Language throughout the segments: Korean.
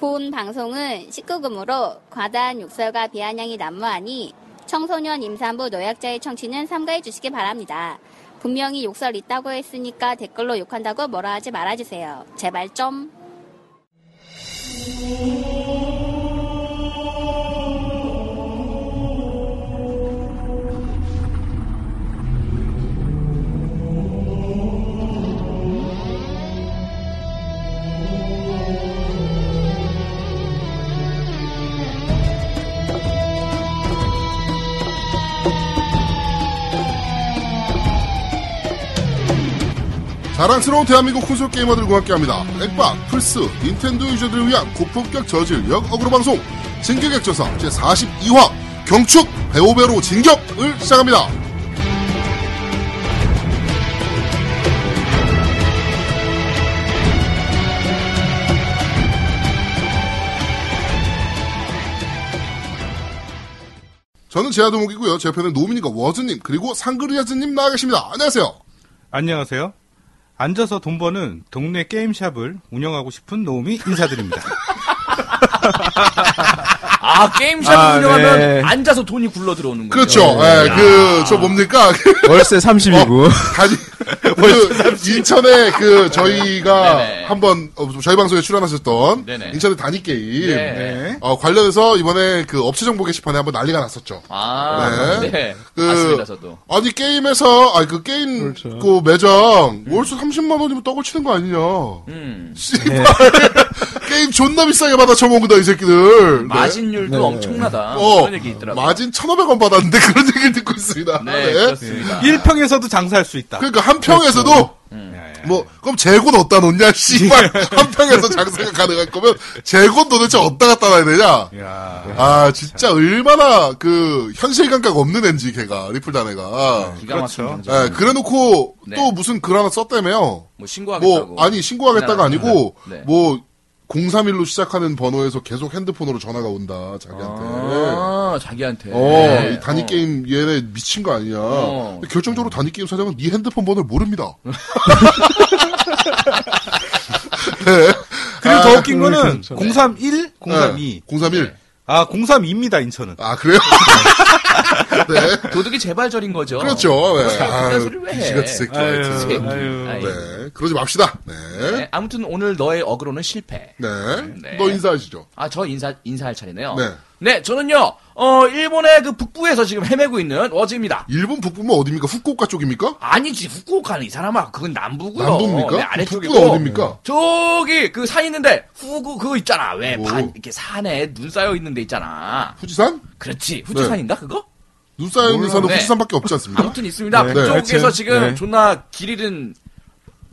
본 방송은 19금으로 과다한 욕설과 비아냥이 난무하니 청소년 임산부 노약자의 청취는 삼가해 주시기 바랍니다. 분명히 욕설 있다고 했으니까 댓글로 욕한다고 뭐라 하지 말아주세요. 제발 좀. 자랑스러운 대한민국 콘솔 게이머들과 함께합니다. 액박, 플스, 닌텐도 유저들을 위한 고품격 저질력 어그로 방송 진격의 엑전사 제42화 경축 베오베로 진격을 시작합니다. 저는 제아도목이고요. 제 옆에는 노민이가 워즈님 그리고 상그리아즈님 나와 계십니다. 안녕하세요. 안녕하세요. 앉아서 돈 버는 동네 게임샵을 운영하고 싶은 노움이 인사드립니다. 아, 게임샵 아, 운영하면 네. 앉아서 돈이 굴러 들어오는 거죠. 그렇죠. 예, 그, 저 뭡니까? 월세 30이고. 다니, 그, 인천에 그, 저희가 네네. 한번, 어, 저희 방송에 출연하셨던, 네네. 인천의 단위게임, 네. 어, 관련해서 이번에 그 업체 정보 게시판에 한번 난리가 났었죠. 아, 네. 네. 그, 맞습니다, 저도. 아니, 게임에서, 아니, 그 게임, 그렇죠. 그 매장, 월수 30만원이면 떡을 치는 거 아니냐. 음. 씨발. 게임 존나 비싸게 받아 처먹는다, 이 새끼들. 네. 마진율도 네. 엄청나다. 어, 그런 얘기 있더라고요. 마진 1,500원 받았는데 그런 얘기를 듣고 있습니다. 네, 그렇습니다. 1평에서도 장사할 수 있다. 그러니까 한 평에서도 뭐 그럼 재고는 어디다 놓냐 씨발 한 평에서 장사가 가능할 거면 재고는 도대체 어디다 갖다 놔야 되냐 야, 아 진짜 얼마나 그 현실 감각 없는 앤지 걔가 리플다네가 기가 막힌 그렇죠. 예, 그래놓고 네. 또 무슨 글 하나 썼다며요 뭐 신고하겠다고. 뭐 아니 신고하겠다가 아니고 네. 뭐 031로 시작하는 번호에서 계속 핸드폰으로 전화가 온다 자기한테 아, 자기한테. 어, 네. 이 단위 어. 게임 얘네 미친 거 아니냐. 어. 결정적으로 단위 게임 사장은 네 핸드폰 번호를 모릅니다. 네. 그리고 더 웃긴 거는 그렇죠. 031, 032. 031. 아, 032입니다, 인천은. 아, 그래요? 네. 도둑이 재발절인 거죠. 그렇죠. 네. 그런 소리를 왜 해? 새끼. 아유, 하여튼. 아유. 네. 그러지 맙시다. 네. 네, 아무튼 오늘 너의 어그로는 실패. 네. 네. 너 인사하시죠. 아, 저 인사, 인사할 차례네요. 네. 네, 저는요, 어, 일본의 그 북부에서 지금 헤매고 있는 워즈입니다. 일본 북부면 어디입니까? 후쿠오카 쪽입니까? 아니지, 후쿠오카는 이 사람아, 그건 남부고요. 남부입니까? 네, 아래쪽이고. 북부가 어딥니까? 저기, 그 산 있는데, 후구, 그거 있잖아. 왜, 오. 반, 이렇게 산에 눈 쌓여 있는 데 있잖아. 후지산? 그렇지. 후지산인가, 그거? 눈 쌓여 있는 산은 네. 후지산밖에 없지 않습니까? 아무튼 있습니다. 네. 그쪽에서 하여튼, 지금 네. 존나 길 잃은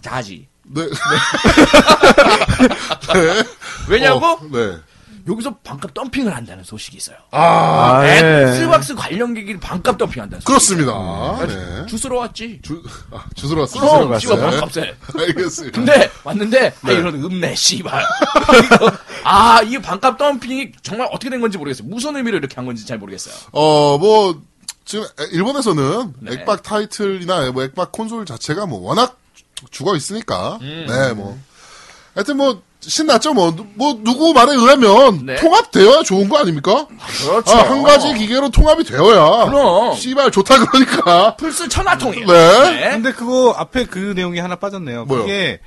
자지. 네. 네. 왜냐고? 어, 네. 여기서 반값 덤핑을 한다는 소식이 있어요. 아, 아, 네. 엑스박스 관련 기기를 반값 덤핑한다는 소식이 그렇습니다. 네. 주스러 왔지. 주, 아, 주소로 왔어요. 그럼. 씨발 반값에. 알겠습니다. 근데 왔는데 아, 네. 이런 음내 씨발. 아, 이 반값 덤핑이 정말 어떻게 된 건지 모르겠어요. 무슨 의미로 이렇게 한 건지 잘 모르겠어요. 어, 뭐, 지금, 에- 일본에서는 네. 액박 타이틀이나 뭐 액박 콘솔 자체가 뭐 워낙 죽어 있으니까, 음. 네, 뭐. 하여튼 뭐, 신났죠, 뭐. 누- 뭐, 누구 말에 의하면 네. 통합되어야 좋은 거 아닙니까? 그렇죠. 아, 한 가지 기계로 통합이 되어야. 그럼. 씨발, 좋다 그러니까. 플스 천하통이에요. 네. 근데 그거 앞에 그 내용이 하나 빠졌네요. 뭐요? 그게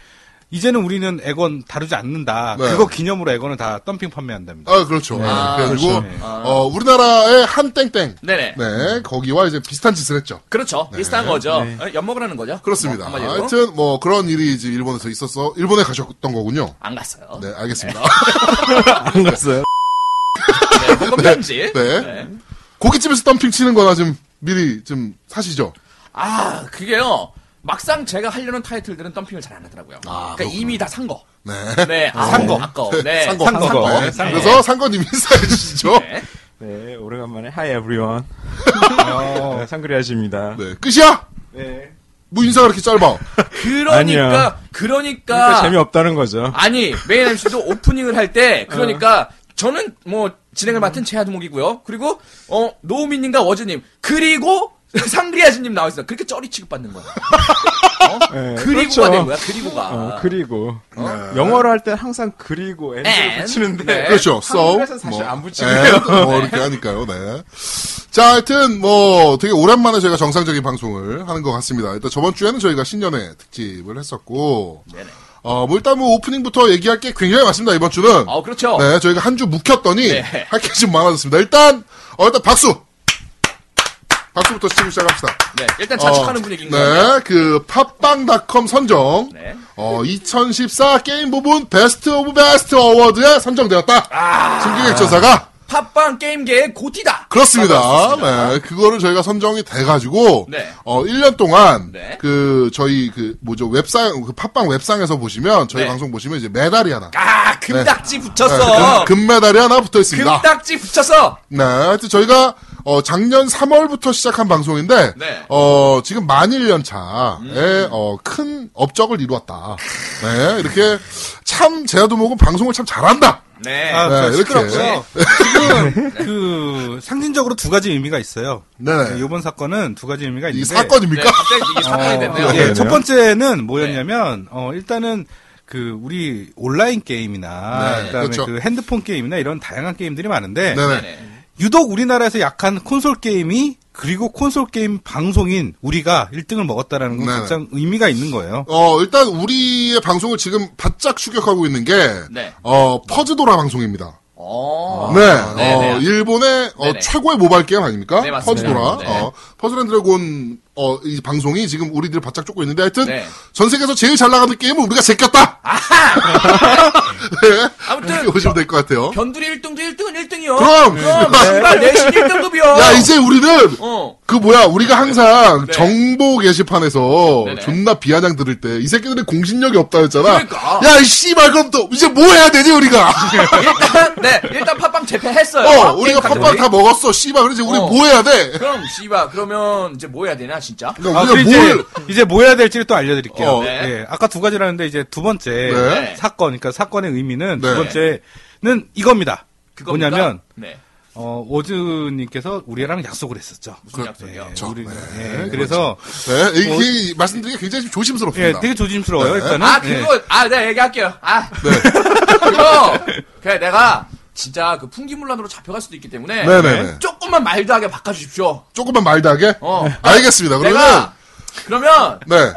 이제는 우리는 액원 다루지 않는다. 네. 그거 기념으로 액원을 다 덤핑 판매한답니다. 아, 그렇죠. 네. 아, 그래가지고, 그렇죠. 네. 어, 우리나라의 한 땡땡. 네네. 네, 거기와 이제 비슷한 짓을 했죠. 그렇죠. 비슷한 거죠. 어, 엿먹으라는 거죠. 그렇습니다. 뭐. 하여튼, 뭐, 그런 일이 이제 일본에서 있었어. 일본에 가셨던 거군요. 안 갔어요. 네, 알겠습니다. 안 갔어요? 네, 편지. 네. 네. 고깃집에서 덤핑 치는 거나 좀 미리 좀 사시죠. 아, 그게요. 막상 제가 하려는 타이틀들은 덤핑을 잘 안 하더라고요. 아, 그러니까 이미 다 산 거. 네. 네, 아, 산 거. 아까워. 네, 산 거. 산 거. 산 거. 네, 산 거. 그래서 상거님 인사해 주시죠. 네. 네, 오래간만에 Hi everyone. 어. 네, 상그리아십니다. 네. 끝이야? 네. 뭐 인사가 그렇게 짧아? 그러니까, 아니야. 그러니까, 그러니까 재미없다는 거죠. 아니, 메인 MC도 오프닝을 할 때, 그러니까, 저는 뭐, 진행을 맡은 최하두목이고요. 그리고, 어, 노우미님과 워즈님. 그리고, 상그리아즈님 나와 있어. 그렇게 쩌리 취급받는 거야. 네, 그리고가 그렇죠. 된 거야. 그리고가. 어, 그리고 영어로 할 때 항상 그리고 and, 붙이는데 네. 그렇죠. so 한국에서 사실 안 and 뭐 이렇게 하니까요. 네. 자, 하여튼 뭐 되게 오랜만에 저희가 정상적인 방송을 하는 것 같습니다. 일단 저번 주에는 저희가 신년회 특집을 했었고, 네네. 어, 뭐 일단 뭐 오프닝부터 얘기할 게 굉장히 많습니다. 이번 주는. 어, 그렇죠. 네, 저희가 한 주 묵혔더니 네. 할게 좀 많아졌습니다. 일단 어, 일단 박수. 박수부터 치고 시작합시다. 네. 일단 자축하는 어, 분위기인 거예요. 네, 그 팟빵닷컴 선정 네. 어, 2014 게임 부분 베스트 오브 베스트 어워드에 선정되었다. 아. 승기객 전사가 팟빵 게임계의 고티다. 그렇습니다. 네, 그거를 저희가 선정이 돼가지고 네. 어 1년 동안 네. 그 저희 그 뭐죠 웹상 그 팟빵 웹상에서 보시면 저희 네. 방송 보시면 이제 메달이 하나 아, 금딱지 네, 붙였어. 금, 금메달이 하나 붙어 있습니다. 금딱지 붙였어. 네, 하여튼 저희가 어, 작년 3월부터 시작한 방송인데 네. 음. 어, 지금 만 1년 차에 어, 큰 업적을 이루었다. 네, 이렇게 참 제아도목은 방송을 참 잘한다. 네. 아, 네, 네, 이렇게. 시끄럽고요. 지금 그 상징적으로 두 가지 의미가 있어요. 네. 이번 사건은 두 가지 의미가 이 있는데 네, 사건입니까? 갑자기 이게 사건이 됐네요. 예, 네네요. 첫 번째는 뭐였냐면 어 일단은 그 우리 온라인 게임이나 네, 그다음에 그렇죠. 그 핸드폰 게임이나 이런 다양한 게임들이 많은데 네네. 유독 우리나라에서 약한 콘솔 게임이 그리고 콘솔 게임 방송인 우리가 1등을 먹었다라는 건 네네. 가장 의미가 있는 거예요. 어, 일단 우리의 방송을 지금 바짝 추격하고 있는 게 네. 어, 퍼즈도라 방송입니다. 어. 네, 네네. 어, 일본의 어. 최고의 모바일 게임 아닙니까? 네, 맞습니다. 퍼즈도라. 네. 어, 퍼즐 앤 드래곤 어, 이 방송이 지금 우리들 바짝 쫓고 있는데 하여튼 네. 전 세계에서 제일 잘 나가는 게임을 우리가 제꼈다. 네. 아무튼 이렇게 보시면 될 것 같아요. 변두리 1등도 1등은 1등이요. 그럼! 그럼 네. 씨발 내신 1등급이요. 야 이제 우리는 어. 그 뭐야 우리가 항상 네. 정보 게시판에서 네네. 존나 비아냥 들을 때 이 새끼들이 공신력이 없다 했잖아. 그러니까. 야이 씨발 그럼 또 이제 뭐 해야 되지 우리가? 일단 네 일단 팟빵 재패했어요. 어 우리가 팟빵. 다 먹었어. 씨발 그래서 우리 어. 뭐 해야 돼? 그럼 씨발 그러면 이제 뭐 해야 되나 진짜? 그러니까 아, 우리가 뭘 이제, 이제 뭐 해야 될지를 또 알려드릴게요. 어. 네. 예, 아까 두 가지라는데 이제 두 번째 네. 사건, 그러니까 사건의 의미는 네. 두 번째는 이겁니다. 그겁니까? 뭐냐면 네. 어, 오즈님께서 우리랑 약속을 했었죠. 무슨 약속이요? 예, 저, 우리, 네, 예, 그래서 네, 이게 말씀드리기 굉장히 조심스럽습니다. 되게 조심스러워요. 네. 일단은 아 예. 그거 아 내가 얘기할게요. 아 네. 그거 그래 내가 진짜 그 풍기문란으로 잡혀갈 수도 있기 때문에 네네네. 조금만 마일드하게 바꿔주십시오. 조금만 말다하게. 어. 알겠습니다. 그러면 내가 그러면 네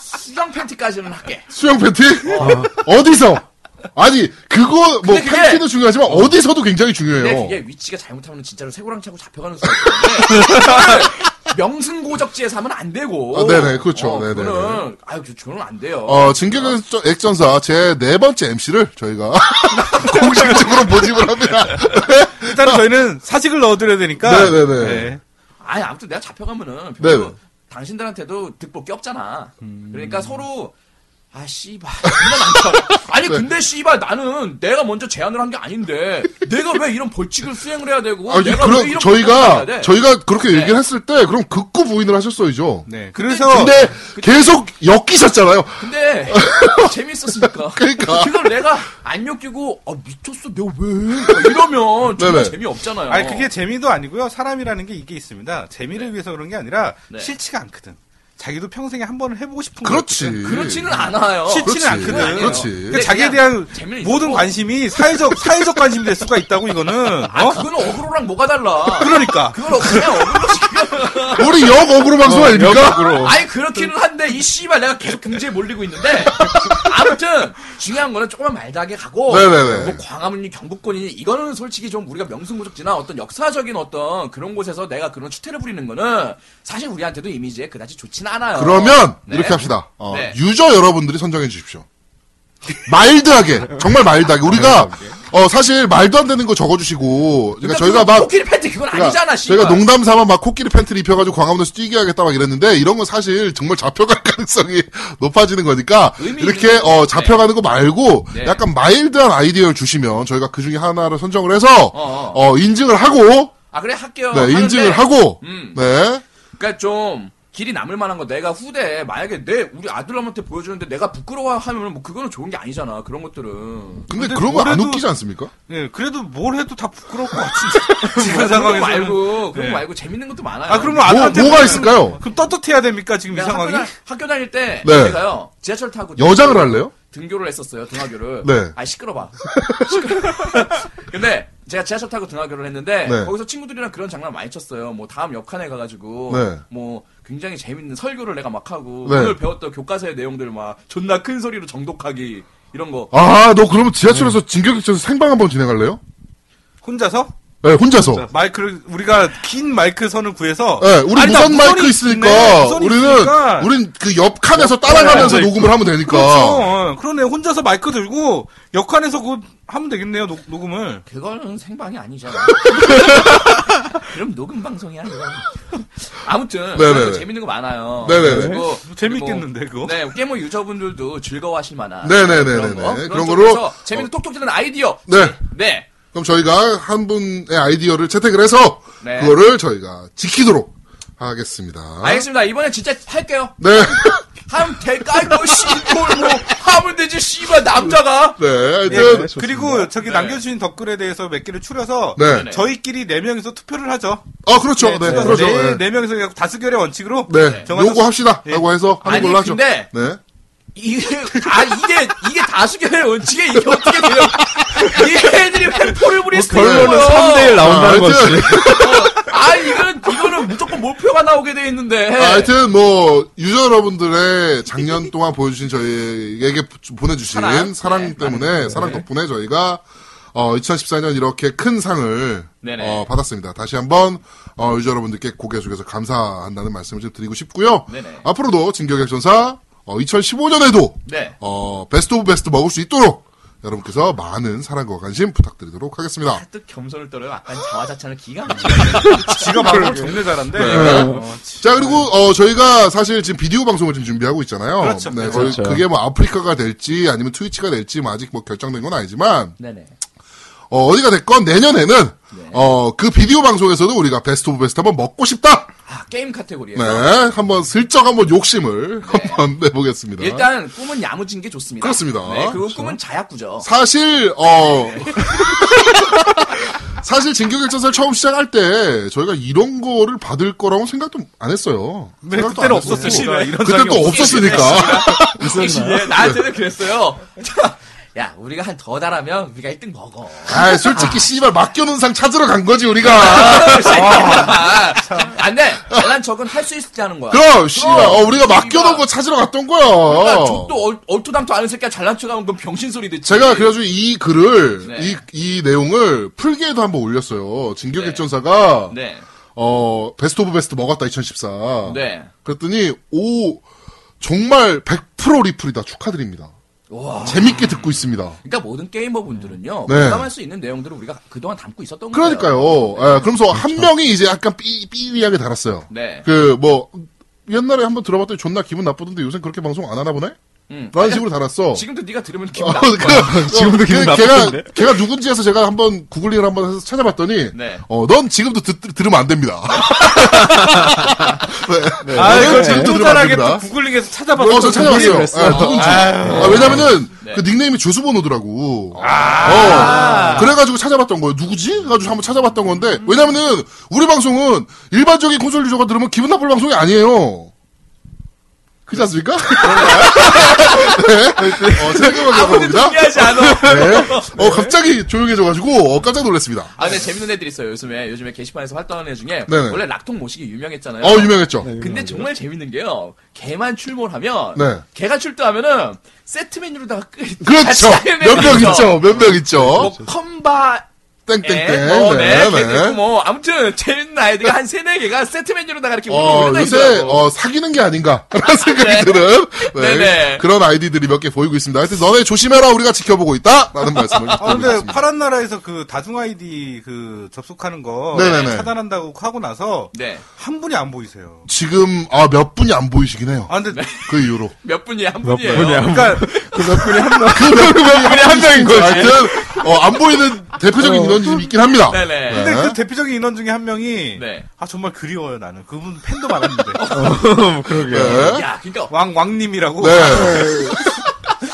수정 팬티까지는 할게. 수영 팬티 어. 디서 아니 그거 뭐 그게- 팬티도 중요하지만 어 디서도 굉장히 중요해요. 근데 그게 위치가 잘못하면 진짜로 새고랑 차고 잡혀가는 수가 때문에 명승고적지에서 하면 안 되고. 아, 네네, 그렇죠. 어, 네네네. 그거는 아유 저- 저는 안 돼요. 어, 진격의 액전사 제 네 번째 MC를 저희가 공식적으로 모집을 합니다. 일단 은 저희는 사직을 넣어드려야 되니까. 네네네. 예. 아니 아무튼 내가 잡혀가면은 별로 네네. 당신들한테도 득볼 게 없잖아. 음. 그러니까 서로 아 씨발 존나 많다. 아니 네. 근데 씨발 나는 내가 먼저 제안을 한 게 아닌데 내가 왜 이런 벌칙을 수행을 해야 되고 아니, 내가 그럼 왜 이런 저희가? 저희가 그렇게 네. 얘기를 했을 때, 그럼 극구 부인을 하셨어야죠. 네. 그래서 근데 계속 엮이셨잖아요. 근데 재밌었으니까. 그러니까. 그걸 내가 안 엮이고 아 미쳤어 내가 왜 이러면 정말 네네. 재미 없잖아요. 아니 그게 재미도 아니고요. 사람이라는 게 이게 있습니다. 재미를 위해서 그런 게 아니라 네. 싫지가 않거든. 자기도 평생에 한 번은 해보고 싶은 그렇지. 거거든. 그렇지는 않아요. 싫지는. 않거든. 그렇지. 그러니까 자기에 대한 재미는 모든 있고. 관심이 사회적 사회적 관심이 될 수가 있다고 이거는. 아 어? 그거는 어그로랑 뭐가 달라. 그러니까. 그건 그냥 어그로지. 우리 역 어그로 방송 아닙니까? 역으로. 아니 그렇기는 한데 이 씨발 내가 계속 경제에 몰리고 있는데 아무튼 중요한 거는 조금만 말다하게 가고 네네네. 뭐 광화문이 경북권이니 이거는 솔직히 좀 우리가 명승부족지나 어떤 역사적인 어떤 그런 곳에서 내가 그런 추태를 부리는 거는 사실 우리한테도 이미지에 그다지 좋지는 않아요. 그러면, 네. 이렇게 합시다. 어, 네. 유저 여러분들이 선정해 주십시오. 마일드하게, 정말 마일드하게. 우리가, 어, 사실 말도 안 되는 거 적어주시고, 그러니까 저희가 막, 코끼리 팬티 그건 그러니까 아니잖아. 씨발. 저희가 농담 삼아 막 코끼리 팬티를 입혀가지고 광화문에서 뛰게 하겠다 막 이랬는데 이런 건 사실 정말 잡혀갈 가능성이 높아지는 거니까 이렇게 어. 잡혀가는 거 말고 네. 약간 마일드한 아이디어를 주시면 저희가 그 중에 하나를 선정을 해서 어, 어 인증을 하고 아 그래 할게요. 네 하는데 인증을 하고 음. 네 그러니까 좀 길이 남을 만한 거 내가 후대에 만약에 내 우리 아들람한테 보여주는데 내가 부끄러워하면 뭐 그거는 좋은 게 아니잖아. 그런 것들은. 근데, 근데 그런 거 안 웃기지 않습니까? 예, 그래도 뭘 해도 다 부끄러울 것 같은데. 지금 그런 거 상황에서. 말고 그런 네. 거 말고 재밌는 것도 많아요. 아, 그러면 뭐, 아들한테. 뭐가 그러면- 있을까요? 그럼 떳떳해야 됩니까, 지금 이 상황이? 학교, 다, 학교 다닐 때 네. 제가요 지하철 타고 여장을 할래요? 등교를 했었어요 등하교를. 네. 아 시끄러봐. 시끄러. 근데 제가 지하철 타고 등하교를 했는데 네. 거기서 친구들이랑 그런 장난 많이 쳤어요. 뭐 다음 역한에 가가지고 네. 뭐 굉장히 재밌는 설교를 내가 막 하고 네. 오늘 배웠던 교과서의 내용들 막 존나 큰 소리로 정독하기 이런 거. 아, 너 그러면 지하철에서 진격객전에서 생방 한번 진행할래요? 혼자서? 네, 혼자서. 마이크를, 우리가 긴 마이크 선을 구해서. 네, 우리 아니, 나 무선 마이크 있으니까 있네. 우리는 있으니까. 우린 그 옆 칸에서 따라가면서. 녹음을 하면 되니까. 그렇죠. 어, 그러네. 혼자서 마이크 들고 역할에서 그거 하면 되겠네요, 녹, 녹음을. 그거는 생방이 아니잖아. 그럼 녹음 방송이야, 이거. 아무튼, 네네네. 그래도 재밌는 거 많아요. 네네네. 그리고, 재밌겠는데, 그리고, 그거? 네, 게임 유저분들도 즐거워하실 만한. 네네네네네. 그런 거. 그런 그런 거로- 재밌는 톡톡 튀는 아이디어. 네. 네. 그럼 저희가 한 분의 아이디어를 채택을 해서 네. 그거를 저희가 지키도록 하겠습니다. 알겠습니다. 이번에 진짜 할게요. 네. 하면 될까? 뭐, 씨발, 뭐, 하면 되지, 씨발, 남자가. 네, 예, 하여튼 그리고 저기 네. 남겨주신 댓글에 대해서 몇 개를 추려서 네. 저희끼리 네 명이서 투표를 하죠. 아 그렇죠. 네, 네, 그렇죠. 네, 네. 네 명이서 다수결의 원칙으로 네, 정해서 요거 합시다. 예. 라고 해서 하는 아니, 걸로 하죠. 근데- 네. 이게, 다, 이게, 이게 다수결의 원칙에 이게 어떻게 돼요? 얘네들이 회포를 부릴 수 결론은 있어요. 3대1 나온다는 아, 거지. 하여튼, 아, 이거는, 이거는 무조건 몰표가 나오게 돼 있는데. 아, 하여튼 뭐 유저 여러분들의 작년 동안 보여주신 저희에게 보내주신 사랑, 사랑. 네. 때문에 사랑 덕분에 저희가 어, 2014년 이렇게 큰 상을. 어, 받았습니다. 다시 한번 어, 유저 여러분들께 고개 숙여서 감사한다는 말씀을 좀 드리고 싶고요. 네네. 앞으로도 진격액전사 어, 2015년에도 네. 어, Best of Best 먹을 수 있도록 여러분께서 많은 사랑과 관심 부탁드리도록 하겠습니다. 가뜩 겸손을 떨어요. 아까 자화자찬을 기가 막히게. 지가 방송 존내 잘한데. 네. 어, 자 그리고 어 저희가 사실 지금 비디오 방송을 지금 준비하고 있잖아요. 그렇죠. 네, 거의 그렇죠. 그게 뭐 아프리카가 될지 아니면 트위치가 될지 뭐 아직 뭐 결정된 건 아니지만 네네. 어, 어디가 됐건 내년에는 어 그 비디오 방송에서도 우리가 Best of Best 한번 먹고 싶다. 아, 게임 카테고리에서. 네, 한번 슬쩍 한번 욕심을 한번 내보겠습니다. 일단, 꿈은 야무진 게 좋습니다. 그렇습니다. 네, 그리고 꿈은 자약구죠. 사실 어 사실 진격액전사를 처음 시작할 때 저희가 이런 거를 받을 거라고 생각도 안 했어요. 네, 그때는 안 했었고. 없었으니까 이런 그때 또 없었으니까. 예, 나한테는 그랬어요. 야, 우리가 한 더 달하면 우리가 1등 먹어. 아, 솔직히 씨발 맡겨놓은 상 찾으러 간 거지 우리가. 아, 안 돼. 잘난 척은 할수 있을 때 하는 거야. 그럼 씨발 어, 우리가 맡겨놓은 거 찾으러 갔던 거야. 그러니까 얼- 얼토당토 않은 새끼가 잘난 척하면 그건 병신 소리 듣지. 제가 그래가지고 이 글을 네. 이, 이 내용을 플게에도 한번 올렸어요. 진격엑전사가 네. 어 Best of Best 먹었다 2014. 네. 그랬더니 오 정말 100% 리플이다 축하드립니다. 와. 재밌게 듣고 있습니다. 그러니까 모든 게이머 분들은요. 네. 공감할 수 있는 내용들을 우리가 그동안 담고 있었던 거예요. 그러니까요. 예, 그러면서 한 명이 이제 약간 삐, 삐리하게 달았어요. 네. 그 뭐 옛날에 한번 들어봤더니 존나 기분 나쁘던데 요새 그렇게 방송 안 하나 보네? 응. 라는 식으로 달았어. 지금도 네가 들으면 기분 어, 나빠. 그, 지금도 기분 그, 걔가? 걔가 누군지 해서 제가 한번 구글링을 한번 해서 찾아봤더니, 네. 어, 넌 지금도 듣, 들으면 안 됩니다. 네. 아, 넌 이거 지금도 들으면 안 됩니다. 또 구글링에서 찾아봤어. 어, 저 찾아봤어요. 예, 누군지. 아, 왜냐면은, 그 닉네임이 조수번호더라고. 어. 그래가지고 찾아봤던 거예요. 누구지? 해가지고 한번 찾아봤던 건데, 왜냐면은, 우리 방송은 일반적인 콘솔 유저가 들으면 기분 나쁠 방송이 아니에요. 그렇지 않습니까? 네. 어, 생각해보게 아무도 봅니다. 동의하지 않아. 네. 어, 갑자기 조용해져가지고, 어, 깜짝 놀랐습니다. 아, 근데 재밌는 애들 있어요. 요즘에 요즘에 게시판에서 활동하는 애 중에 네네. 원래 락통 모시기 유명했잖아요. 어, 유명했죠. 근데 정말 재밌는 게요. 걔만 출몰하면 네. 걔가 출두하면은 세트 메뉴로다가 끄 그렇죠. 몇 명 있죠. 몇 명 있죠. 뭐 컴바 땡땡땡. 에, 뭐, 네, 네, 네. 뭐 아무튼 재밌는 아이디가 한 세네 개가 세트 메뉴로다가 이렇게 어, 요새, 있더라고. 어, 사귀는 게 아닌가. 라는 생각이 네. 드는, 네, 네네. 그런 아이디들이 몇 개 보이고 있습니다. 하여튼, 너네 조심해라, 우리가 지켜보고 있다! 라는 말씀을 아, 드리고 근데 있습니다. 파란 나라에서 그 다중 아이디 그 접속하는 거 네네네. 차단한다고 하고 나서 네. 한 분이 안 보이세요. 지금, 아, 몇 분이 안 보이시긴 해요. 아, 근데 그 이후로. 몇 분이야 한몇 분이에요. 분이야? 그러니까 그 몇 분이 한 명. 그분이 한 명인 거지. 하여튼 어, 안 보이는 대표적인 인원이 좀 있긴 합니다. 네네. 근데 네. 그 대표적인 인원 중에 한 명이 네. 아 정말 그리워요 나는 그분 팬도 많았는데 어, 그러게요. 네. 야, 그러니까 왕 왕님이라고 네.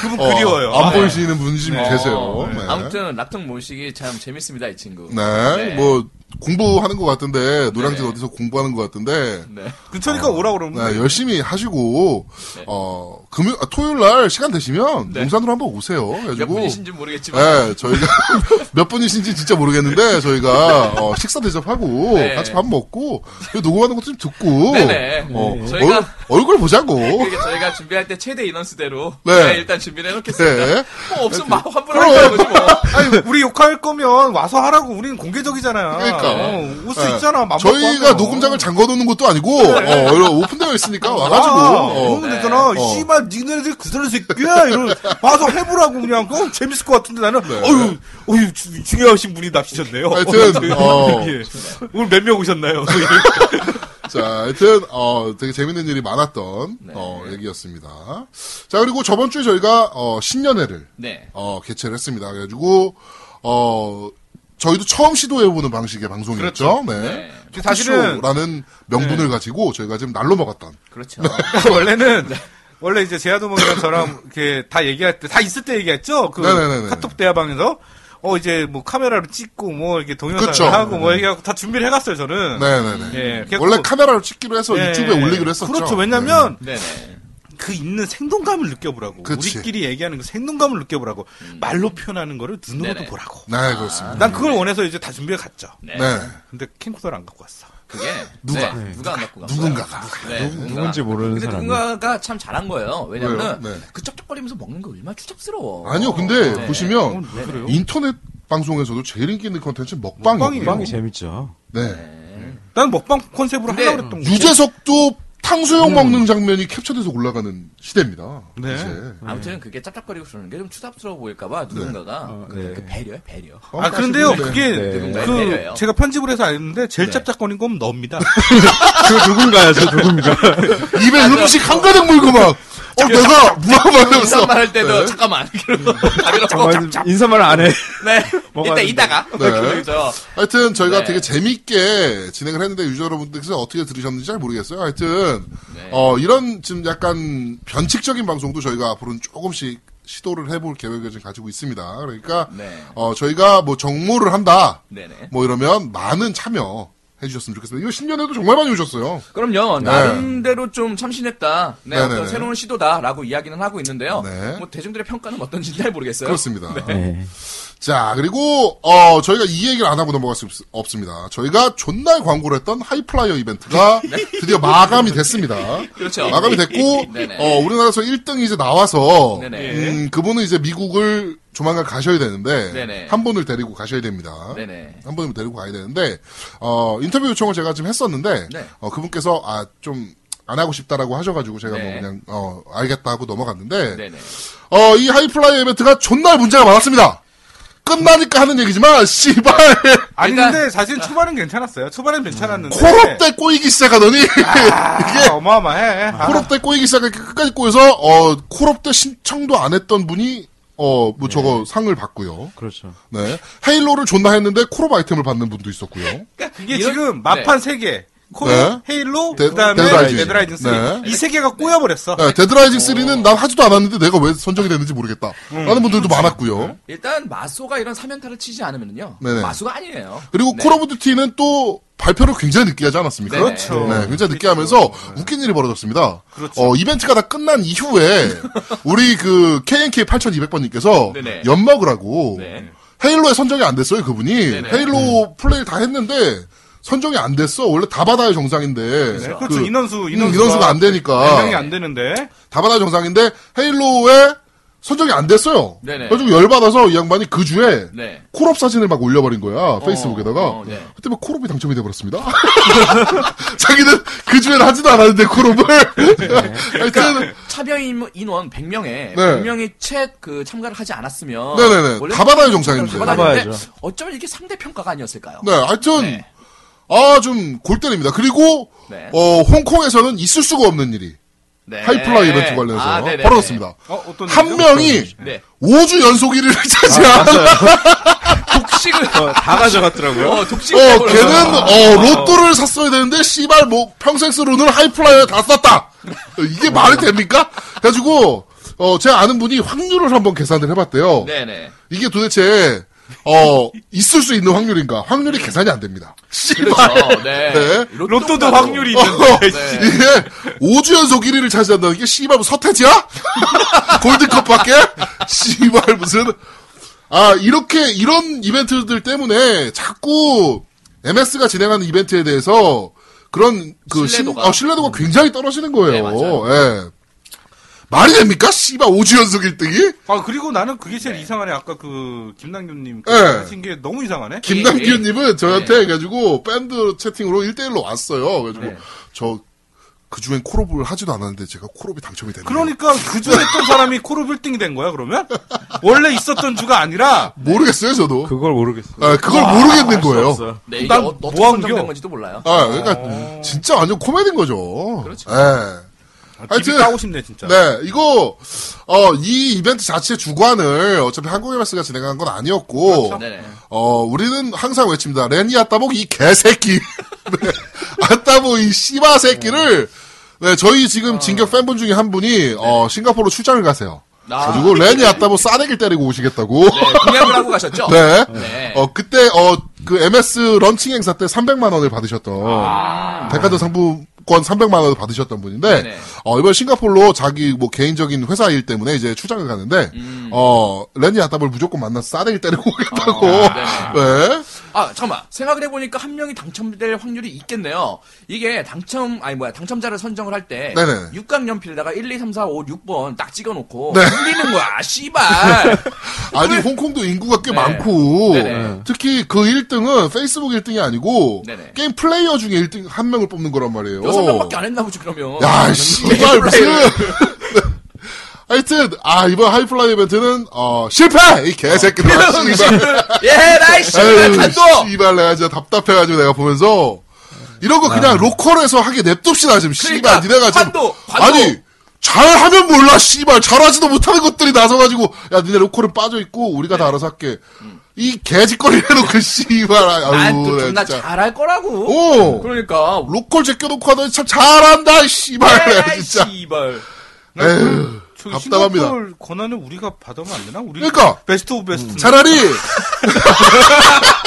그분 어, 그리워요. 안 네. 보이시는 분이 좀 네. 계세요. 어, 네. 아무튼 락통 모시기 참 재밌습니다 이 친구. 네. 네. 뭐 공부하는 것 같은데 노량진 네. 어디서 공부하는 것 같은데 네. 근처니까 오라 그러면 네, 열심히 하시고 네. 어 금요 아, 토요일 날 시간 되시면 네. 용산으로 한번 오세요. 몇 분이신지 모르겠지만 네, 저희가 몇 분이신지 진짜 모르겠는데 저희가 어, 식사 대접하고 네. 같이 밥 먹고 녹음하는 것도 좀 듣고 네네. 어, 저희가- 얼, 얼굴 보자고. 그게 저희가 준비할 때 최대 인원수대로 네. 네, 일단 준비를 해놓겠습니다. 네. 뭐 없으면 막 환불하는 거지 뭐. 아니 우리 욕할 거면 와서 하라고 우리는 공개적이잖아요. 그러니까. 어, 올수 네. 있잖아. 저희가. 녹음장을 잠궈 놓는 것도 아니고 어, 이런 오픈되어 있으니까 와가지고 아, 어, 그러면 되잖아. 어. 씨발, 니네들 그사람 새끼야. 이런, 와서 해보라고 그냥. 그거 재밌을 것 같은데 나는, 네. 어휴, 어휴, 주- 중요하신 분이 납치셨네요. 하여튼, 어. 예. 오늘 몇 명 오셨나요? 자, 하여튼 어 되게 재밌는 일이 많았던 네. 어 얘기였습니다. 자, 그리고 저번 주에 저희가 어 신년회를 네. 어 개최를 했습니다. 그래가지고 어 저희도 처음 시도해보는 방식의 방송이었죠. 네. 네. 사실은- 라는 명분을 가지고 저희가 지금 날로 먹었던. 그렇죠. 원래는, 네. 원래 이제 제아도목이랑 저랑 이렇게 다 얘기할 때, 다 있을 때 얘기했죠? 그 네네네네. 카톡 대화방에서. 어, 이제 뭐 카메라로 찍고 뭐 이렇게 동영상을 그쵸. 하고 뭐 얘기하고 다 준비를 해갔어요, 저는. 네네네. 예, 원래 카메라로 찍기로 해서 예, 유튜브에 올리기로 했었죠. 그렇죠. 왜냐면, 네네. 그 있는 생동감을 느껴보라고. 그치. 우리끼리 얘기하는 그 생동감을 느껴보라고. 말로 표현하는 거를 눈으로도 네네. 보라고. 네, 네 그렇습니다. 난 그걸 원해서 이제 다 준비해 갔죠. 네. 네. 근데 캠코더를 안 갖고 왔어. 그게 누가? 네, 누가 안 갖고 간 누군가가. 네, 누군가. 누군지 모르는 근데 사람이. 누군가가 참 잘한 거예요. 왜냐면? 네. 그 쩝쩝거리면서 먹는 거 얼마나 추잡스러워. 아니요, 근데 네. 보시면 왜 그래요? 인터넷 방송에서도 제일 인기 있는 컨텐츠 먹방이에요. 빵이 재밌죠. 네. 난 먹방 컨셉으로 하려고 그랬던 거. 유재석도 탕수육 먹는 장면이 캡처돼서 올라가는 시대입니다. 네. 이제. 아무튼 그게 짭짭거리고 그러는 게 좀 추잡스러워 보일까봐 누군가가 어, 그, 네. 그 배려야 배려. 아, 그런데요, 네. 그게, 네. 그, 배려예요. 제가 편집을 해서 알았는데, 제일 네. 짭짭거린 건 너입니다. 그 누군가요, 저 누군가. 입에 음식 한가득 물고 막, 어, 내가 무함하면서. 인사말 할 때도 네. 잠깐만 정말 인사말을 안 해. 네 이따 이따가 네. 하여튼 저희가 네. 되게 재밌게 진행을 했는데 유저 여러분들께서 어떻게 들으셨는지 잘 모르겠어요. 하여튼 네. 어 이런 지금 약간 변칙적인 방송도 저희가 앞으로는 조금씩 시도를 해볼 계획을 지금 가지고 있습니다. 그러니까 네. 어 저희가 뭐 정모를 한다 네네. 뭐 이러면 많은 참여 해주셨으면 좋겠습니다. 이거 신년에도 정말 많이 오셨어요. 그럼요. 나름대로 좀 참신했다. 네, 네네네. 어떤 새로운 시도다라고 이야기는 하고 있는데요. 네. 뭐 대중들의 평가는 어떤지 잘 모르겠어요. 그렇습니다. 네. 자, 그리고, 어, 저희가 이 얘기를 안 하고 넘어갈 수 없- 없습니다. 저희가 존날 광고를 했던 하이플라이어 이벤트가 드디어 마감이 됐습니다. 네. 그렇죠. 마감이 됐고, 네네. 어, 우리나라에서 1등이 이제 나와서. 음, 그분은 이제 미국을 조만간 가셔야 되는데, 네네. 한 분을 데리고 가셔야 됩니다. 네네. 한 분을 데리고 가야 되는데, 어, 인터뷰 요청을 제가 지금 했었는데, 네. 어, 그분께서, 아, 좀, 안 하고 싶다라고 하셔가지고 제가 뭐 네. 그냥, 어, 알겠다 하고 넘어갔는데, 네네. 어, 이 하이플라이 이벤트가 존날 문제가 많았습니다. 끝나니까 하는 얘기지만, 씨발, 아니, 일단- 근데 사실 초반은 괜찮았어요. 초반은 괜찮았는데. 콜옵 때 꼬이기 시작하더니, 아, 어마어마해. 아, 콜옵 때 꼬이기 시작하니 끝까지 꼬여서, 어, 콜옵 때 신청도 안 했던 분이, 어, 뭐 저거 상을 받고요. 그렇죠. 네. 헤일로를 존나 했는데 콜옵 아이템을 받는 분도 있었고요. 이게 이런- 지금 마판 세 3개. 콜옵, 네. 헤일로, 데- 그 다음에 데드라이징. 데드라이징 3. 네. 이세 개가 꼬여버렸어. 네, 데드라이징 3는 난 하지도 않았는데 내가 왜 선정이 됐는지 모르겠다. 라는 분들도 많았고요. 일단 마소가 이런 사면타를 치지 않으면은요. 네네. 마소가 아니에요. 그리고 네. 콜 오브 듀티는 또 발표를 굉장히 늦게 하지 않았습니까? 네네. 그렇죠. 네, 굉장히 늦게 하면서 웃긴 일이 벌어졌습니다. 그렇죠. 어, 이벤트가 다 끝난 이후에 우리 그 KNK 8200번님께서 네네. 연막을 하고 네. 헤일로에 선정이 안 됐어요, 그분이. 네네. 헤일로 플레이를 다 했는데 선정이 안 됐어. 원래 다 받아야 정상인데. 네, 그렇죠. 그, 인원수, 음, 인원수가. 인원수가 안 되니까. 대상이 안 되는데. 다 받아야 정상인데 헤일로에 선정이 안 됐어요. 네네. 그래가지고 열받아서 이 양반이 그 주에 네. 콜옵 사진을 막 올려버린 거야 페이스북에다가 어, 네. 그때 막 콜옵이 당첨이 돼버렸습니다 자기는 그 주에는 하지도 않았는데 콜옵을 하여튼 차별 인- 인원 100명에 네. 100명이 채 그 참가를 하지 않았으면 네네네. 원래 다 받아야 정상인데. 다 받았는데 받아야죠. 어쩌면 이게 상대 평가가 아니었을까요? 네 하여튼 네. 아 좀 골 때립니다 그리고 네. 어 홍콩에서는 있을 수가 없는 일이 네. 하이플라이 이벤트 관련해서 아, 네네네. 벌어졌습니다. 어, 어떤 한 일이죠? 명이 네. 5주 연속 1위를 차지한 독식을 어, 다 가져갔더라고요. 어, 독식. 어, 걔는 어, 로또를 샀어야 되는데 씨발 뭐 평생 쓸 돈을 하이플라이에 다 썼다. 이게 말이 됩니까? 그래가지고 어, 제가 아는 분이 확률을 한번 계산을 해봤대요. 네네. 이게 도대체 어 있을 수 있는 확률인가? 확률이 계산이 안 됩니다. 씨발. 그렇죠. 네. 네. 로또도 로또도 확률이 어, 있는데. 네. 이게 5주 연속 1위를 차지한다는 게 씨발 뭐 서태지야? 골드컵 밖에? 씨발 무슨 아 이렇게 이런 이벤트들 때문에 자꾸 MS가 진행하는 이벤트에 대해서 그런 그 신뢰도가. 신, 어, 신뢰도가 굉장히 떨어지는 거예요. 네, 맞아요. 예. 말이 됩니까? 씨발 5주 연속 1등이? 아 그리고 나는 그게 제일 이상하네. 아까 그 김남균님 네. 하신 게 너무 이상하네. 김남규님은 저한테 해가지고 밴드 채팅으로 1대1로 왔어요. 그래가지고 네. 저 그중엔 콜업을 하지도 않았는데 제가 콜업이 당첨이 됐네요. 그러니까 그중에 했던 사람이 코르 1등이 된 거야 그러면? 원래 있었던 주가 아니라 모르겠어요, 저도. 그걸 모르겠어요. 아, 그걸 모르겠는 거예요. 없어요. 네, 난 어, 어떻게 뭐 선정된? 건지도 몰라요. 아, 그러니까 진짜 완전 코미디인 거죠. 그렇죠. 예. 아, 하여튼- 까고 싶네 진짜. 네, 이거 어, 이 이벤트 자체 주관을 어차피 한국에마스가 진행한 건 아니었고, 네네. 어, 우리는 항상 외칩니다. 레니 아따복 이 개새끼. 네. 아따복 이 씨바 새끼를, 네, 저희 지금 진격 팬분 중에 한 분이, 어, 싱가포르 출장을 가세요. 아. 그리고 레니 아따복 싸대기를 때리고 오시겠다고. 네, 공약을 하고 가셨죠? 네. 네. 어, 그때, 어, 그 MS 런칭 행사 때 300만 원을 받으셨던, 백화점 상품 권 300만 원을 받으셨던 분인데, 아. 네네. 어, 이번 싱가폴로 자기 뭐 개인적인 회사 일 때문에 이제 출장을 가는데, 음. 어, 레니 아따복 무조건 만나서 싸대기 때리고 오겠다고. 아, 네. 아, 잠깐만. 생각을 해보니까 한 명이 당첨될 확률이 있겠네요. 이게 당첨, 아니 뭐야, 당첨자를 선정을 할 때. 네네. 육각연필에다가 1, 2, 3, 4, 5, 6번 딱 찍어놓고. 네. 돌리는 거야, 씨발. 아니, 홍콩도 인구가 꽤 네. 많고, 네네. 특히 그 1등은 페이스북 1등이 아니고, 네네. 게임 플레이어 중에 1등, 한 명을 뽑는 거란 말이에요. 여섯 명밖에 안 했나 보지, 그러면. 야, 씨발, 무슨. 하여튼, 아, 이번 하이플라이 이벤트는, 어, 실패! 이 개새끼들. 씨발. 예, 나이 씨발, 아유, 간도! 씨발, 내가 진짜 답답해가지고 내가 보면서, 이런 거 그냥 local에서 하게 냅둡시다, 지금. 씨발, 그러니까, 니네가 지금. 관도, 관도. 아니, 잘하면 몰라, 씨발. 잘하지도 못하는 것들이 나서가지고, 야, 니네 local은 빠져 있고, 우리가 다 알아서 할게. 이 개짓거리 해놓고, 씨발. 아유, 난 또 내가 존나 진짜. 잘할 거라고. 오! 그러니까. local 제껴놓고 하더니 참 잘한다, 씨발. 진짜. 씨발. 에휴. 저기 답답합니다. 싱가포르 권한을 우리가 받으면 안 되나? 우리 그러니까. Best of Best. 차라리,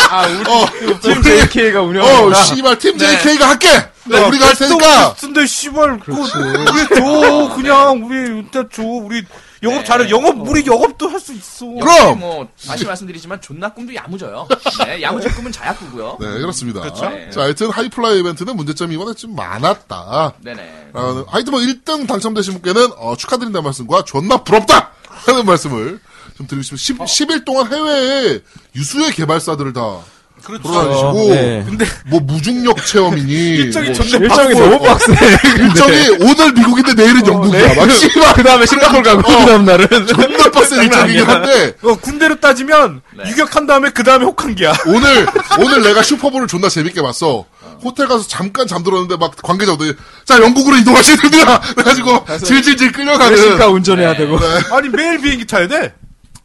아, 우리 어, 팀 JK가 어, 운영한다. 씨발, 팀 네. JK가 할게! 네, 우리가 할 Best of 테니까! Best인데 씨발 그 우리 줘 그냥 우리 일단 줘 우리 영업 네. 잘해 영업 우리 영업도 할 수 있어. 그럼! 뭐 다시 말씀드리지만 존나 꿈도 야무져요. 네, 야무진 꿈은 자야 꾸고요. 네, 그렇습니다. 네. 자, 하여튼 하이플라이 이벤트는 문제점이 이번에 좀 많았다. 네네. 어, 하여튼 뭐 1등 당첨되신 분께는 어, 축하드린다는 말씀과 존나 부럽다! 하는 말씀을 좀 드리고 싶습니다. 10, 10일 동안 해외에 유수의 개발사들을 다 그렇죠. 돌아다니시고, 네. 근데 뭐 무중력 체험이니, 일정이 뭐 존나 일정이. 너무 빡세. 일정이 오늘 미국인데 내일은 영국이야. 막 씨발 그 다음에 싱가포르 가고, 그 다음 날은. 존나 빡센 일정이긴 한데, 어, 군대로 따지면 네. 유격한 다음에 그 다음에 혹한기야. 오늘 오늘 내가 슈퍼볼을 존나 재밌게 봤어. 호텔 가서 잠깐 잠들었는데 막 관계자분들이 자 영국으로 이동하시면 됩니다. 그래가지고 질질질 끌려가는. 레시카 운전해야 네. 되고. 아니 매일 비행기 타야 돼.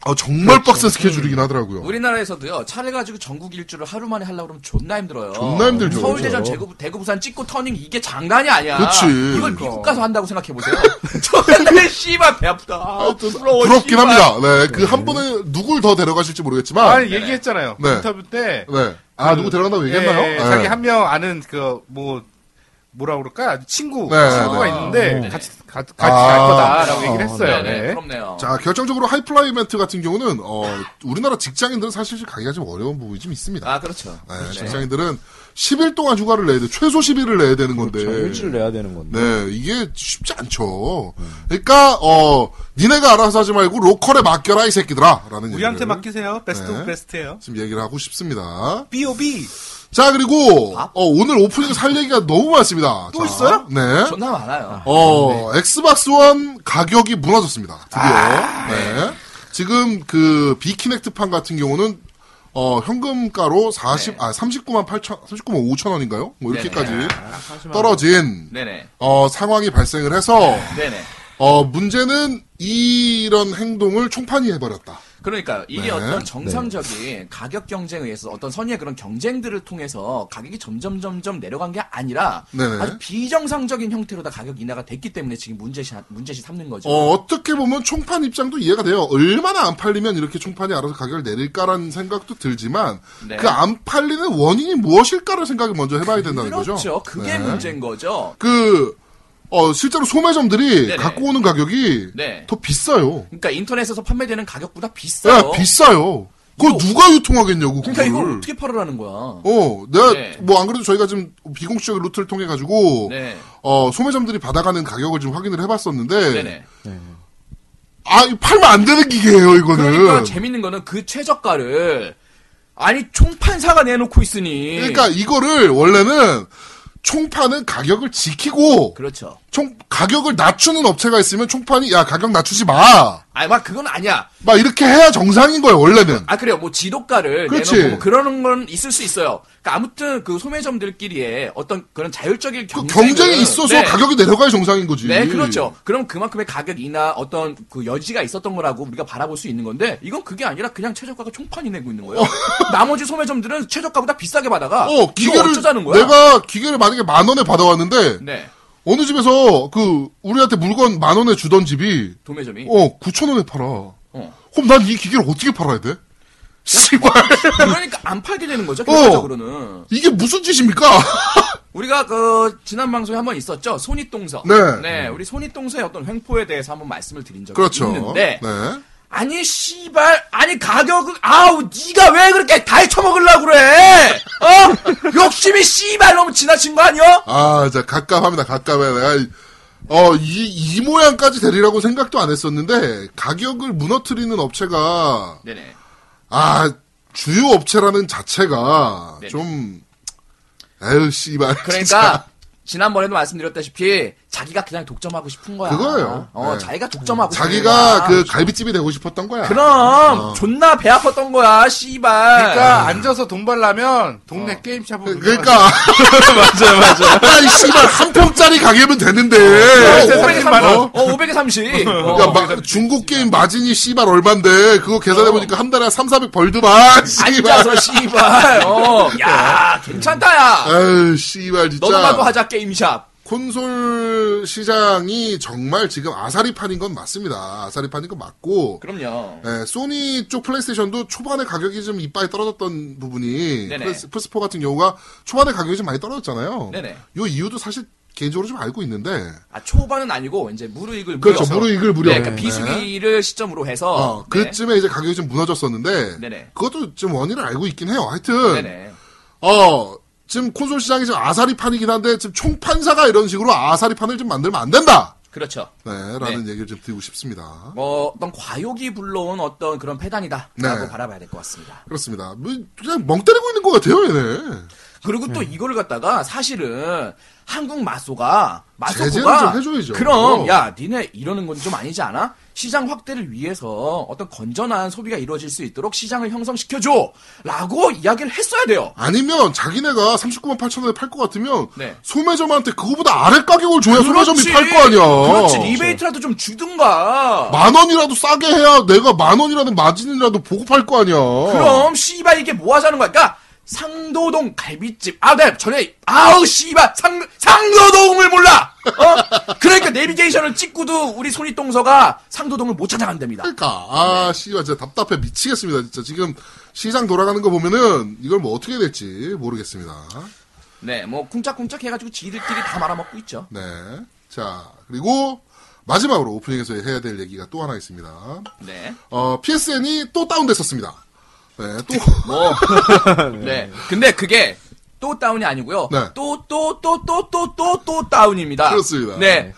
어, 정말 빡센 스케줄이긴 하더라고요. 우리나라에서도요 차를 가지고 전국 일주를 하루 만에 하려고 그러면 존나 힘들어요. 존나 힘들죠. 서울 대전 그렇죠. 대구 대구 부산 찍고 터닝 이게 장난이 아니야. 그치. 이걸 미국 가서 한다고 생각해 보세요. 저는 씨발 배 아프다. 아, 부러워, 부럽긴 씨발. 합니다. 네, 그한 분은 누굴 더 데려가실지 모르겠지만, 아니 얘기했잖아요. 네. 인터뷰 때. 네. 아 누구 데려간다고 얘기했나요? 예, 네. 자기 한 명 아는 그 뭐 뭐라 그럴까 친구 네, 친구가 네. 있는데 네. 같이 가, 같이 아, 갈 거다라고 어, 얘기를 했어요. 네네, 네. 부럽네요. 자, 결정적으로 하이플라이 이벤트 같은 경우는 어, 우리나라 직장인들은 사실 가기가 좀 어려운 부분이 좀 있습니다. 아 그렇죠. 네, 직장인들은 10일 동안 휴가를 내야 돼. 최소 10일을 내야 되는 건데. 그렇죠. 일주일 내야 되는 건데. 네, 이게 쉽지 않죠. 그러니까 어 니네가 알아서 하지 말고 local에 맡겨라 이 새끼들아라는 우리한테 얘기를 맡기세요. 베스트 네. of Best예요. 지금 얘기를 하고 싶습니다. B.O.B. 자 그리고 어, 오늘 오프닝 살 얘기가 너무 많습니다. 또 자, 있어요? 네. 존나 많아요. 어 엑스박스 원 가격이 무너졌습니다. 드디어. 아, 네. 지금 그 비키넥트판 같은 경우는 어, 현금가로 40, 네. 아, 39만 8천, 39만 5천 원인가요? 뭐 이렇게까지 네네. 떨어진, 네네. 어, 상황이 발생을 해서, 네네. 어, 문제는 이런 행동을 총판이 해버렸다. 그러니까 이게 네. 어떤 정상적인 가격 경쟁에 의해서 어떤 선의의 그런 경쟁들을 통해서 가격이 점점 점점 내려간 게 아니라 네네. 아주 비정상적인 형태로 다 가격 인하가 됐기 때문에 지금 문제시 문제시 삼는 거죠. 어, 어떻게 보면 총판 입장도 이해가 돼요. 얼마나 안 팔리면 이렇게 총판이 알아서 가격을 내릴까라는 생각도 들지만, 네. 그안 팔리는 원인이 무엇일까를 생각을 먼저 해봐야 된다는 거죠. 그렇죠. 그게 네. 문제인 거죠. 그, 어, 실제로 소매점들이 네네. 갖고 오는 가격이 네. 더 비싸요. 그러니까 인터넷에서 판매되는 가격보다 야, 비싸요. 비싸요. 그걸 이거- 누가 유통하겠냐고, 그러니까 이걸 그거를. 어떻게 팔으라는 거야? 어, 내가, 네. 뭐, 안 그래도 저희가 지금 비공식적인 루트를 통해 가지고, 네. 어, 소매점들이 받아가는 가격을 좀 확인을 해봤었는데, 네네. 아, 팔면 안 되는 기계예요, 이거는. 그러니까 재밌는 거는 그 최저가를 아니 총판사가 내놓고 있으니 그러니까 이거를 원래는 총판은 가격을 지키고 그렇죠. 총 가격을 낮추는 업체가 있으면 총판이 야 가격 낮추지 마. 아니 막 그건 아니야. 막 이렇게 해야 정상인 거예요 원래는. 아 그래요. 뭐 지도가를 그렇지. 내놓고 뭐 그러는 건 있을 수 있어요. 그러니까 아무튼 그 소매점들끼리의 어떤 그런 자율적인 그 경쟁은 경쟁이 있어서 네. 가격이 내려가야 정상인 거지. 네, 그렇죠. 그럼 그만큼의 가격이나 어떤 그 여지가 있었던 거라고 우리가 바라볼 수 있는 건데 이건 그게 아니라 그냥 최저가가 총판이 내고 있는 거예요. 나머지 소매점들은 최저가보다 비싸게 받아가. 어 기계를 어쩌자는 거야? 내가 기계를 만약에 만 원에 받아왔는데 네. 어느 집에서 그 우리한테 물건 만 원에 주던 집이 도매점이. 어 9천 원에 팔아. 어. 그럼 난 이 기계를 어떻게 팔아야 돼? 씨발 그러니까 안 팔게 되는 거죠. 결과적으로는. 이게 무슨 짓입니까? 우리가 그 지난 방송에 한번 있었죠. 손윗동서. 네. 우리 손윗동서의 어떤 횡포에 대해서 한번 말씀을 드린 적이 그렇죠. 있는데 네. 아니 씨발 아니 가격을 아우 네가 왜 그렇게 다 헤쳐먹으려고 그래? 어? 욕심이 씨발 너무 지나친 거 아니야? 아, 자, 갑갑합니다, 갑갑해. 내가, 이- 어, 이, 이 모양까지 되리라고 생각도 안 했었는데, 가격을 무너뜨리는 업체가, 네네. 아, 주요 업체라는 자체가, 네네. 좀, 에휴, 씨발. 그러니까 진짜. 지난번에도 말씀드렸다시피 자기가 그냥 독점하고 싶은 거야. 그거예요. 어, 네. 자기가 독점하고 싶은 자기가 거야. 그 갈비집이 되고 싶었던 거야. 그럼 존나 배 아팠던 거야, 씨발. 그러니까 앉아서 돈 벌려면 동네 게임샵을 그러니까. 맞아요, 맞아요. 아, 이 씨발, 한 평짜리 가게면 되는데. 어, 세 500에 30만 30. 원. 어, 500에 30. 그러니까 어, 마- 중국 게임 마진이 씨발 얼만데, 그거 계산해 보니까 한 달에 3, 400 벌더만, 씨발. 앉아서 씨발. 어, 야, 괜찮다, 야. 에휴, 씨발, 진짜. 너도 나도 하자, 게임샵. 콘솔 시장이 정말 지금 아사리판인 건 맞습니다. 아사리판인 건 맞고, 그럼요. 예, 소니 쪽 플레이스테이션도 초반에 가격이 좀 이빠이 떨어졌던 부분이, 네네. 플스, 플스4 같은 경우가 초반에 가격이 좀 많이 떨어졌잖아요. 네네. 요 이유도 사실 개인적으로 좀 알고 있는데, 아, 초반은 아니고, 이제 무르익을 그렇죠. 무려서. 무르익을 무려. 네, 그러니까 비수기를 시점으로 해서. 어, 네. 그쯤에 이제 가격이 좀 무너졌었는데, 네네. 그것도 좀 원인을 알고 있긴 해요. 하여튼, 네네. 어, 지금 콘솔 시장이 지금 아사리 판이긴 한데, 지금 총판사가 이런 식으로 아사리 판을 좀 만들면 안 된다! 그렇죠. 네, 라는 얘기를 좀 드리고 싶습니다. 뭐, 어떤 과욕이 불러온 어떤 그런 패단이다. 라고 네. 바라봐야 될 것 같습니다. 그렇습니다. 뭐, 그냥 멍 때리고 있는 것 같아요, 얘네. 그리고 또 네. 이거를 갖다가 사실은 한국 마소가 좀 해줘야죠. 그럼 어. 야 니네 이러는 건 좀 아니지 않아? 시장 확대를 위해서 어떤 건전한 소비가 이루어질 수 있도록 시장을 형성시켜줘 라고 이야기를 했어야 돼요 아니면 자기네가 39만 8천 원에 팔 것 같으면 네. 소매점한테 그거보다 아래 가격을 줘야 소매점이 그렇지. 팔거 아니야. 그렇지 리베이트라도 좀 주든가 만 원이라도 싸게 해야 내가 만 원이라도 마진이라도 보고 팔 거 아니야. 그럼 씨발 이게 뭐 하자는 거야 그러니까 상도동 갈비집 아, 네, 전에 아우 씨발 상 상도동을 몰라. 어? 그러니까 내비게이션을 찍고도 우리 손윗동서가 상도동을 못 찾아간답니다. 그러니까 아 씨발 진짜 답답해 미치겠습니다. 진짜 지금 시장 돌아가는 거 보면은 이걸 뭐 어떻게 될지 모르겠습니다. 네, 뭐 쿵짝쿵짝 해가지고 지들끼리 다 말아먹고 있죠. 네. 자 그리고 마지막으로 오프닝에서 해야 될 얘기가 또 하나 있습니다. 네, 어, PSN이 또 다운됐었습니다. 네, 또 뭐, 네. 근데 그게 또 다운이 아니고요. 네. 또 또 또 또 또 또 또 다운입니다. 그렇습니다. 네,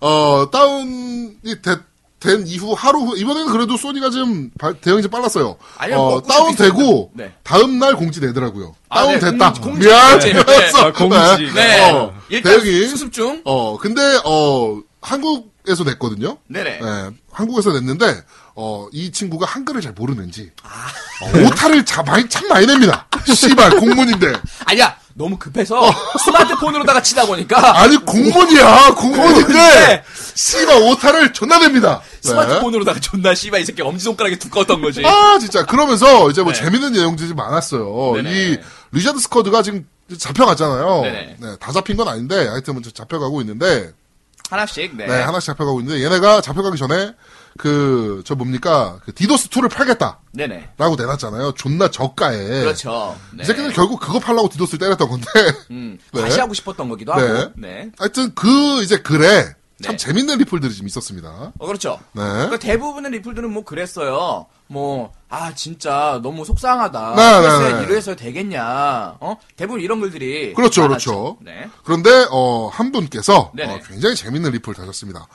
어, 다운이 되- 된 이후 하루 후, 이번에는 그래도 소니가 좀 발- 대응이 좀 빨랐어요. 아니요, 어, 뭐 다운되고, 네. 다음날 공지 내더라고요. 아, 네, 다운됐다. 공지- 공지- 미안. 네, 네. 아, 공지. 네. 어, 일단 대응이. 수습 중. 어, 근데, 어, 한국에서 냈거든요. 네네. 네, 한국에서 냈는데, 어, 이 친구가 한글을 잘 모르는지. 오타를 자, 많이, 참 많이 냅니다. 씨발, 공문인데. 아니야 너무 급해서 스마트폰으로다가 치다 보니까 아니, 공문이야, 공문인데. 공문인데. 씨발, 오타를 존나 냅니다. 네. 스마트폰으로다가 존나 씨발 이 새끼 엄지손가락이 두꺼웠던 거지. 아, 진짜. 그러면서 이제 뭐 네. 재밌는 내용들이 많았어요. 네네. 이 Lizard Squad가 지금 잡혀갔잖아요. 네네. 네, 다 잡힌 건 아닌데, 하여튼 뭐 잡혀가고 있는데, 하나씩 네. 네, 하나씩 잡혀가고 있는데, 얘네가 잡혀가기 전에, 그, 저 뭡니까, 그 디도스 툴을 팔겠다. 네네. 라고 내놨잖아요. 존나 저가에. 그렇죠. 네. 이 새끼들 결국 그거 팔라고 디도스를 때렸던 건데. 음, 네. 다시 하고 싶었던 거기도 네. 하고. 네. 하여튼 그, 이제 글에 참 네. 재밌는 리플들이 좀 있었습니다. 어, 그렇죠. 네. 그러니까 대부분의 리플들은 뭐 그랬어요. 뭐, 아, 진짜 너무 속상하다. 네, 네, 네. 이래서 되겠냐. 어? 대부분 이런 글들이. 그렇죠, 많았죠. 그렇죠. 네. 그런데 어, 한 분께서. 어, 굉장히 재밌는 리플을 다셨습니다.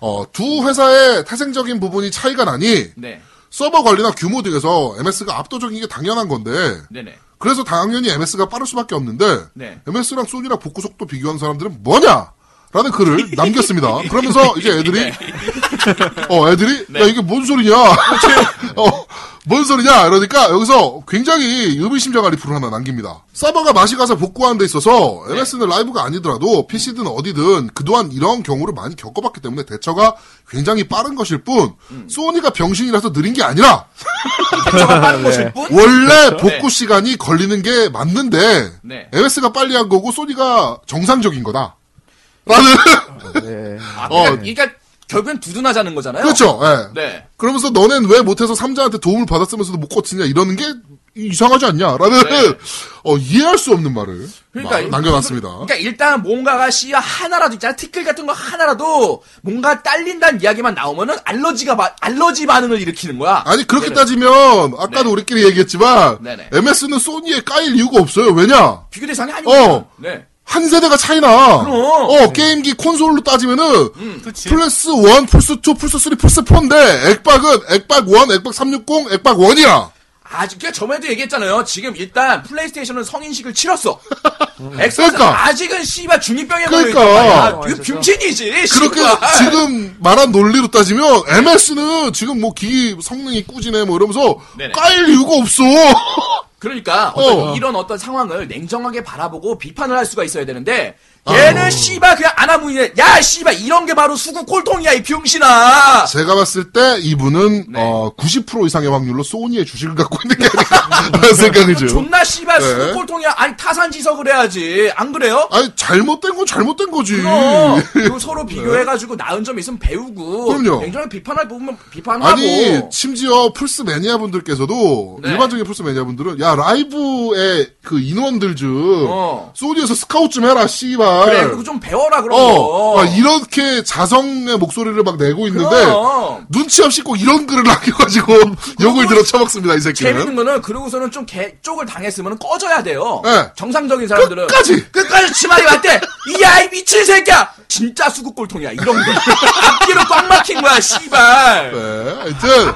어, 두 회사의 태생적인 부분이 차이가 나니 네. 서버 관리나 규모 등에서 MS가 압도적인 게 당연한 건데 네네. 그래서 당연히 MS가 빠를 수밖에 없는데 네. MS랑 소니랑 복구 속도 비교한 사람들은 뭐냐? 라는 글을 남겼습니다. 그러면서 이제 애들이 어 애들이 네. 야 이게 뭔 소리냐? 어, 뭔 소리냐? 이러니까 여기서 굉장히 의미심장한 리플을 하나 남깁니다. 서버가 맛이 가서 복구하는 데 있어서 네. MS는 라이브가 아니더라도 PC든 어디든 그동안 이런 경우를 많이 겪어봤기 때문에 대처가 굉장히 빠른 것일 뿐 음. 소니가 병신이라서 느린 게 아니라 대처가 빠른 것일 뿐. 원래 복구 시간이 걸리는 게 맞는데 네. MS가 빨리 한 거고 소니가 정상적인 거다. 라는 네. 아, 어. 그러니까, 그러니까 결국엔 두둔하자는 거잖아요. 그렇죠. 예. 네. 그러면서 너넨 왜 못해서 삼자한테 도움을 받았으면서도 못 고치냐 이러는 게 이상하지 않냐라는 네. 어, 이해할 수 없는 말을 그러니까 마- 남겨놨습니다. 그러니까 일단 뭔가가 씨야 하나라도 있잖아 티끌 같은 거 하나라도 뭔가 딸린다는 이야기만 나오면은 알러지가 바- 알러지 반응을 일으키는 거야. 아니 그렇게 네네. 따지면 아까도 네. 우리끼리 얘기했지만 네네. MS는 소니에 까일 이유가 없어요. 왜냐 비교 대상이 아니고. 어. 네. 한 세대가 차이나. 그럼. 어 게임기 콘솔로 따지면은 그치. 플스 1, 플스 2, 플스 3, 플스 4인데 액박은 액박 1, 액박 360, 액박 1이야. 아직 그러니까 저번에도 얘기했잖아요. 지금 일단 플레이스테이션은 성인식을 치렀어. 엑스박스 그러니까. 아직은 씨발 중이병에 그러니까. 걸려있단 말이야. 이거 병신이지. 그렇게 씨발. 지금 말한 논리로 따지면 MS는 지금 뭐 기기 성능이 꾸지네 뭐 이러면서 네네. 까일 이유가 없어. 그러니까 어떤 어. 이런 어떤 상황을 냉정하게 바라보고 비판을 할 수가 있어야 되는데 얘는 씨발 그냥 안하무이네. 야 씨발 이런 게 바로 수구 꼴통이야 이 병신아. 제가 봤을 때 이분은 네. 어, 90% 이상의 확률로 소니의 주식을 갖고 있는 게 아닌가라는 생각이 좀. 존나 씨발 네. 수구 꼴통이야. 아니 타산지석을 해야지. 안 그래요? 아니 잘못된 건 잘못된 거지. 그럼 그리고 서로 비교해가지고 나은 점 있으면 배우고 네. 그럼요. 냉정하게 비판할 부분은 비판하고 아니 심지어 플스 매니아 분들께서도 네. 일반적인 플스 매니아 분들은 야 라이브의 그 인원들 좀 어. 소니에서 스카우트 좀 해라 씨발. 그래 그거 좀 배워라 그런 어, 거. 막 이렇게 자성의 목소리를 막 내고 있는데 그럼. 눈치 없이 꼭 이런 글을 남겨가지고 욕을 들어 쳐먹습니다 이 새끼는. 재밌는 거는 그러고서는 좀 개, 쪽을 당했으면 꺼져야 돼요. 네. 정상적인 사람들은 끝까지! 끝까지 지 말이 맞대. 이야 이 미친 새끼야. 진짜 수구 꼴통이야. 이런 거. 앞뒤로 꽉 막힌 거야. 씨발. 네, 하여튼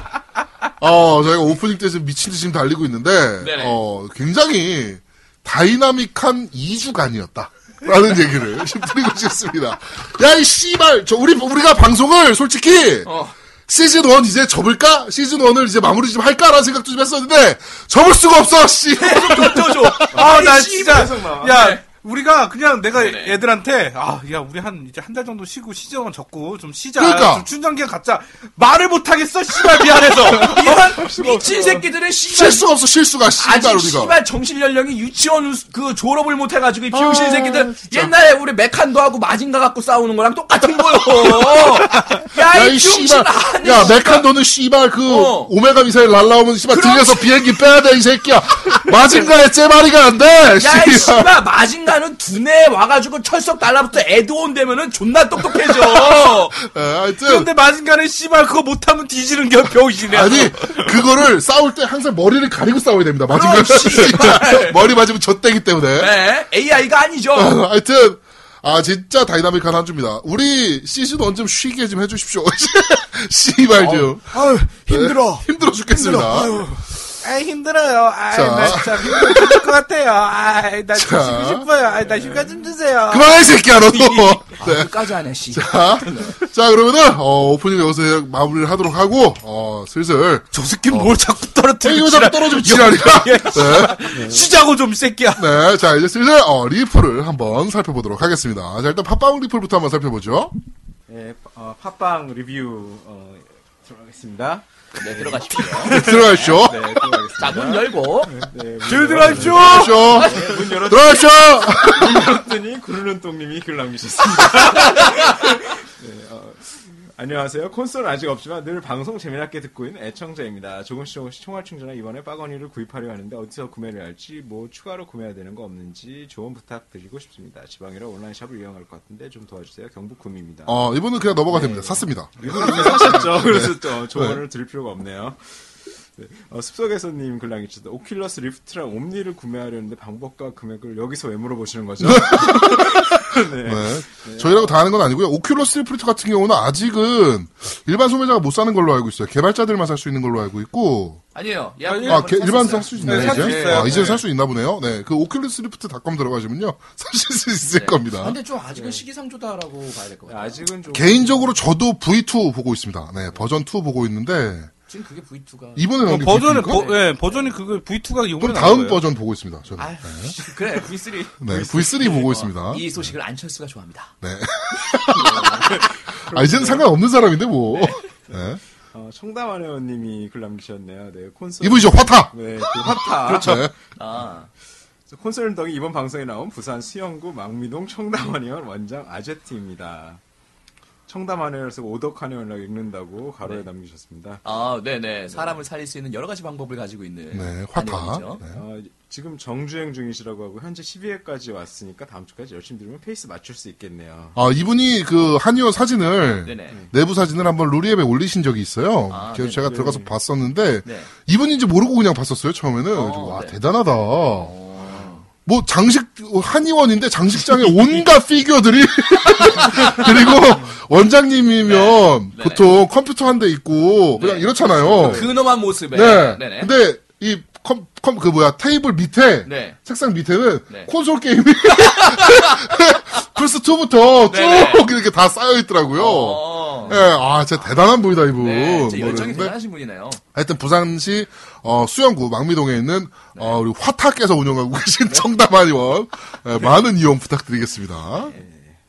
어 저희가 오프닝 때 지금 미친 듯이 지금 달리고 있는데 네네. 어 굉장히 다이나믹한 2주간이었다. 라는 얘기를 지금 드리고 싶습니다. 야, 이 씨발, 저, 우리, 우리가 방송을 솔직히, 어. 시즌 1 이제 접을까? 시즌 1을 이제 마무리 좀 할까라는 생각도 좀 했었는데, 접을 수가 없어, 씨. 던져줘. 아, 나 진짜. 야, 네. 우리가 그냥 내가 네네. 애들한테, 아, 야, 우리 한, 이제 한 달 정도 쉬고 시즌원 접고 좀 쉬자. 그러니까. 좀 춘장기가 갖자. 말을 못하겠어, 씨발, 미안해서. 이런 미친 새끼들의 씨발. 실수가 없어, 실수가, 씨발, 아직 우리가. 씨발 정신 연령이 유치원 우- 그 졸업을 못 해가지고 이 비용신 아, 새끼들 진짜. 옛날에 우리 메칸도 하고 마징가 갖고 싸우는 거랑 똑같은 거요. 야, 야이 씨발. 야. 메칸도는 씨발 그, 어. 오메가 미사일 날라오면 씨발 그렇지. 들려서 비행기 빼야 돼, 이 새끼야. 마징가에 째마리가 안 돼, 야, 이 씨발. 씨발, 마징가 는 두뇌 와가지고 철석 달라붙어 에드온 되면은 존나 똑똑해져. 예, 하여튼. 그런데 마징가는 씨발 그거 못하면 뒤지는 게 병신이야. 아니, 그거를 싸울 때 항상 머리를 가리고 싸워야 됩니다. 씨발. 머리 맞으면 좆되기 때문에. 네, AI가 아니죠. 하여튼, 아, 진짜 다이나믹한 한 주입니다. 우리 시즌 1좀 쉬게 좀 해주십시오. 씨발 좀. 아유, 힘들어. 힘들어 죽겠습니다. 아 힘들어요. 아, 자. 나 진짜 힘들 죽을 것 같아요. 아, 나 자. 쉬고 싶어요. 아, 나 휴가 좀 주세요. 그만해, 이 새끼야, 너도. 아, 네. 끝까지 하네, 씨. 자, 자, 그러면은, 어, 오프닝 여기서 마무리를 하도록 하고, 어, 슬슬. 저 새끼 뭘 자꾸 떨어뜨려. 이거 자꾸 떨어지면 지랄이야. 네. 쉬자고 좀, 이 새끼야. 네, 자, 이제 슬슬, 어, 리플을 한번 살펴보도록 하겠습니다. 자, 일단 팟빵 리플부터 한번 살펴보죠. 네, 어, 팟빵 리뷰 어, 들어가겠습니다. 네, 들어가십시오. 들어가시죠. 네, 들어가겠습니다. 자, 문 열고. 네, 줄 들어가십시오. 들어가시죠. 문 열었, 들어가시죠. 문 열었더니 구르는 똥님이 글 남기셨습니다. 네, 어, 안녕하세요. 콘솔은 아직 없지만 늘 방송 재미나게 듣고 있는 애청자입니다. 조금씩 조금씩 총알 충전하 이번에 빠거니를 구입하려 하는데 어디서 구매를 할지 뭐 추가로 구매해야 되는 거 없는지 조언 부탁드리고 싶습니다. 지방이라 온라인 샵을 이용할 것 같은데 좀 도와주세요. 경북 구미입니다. 어, 이분은 그냥 넘어가 됩니다. 샀습니다. 이분 이미 사셨죠. 그래서 저 조언을 드릴 필요가 없네요. 네. 어, 습속에서님 글 남겨 주셨다 오큘러스 리프트랑 옴니를 구매하려는데 방법과 금액을 여기서 왜 물어보시는 거죠? 네. 네. 저희라고 다 하는 건 아니고요. 오큘러스 리프트 같은 경우는 아직은 일반 소매자가 못 사는 걸로 알고 있어요. 개발자들만 살 수 있는 걸로 알고 있고. 아니에요. 예, 아니, 아, 개- 일반 살 수 있나요, 네, 살수 이제? 있어요. 아, 이제 네. 살수 있나 보네요. 네. 그 오큘러스 리프트닷컴 들어가시면요. 사실 수 있을 겁니다. 근데 좀 아직은 시기상조다라고 봐야 될 것 같아요. 아직은 좀 개인적으로 저도 V2 보고 있습니다. 네, 버전 2 보고 있는데 지금 그게 V2가. 이번에 나온 게 버전은, V2인가? 버, 예, 버전이 그거 V2가 이번에 그럼 나온 다음 거예요. 버전 보고 있습니다. 저는. 아, 그래 V3. 네, V3 보고 있습니다. 이 소식을 안철수가 좋아합니다. 네. 아, 이제는 상관없는 사람인데 뭐. 네. 어, 청담하네요님이 글 남기셨네요. 네, 콘솔 이분이죠, 화타. 네, 그 화타. 그렇죠. 네. 아, 콘솔 덕이 이번 방송에 나온 부산 수영구 망미동 청담한의원 원장 아제트입니다. 청담한의원에서 오덕한의원라고 읽는다고 가로에 남기셨습니다. 아, 네네. 사람을 살릴 수 있는 여러 가지 방법을 가지고 있는. 네, 화타. 네. 어, 지금 정주행 중이시라고 하고 현재 12회까지 왔으니까 다음 주까지 열심히 들으면 페이스 맞출 수 있겠네요. 아, 이분이 그 한의원 사진을 네네. 내부 사진을 한번 루리웹에 올리신 적이 있어요. 아, 그래서 네네. 제가 들어가서 봤었는데 네. 이분인지 모르고 그냥 봤었어요 처음에는. 그래서 와 네. 대단하다. 어. 뭐 장식 한의원인데 장식장에 온갖 피규어들이 그리고 원장님이면 네. 보통 컴퓨터 한 대 있고 그냥 네. 이렇잖아요. 근엄한 모습에. 네. 네네. 근데 이 컴, 컴, 그 뭐야, 테이블 밑에, 네. 책상 밑에는 네. 콘솔 게임이 플스2부터 네네. 쭉 이렇게 다 쌓여있더라고요. 어. 예, 아, 진짜 대단한 분이다, 이분. 네, 진짜 뭐 열정이 이러는데. 대단하신 분이네요. 하여튼 부산시 어, 수영구 망미동에 있는 어, 우리 화타께서 운영하고 계신 청담한의원 예, 많은 이용 부탁드리겠습니다.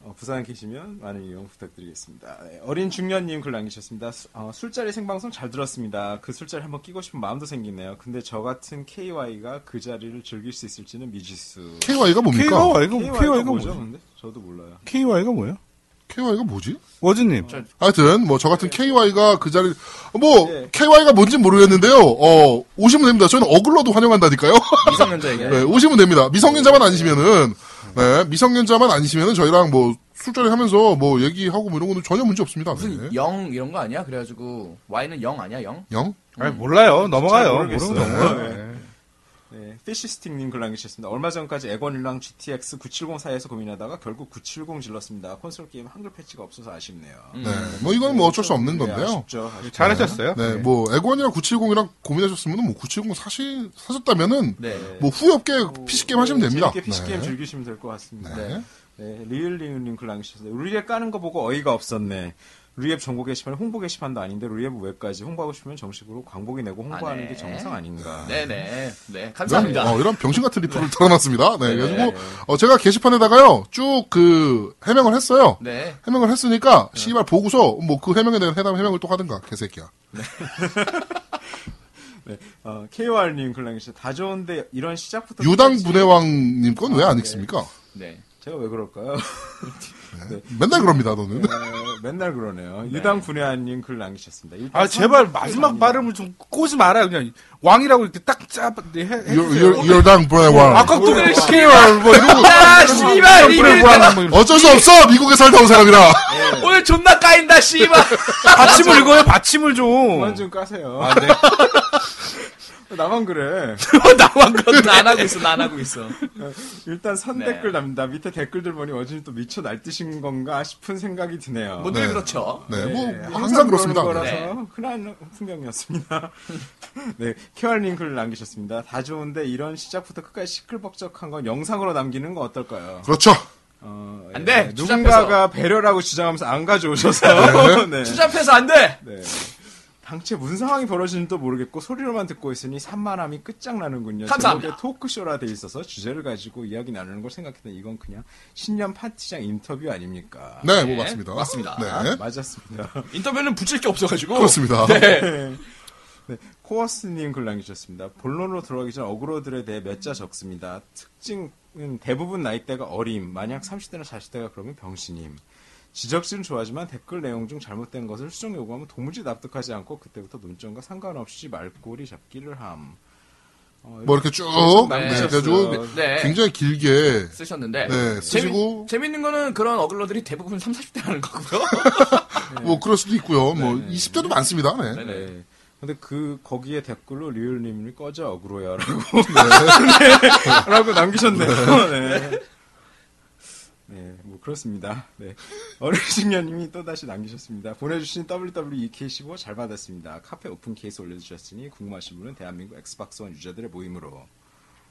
어, 부산 계시면 많은 이용 부탁드리겠습니다. 네, 어린 중년님 글 남기셨습니다. 수- 어, 술자리 생방송 잘 들었습니다. 그 술자리 한번 끼고 싶은 마음도 생기네요. 근데 저 같은 KY가 그 자리를 즐길 수 있을지는 미지수. KY가 뭡니까? KY가, KY가 KY가 뭐죠? 뭐죠? 근데 저도 몰라요. KY가 뭐예요? KY가 뭐지? 워즈님. 하여튼 뭐 저 같은 KY가 그 자리 뭐 예. KY가 뭔진 모르겠는데요. 어 오시면 됩니다. 저는 어글러도 환영한다니까요. 미성년자에게. 네, 오시면 됩니다. 미성년자만 아니시면은 네, 미성년자만 아니시면은 저희랑 뭐 술자리 하면서 뭐 얘기하고 뭐 이런 거는 전혀 문제 없습니다. 무슨 네. 영 이런 거 아니야? 그래가지고 Y는 영 아니야 영? 영? 아니, 몰라요. 넘어가요. 모르겠어요. 모르는 거 넘어가요. 네. 네. 네, 피쉬스틱님 글 남기셨습니다. 얼마 전까지 엑원이랑 GTX 970 사이에서 고민하다가 결국 970 질렀습니다. 콘솔 게임 한글 패치가 없어서 아쉽네요. 네. 뭐 이건 뭐 어쩔 수 없는 네, 건데요. 아쉽죠. 아쉽죠. 잘하셨어요. 네, 뭐 엑원이랑 970이랑 고민하셨으면 뭐 970 사시 사셨다면은 네. 뭐 후회 없게 PC 게임 하시면 됩니다. 재밌게 PC 게임 네. 즐기시면 될 것 같습니다. 네. 네, 리을링님 글 남기셨어요. 루리웹 까는 거 보고 어이가 없었네. 루리웹 정보 게시판이 홍보 게시판도 아닌데 루리웹 웹까지 홍보하고 싶으면 정식으로 광고비 내고 홍보하는 아, 네. 게 정상 아닌가. 네네. 네. 이런, 감사합니다. 어, 이런 병신 같은 리플을 털어놨습니다. 네, 네. 그래가지고 어, 제가 게시판에다가요 쭉 그 해명을 했어요. 네. 해명을 했으니까 씨발 보고서 뭐 그 해명에 대한 해당 해명을 또 하든가 개새끼야. 네. 어, KOR님 글 남기셨어요. 다 좋은데 이런 시작부터 유당 분해왕님 건 왜안 네. 읽습니까? 네. 제가 왜 그럴까요? 맨날 그럽니다, 너는. 네, 맨날 그러네요. 유당 분해한님 글 남기셨습니다. 아, 제발 마지막. 발음을 좀 꼬지 말아요. 그냥 왕이라고 이렇게 딱 짜, 해, 해, 유- 해주세요. 유- 유당 분해왕. 아까 또 KY 뭐 이러고. 야, 씨발, 이게. 어쩔 수 없어! 미국에 살다 온 사람이라! 오늘 존나 까인다, 씨발. 받침을 읽어요, 받침을 좀. 그만 좀 까세요. 아, 네. 나만 그래. 나만 그건 안 하고 있어, 나안 하고 있어. 일단 선 네. 댓글 남다. 밑에 댓글들 보니 어진이 또 미쳐 날뛰신 건가 싶은 생각이 드네요. 뭐늘 네. 그렇죠. 네, 뭐, 네, 항상 그렇습니다. 그러는 네. 거라서 흔한 풍경이었습니다. 네, 케알 링크를 남기셨습니다. 다 좋은데 이런 시작부터 끝까지 시끌벅적한 건 영상으로 남기는 건 어떨까요? 그렇죠. 어, 안 돼! 누군가가 배려라고 주장하면서 안 가져오셔서. 네. 추잡해서 안 돼! 네. 당최 무슨 상황이 벌어지는지도 모르겠고 소리로만 듣고 있으니 산만함이 끝장나는군요. 감사합니다. 토크쇼라 돼 있어서 주제를 가지고 이야기 나누는 걸 생각했더니 이건 그냥 신년 파티장 인터뷰 아닙니까? 네, 뭐 맞습니다. 맞습니다. 네. 맞았습니다. 인터뷰는 붙일 게 없어가지고. 그렇습니다. 네. 네, 코어스님 글 남기셨습니다. 본론으로 들어가기 전 어그로들에 대해 몇 자 적습니다. 특징은 대부분 나이대가 어림, 만약 30대나 40대가 그러면 병신임. 지적질은 좋아하지만 댓글 내용 중 잘못된 것을 수정 요구하면 도무지 납득하지 않고 그때부터 논점과 상관없이 말꼬리 잡기를 함. 어, 뭐 이렇게 쭉, 네, 네. 그래가지고 네. 굉장히 길게, 쓰셨는데. 네, 쓰시고. 재밌, 는 거는 그런 어글러들이 대부분 30, 40대 하는 거고요. 뭐 그럴 수도 있고요. 뭐 네. 20대도 많습니다. 네. 네네. 네. 근데 그 거기에 댓글로 리얼님이 꺼져 어그로야라고 네. 라고 남기셨네요. 네. 네, 뭐 그렇습니다. 네. 어르신녀님이 또 다시 남기셨습니다. 보내주신 WWE2K15 잘 받았습니다. 카페 오픈 케이스 올려주셨으니 궁금하신 분은 대한민국 Xbox One 유저들의 모임으로.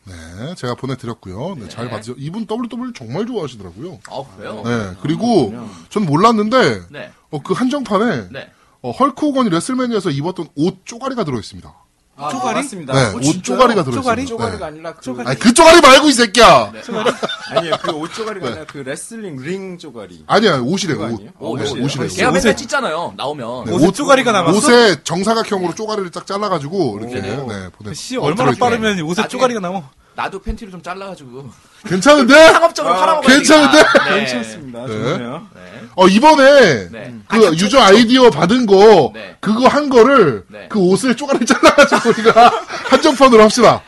네, 제가 보내드렸고요. 네, 잘 받으죠. 이분 WWE 정말 좋아하시더라고요. 아, 그래요? 네, 그리고 전 몰랐는데 네. 어, 그 한정판에 네. 어, Hulk Hogan이 WrestleMania에서 입었던 옷 쪼가리가 들어있습니다. 아, 쪼가리? 맞습니다. 네, 어, 옷? 쪼가리가 들어있습니다. 쪼가리? 쪼가리가 네. 아니라 그 아니 그 쪼가리 말고 이 새끼야. 아니에요 그옷 쪼가리가 아니라 그 레슬링 링 쪼가리. 아니야 옷이래요. 옷. 아니에요? 어, 옷, 옷, 옷이에요? 옷이래요. 걔가 옷. 맨날 찢잖아요. 나오면. 네, 옷에 옷- 쪼가리가 남았어? 옷에 정사각형으로 쪼가리를 딱 잘라가지고 이렇게 네네. 네, 보내. 씨, 어, 얼마나. 빠르면 옷에 쪼가리가 남아. 나도 팬티를 좀 잘라가지고. 괜찮은데? 상업적으로 아, 팔아먹어야 괜찮은데? 되겠다. 네. 괜찮습니다. 네. 좋네요. 네. 어 이번에 네. 그 아, 유저 저- 아이디어 받은 거 네. 그거 한 거를 네. 그 옷을 쪼가리 잘라가지고 우리가 한정판으로 합시다.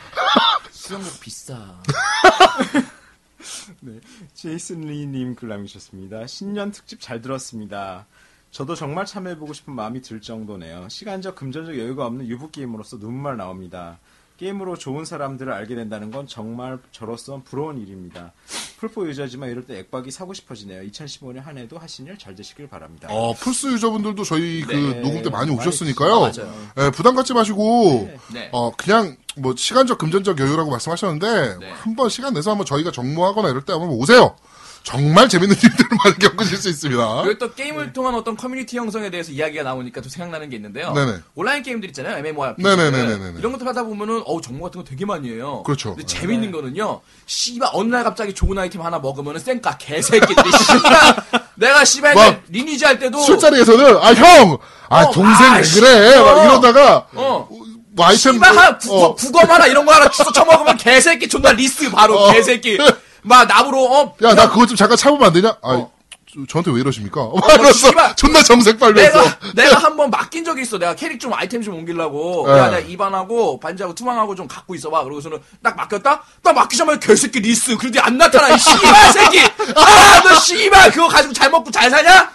수영복 비싸. 제이슨 리님 글 남기셨습니다. 신년 특집 잘 들었습니다. 저도 정말 참여해보고 싶은 마음이 들 정도네요. 시간적, 금전적 여유가 없는 유부 게임으로서 눈물 나옵니다. 게임으로 좋은 사람들을 알게 된다는 건 정말 저로서 부러운 일입니다. 풀포 유저지만 이럴 때 액박이 사고 싶어지네요. 2015년 한 해도 하신 일 잘 되시길 바랍니다. 어 플스 유저분들도 저희 그 네, 녹음 때 많이 많이 오셨으니까요. 아, 맞아요. 예, 부담 갖지 마시고 네. 어 그냥 뭐 시간적 금전적 여유라고 말씀하셨는데 네. 한번 시간 내서 한번 저희가 정모하거나 이럴 때 한번 오세요. 정말 재밌는 일들을 많이 겪으실 수 있습니다. 그리고 또 게임을 통한 어떤 커뮤니티 형성에 대해서 이야기가 나오니까 또 생각나는 게 있는데요. 네네. 온라인 게임들 있잖아요. MMORPG. 네네네네네. 이런 것들 하다 보면은 어우 정보 같은 거 되게 많이 해요. 그렇죠. 근데 네. 재밌는 거는요. 씨발 어느 날 갑자기 좋은 아이템 하나 먹으면은 쌩까 개새끼들이 씨발 내가 씨발 막 Lineage 할 때도 술자리에서는 아 형, 아 어, 동생 아, 왜. 그래? 막 어. 이러다가 어. 뭐 아이템 씨발 한 국어, 어, 국어만 이런 거 하나 주워 처먹으면 개새끼 존나 리스 바로 어. 개새끼. 막 나보러 어 야, 나 그거 좀 잠깐 참으면 안 되냐? 아, 어. 저- 저한테 왜 이러십니까? 막 이러면서 씨발. 존나 정색 빨면서. 내가 내가 한 번 맡긴 적이 있어. 내가 캐릭 좀 아이템 좀 옮기려고. 네. 야, 내가 이반하고 반지하고 투망하고 좀 갖고 있어봐. 그러고서는 딱 맡겼다. 딱 맡기자마자 개새끼 리스. 그런데 안 나타나. 이 씨발 새끼. 아, 너 씨발 그거 가지고 잘 먹고 잘 사냐?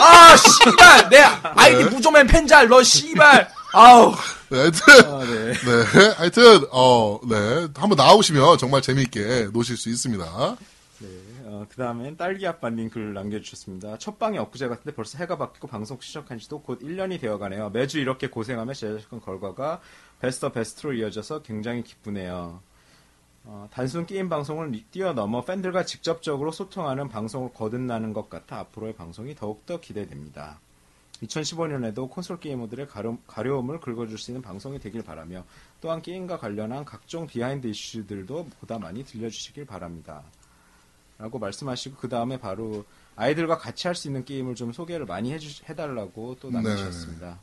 아, 씨발 내 아이디 무조맨 펜잘. 너 씨발. 아우. 네, 하여튼, 아, 네. 네, 하여튼, 어, 네. 한번 나오시면 정말 재미있게 노실 수 있습니다. 어, 그 다음엔 딸기 아빠님 글 남겨주셨습니다. 첫 방이 엊그제 같은데 벌써 해가 바뀌고 방송 시작한 지도 곧 1년이 되어가네요. 매주 이렇게 고생하며 제작한 결과가 베스트 베스트로 이어져서 굉장히 기쁘네요. 어, 단순 게임 방송을 뛰어넘어 팬들과 직접적으로 소통하는 방송을 거듭나는 것 같아 앞으로의 방송이 더욱더 기대됩니다. 2015년에도 콘솔 게이머들의 가려, 가려 움을 긁어줄 수 있는 방송이 되길 바라며 또한 게임과 관련한 각종 behind 이슈들도 보다 많이 들려주시길 바랍니다. 라고 말씀하시고 그 다음에 바로 아이들과 같이 할 수 있는 게임을 좀 소개를 많이 해주, 해달라고 또 남기셨습니다.